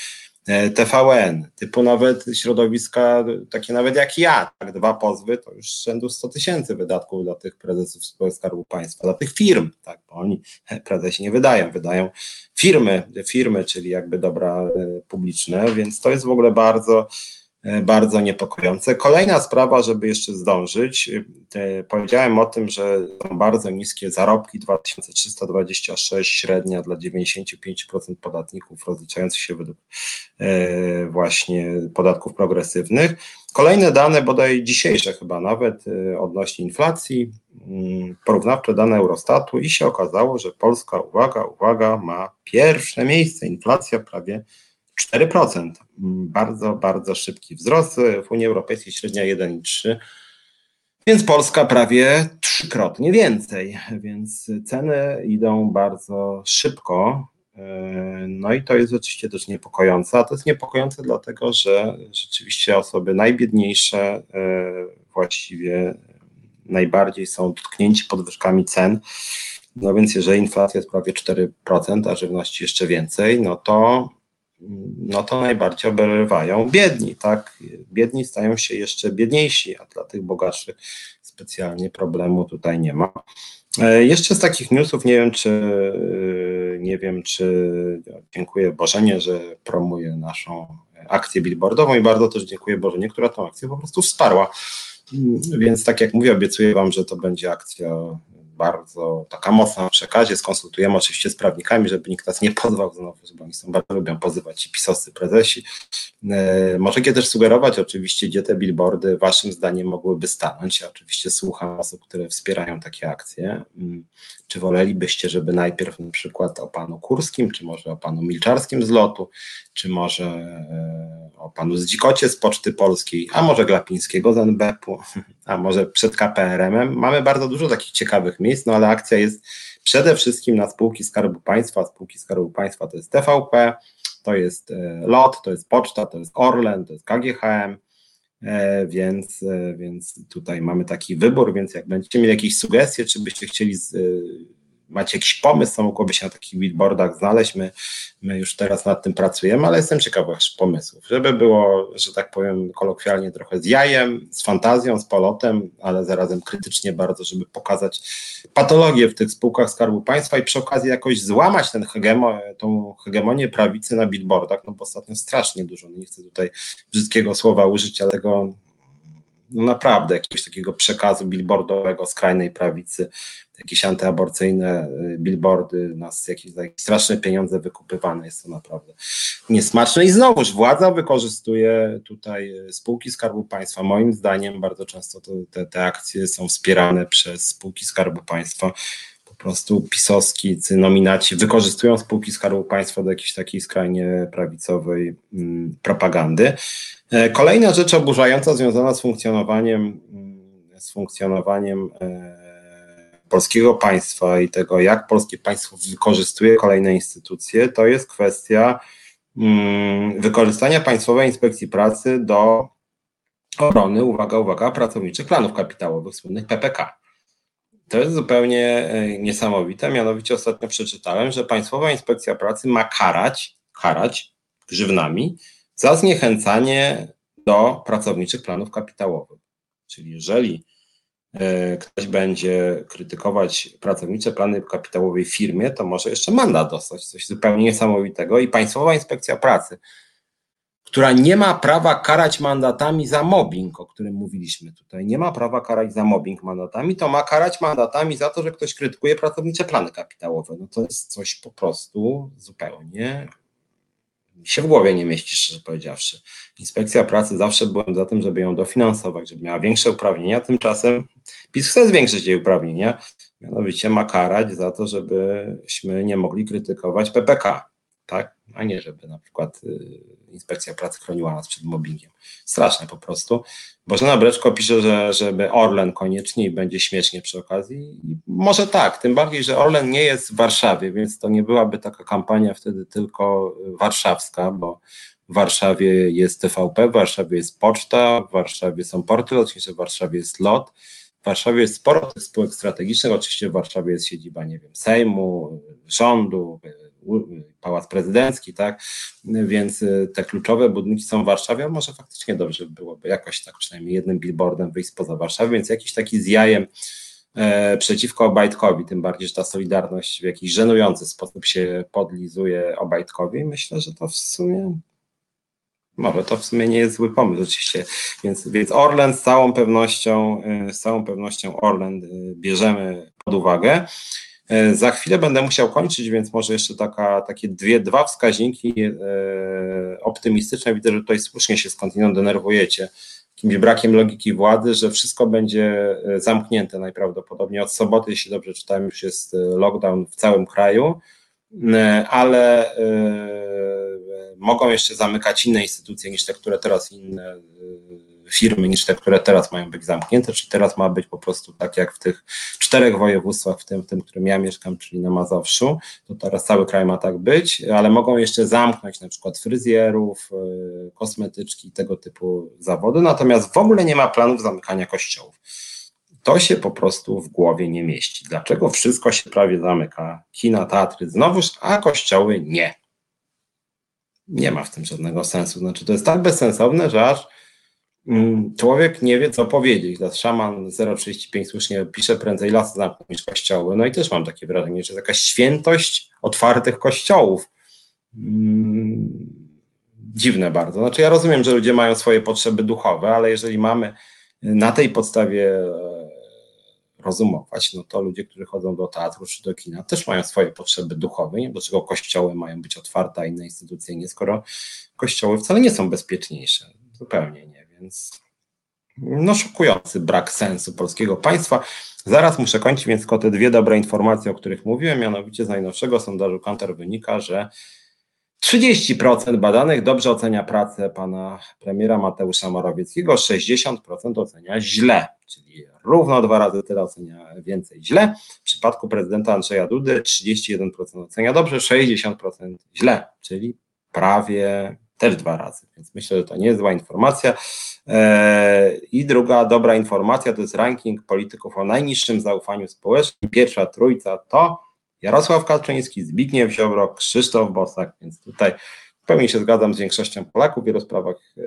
e, TVN, typu nawet środowiska takie nawet jak ja, tak, dwa pozwy, to już rzędu 100 tysięcy wydatków dla tych prezesów Skarbu Państwa, dla tych firm, tak, bo oni prezesi nie wydają, wydają firmy, firmy, czyli jakby dobra e, publiczne, więc to jest w ogóle bardzo bardzo niepokojące. Kolejna sprawa, żeby jeszcze zdążyć, e, powiedziałem o tym, że są bardzo niskie zarobki, 2326 średnia dla 95% podatników rozliczających się według e, właśnie podatków progresywnych. Kolejne dane, bodaj dzisiejsze chyba nawet, odnośnie inflacji, mm, porównawcze dane Eurostatu i się okazało, że Polska, uwaga, uwaga, ma pierwsze miejsce, inflacja prawie 4%. Bardzo, bardzo szybki wzrost. W Unii Europejskiej średnia 1,3%. Więc Polska prawie trzykrotnie więcej, więc ceny idą bardzo szybko. No i to jest oczywiście też niepokojące, a to jest niepokojące dlatego, że rzeczywiście osoby najbiedniejsze e, właściwie najbardziej są dotknięci podwyżkami cen. No więc jeżeli inflacja jest prawie 4%, a żywności jeszcze więcej, no to no to najbardziej oberwają biedni, tak? Biedni stają się jeszcze biedniejsi, a dla tych bogatszych specjalnie problemu tutaj nie ma. E, jeszcze z takich newsów nie wiem, czy nie wiem, czy dziękuję Bożenie, że promuje naszą akcję billboardową i bardzo też dziękuję Bożenie, która tę akcję po prostu wsparła. Więc tak jak mówię, obiecuję Wam, że to będzie akcja bardzo taka mocna w przekazie. Skonsultujemy oczywiście z prawnikami, żeby nikt nas nie pozwał znowu, bo oni są bardzo lubią pozywać ci pisowscy prezesi. E, możecie też sugerować oczywiście, gdzie te billboardy waszym zdaniem mogłyby stanąć. Ja oczywiście słucham osób, które wspierają takie akcje. Mm, czy wolelibyście, żeby najpierw na przykład o panu Kurskim, czy może o panu Milczarskim z lotu, czy może e, o panu Zdzikocie z Poczty Polskiej, a może Glapińskiego z NBP-u, [laughs] a może przed KPRM-em. Mamy bardzo dużo takich ciekawych miejsc, no ale akcja jest przede wszystkim na spółki Skarbu Państwa. Spółki Skarbu Państwa to jest TVP, to jest e, LOT, to jest Poczta, to jest Orlen, to jest KGHM, e, więc, więc tutaj mamy taki wybór, więc jak będziecie mieli jakieś sugestie, czy byście chcieli z, macie jakiś pomysł, co mogłoby się na takich billboardach znaleźć, my, my już teraz nad tym pracujemy, ale jestem ciekaw waszych pomysłów, żeby było, że tak powiem kolokwialnie trochę z jajem, z fantazją, z polotem, ale zarazem krytycznie bardzo, żeby pokazać patologię w tych spółkach Skarbu Państwa i przy okazji jakoś złamać ten hegemo, tą hegemonię prawicy na billboardach, no bo ostatnio strasznie dużo, no nie chcę tutaj brzydkiego słowa użyć, ale tego no naprawdę jakiegoś takiego przekazu billboardowego skrajnej prawicy, jakieś antyaborcyjne y, billboardy, nas jakieś, jakieś straszne pieniądze wykupywane, jest to naprawdę niesmaczne. I znowuż władza wykorzystuje tutaj y, spółki Skarbu Państwa. Moim zdaniem bardzo często to, te, te akcje są wspierane przez spółki Skarbu Państwa po prostu pisowski nominaci wykorzystują spółki Skarbu Państwa do jakiejś takiej skrajnie prawicowej mm, propagandy. E, kolejna rzecz oburzająca związana z funkcjonowaniem, mm, z funkcjonowaniem e, polskiego państwa i tego, jak polskie państwo wykorzystuje kolejne instytucje, to jest kwestia mm, wykorzystania Państwowej Inspekcji Pracy do obrony, uwaga, uwaga, pracowniczych planów kapitałowych, słynnych PPK. To jest zupełnie e, niesamowite. Mianowicie ostatnio przeczytałem, że Państwowa Inspekcja Pracy ma karać, karać grzywnami za zniechęcanie do pracowniczych planów kapitałowych. Czyli jeżeli e, ktoś będzie krytykować pracownicze plany kapitałowe firmie, to może jeszcze mandat dostać, coś zupełnie niesamowitego. I Państwowa Inspekcja Pracy która nie ma prawa karać mandatami za mobbing, o którym mówiliśmy tutaj, nie ma prawa karać za mobbing mandatami, to ma karać mandatami za to, że ktoś krytykuje pracownicze plany kapitałowe. No to jest coś po prostu zupełnie się w głowie nie mieści, szczerze powiedziawszy. Inspekcja pracy zawsze byłem za tym, żeby ją dofinansować, żeby miała większe uprawnienia, tymczasem PiS chce zwiększyć jej uprawnienia, mianowicie ma karać za to, żebyśmy nie mogli krytykować PPK, tak? A nie, żeby na przykład y, inspekcja pracy chroniła nas przed mobbingiem. Straszne po prostu. Bożena Breczko pisze, że żeby Orlen koniecznie i będzie śmiesznie przy okazji. Może tak, tym bardziej, że Orlen nie jest w Warszawie, więc to nie byłaby taka kampania wtedy tylko warszawska, bo w Warszawie jest TVP, w Warszawie jest Poczta, w Warszawie są porty lotnicze, w Warszawie jest LOT. W Warszawie jest sporo spółek strategicznych, oczywiście w Warszawie jest siedziba, nie wiem, Sejmu, rządu, Pałac Prezydencki, tak? Więc y, te kluczowe budynki są w Warszawie, może faktycznie dobrze byłoby jakoś tak przynajmniej jednym billboardem wyjść spoza Warszawy, więc jakiś taki z jajem e, przeciwko Obajtkowi, tym bardziej, że ta Solidarność w jakiś żenujący sposób się podlizuje Obajtkowi. Myślę, że to w sumie może to w sumie nie jest zły pomysł oczywiście, więc, więc Orlen z całą pewnością, y, z całą pewnością Orlen y, bierzemy pod uwagę. E, za chwilę będę musiał kończyć, więc może jeszcze taka, takie dwie, dwa wskaźniki e, optymistyczne. Widzę, że tutaj słusznie się skądinąd denerwujecie jakimś brakiem logiki władzy, że wszystko będzie e, zamknięte najprawdopodobniej. Od soboty, jeśli dobrze czytałem, już jest lockdown w całym kraju, ale mogą jeszcze zamykać inne instytucje niż te, które teraz inne firmy niż te, które teraz mają być zamknięte, czyli teraz ma być po prostu tak jak w tych czterech województwach, w tym, w tym, w którym ja mieszkam, czyli na Mazowszu, to teraz cały kraj ma tak być, ale mogą jeszcze zamknąć na przykład fryzjerów, y, kosmetyczki, tego typu zawody, natomiast w ogóle nie ma planów zamykania kościołów. to się po prostu w głowie nie mieści. Dlaczego wszystko się prawie zamyka? Kina, teatry znowuż, a kościoły nie. Nie ma w tym żadnego sensu. Znaczy, to jest tak bezsensowne, że aż człowiek nie wie, co powiedzieć. Dla szaman 035 słusznie pisze prędzej lasy zamkną niż kościoły. No i też mam takie wrażenie, że jest jakaś świętość otwartych kościołów. Mm, dziwne bardzo. Znaczy, ja rozumiem, że ludzie mają swoje potrzeby duchowe, ale jeżeli mamy na tej podstawie e, rozumować, no to ludzie, którzy chodzą do teatru czy do kina, też mają swoje potrzeby duchowe. Nie? Dlaczego kościoły mają być otwarte, a inne instytucje nie, skoro kościoły wcale nie są bezpieczniejsze? Zupełnie nie, więc no szokujący brak sensu polskiego państwa. Zaraz muszę kończyć, więc tylko te dwie dobre informacje, o których mówiłem, mianowicie z najnowszego sondażu Kantar wynika, że 30% badanych dobrze ocenia pracę pana premiera Mateusza Morawieckiego, 60% ocenia źle, czyli równo dwa razy tyle ocenia więcej źle. W przypadku prezydenta Andrzeja Dudy 31% ocenia dobrze, 60% źle, czyli prawie też dwa razy, więc myślę, że to nie jest zła informacja. Eee, I druga dobra informacja to jest ranking polityków o najniższym zaufaniu społecznym. Pierwsza trójca to Jarosław Kaczyński, Zbigniew Ziobro, Krzysztof Bosak, więc tutaj w pełni się zgadzam z większością Polaków. W wielu sprawach e,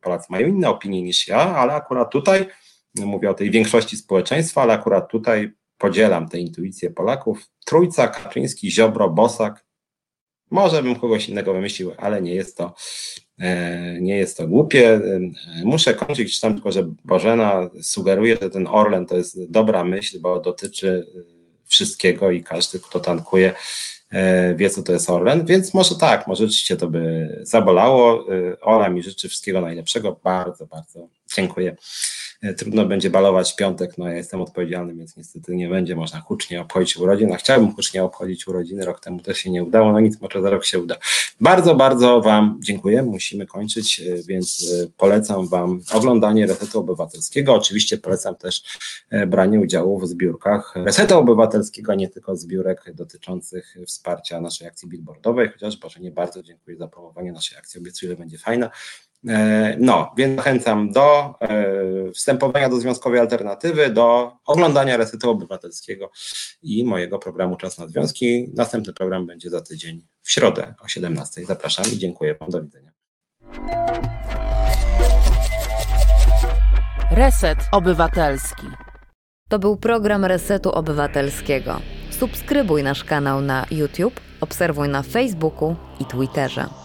Polacy mają inne opinie niż ja, ale akurat tutaj, mówię o tej większości społeczeństwa, ale akurat tutaj podzielam te intuicje Polaków. Trójca, Kaczyński, Ziobro, Bosak. Może bym kogoś innego wymyślił, ale nie jest to, e, nie jest to głupie. E, muszę kończyć, czytam tylko, że Bożena sugeruje, że ten Orlen to jest dobra myśl, bo dotyczy wszystkiego i każdy, kto tankuje, e, wie, co to jest Orlen, więc może tak, może rzeczywiście to by zabolało. E, Ola mi życzy wszystkiego najlepszego. Bardzo, bardzo dziękuję. E, trudno będzie balować w piątek, no ja jestem odpowiedzialny, więc niestety nie będzie można hucznie obchodzić urodzin. A chciałbym hucznie obchodzić urodziny, rok temu też się nie udało, no nic, może za rok się uda. Bardzo, bardzo Wam dziękuję, musimy kończyć, e, więc e, polecam Wam oglądanie Resetu Obywatelskiego. Oczywiście polecam też branie udziału w zbiórkach Resetu Obywatelskiego, nie tylko zbiórek dotyczących wsparcia naszej akcji billboardowej, chociaż Boże, nie bardzo dziękuję za promowanie naszej akcji, obiecuję, że będzie fajna. E, no, więc zachęcam do e, wstępowania do Związkowej Alternatywy, do oglądania Resetu Obywatelskiego i mojego programu Czas na Związki. Następny program będzie za tydzień w środę o 17. Zapraszam i dziękuję Wam. Do widzenia. Reset Obywatelski. To był program Resetu Obywatelskiego. Subskrybuj nasz kanał na YouTube, obserwuj na Facebooku i Twitterze.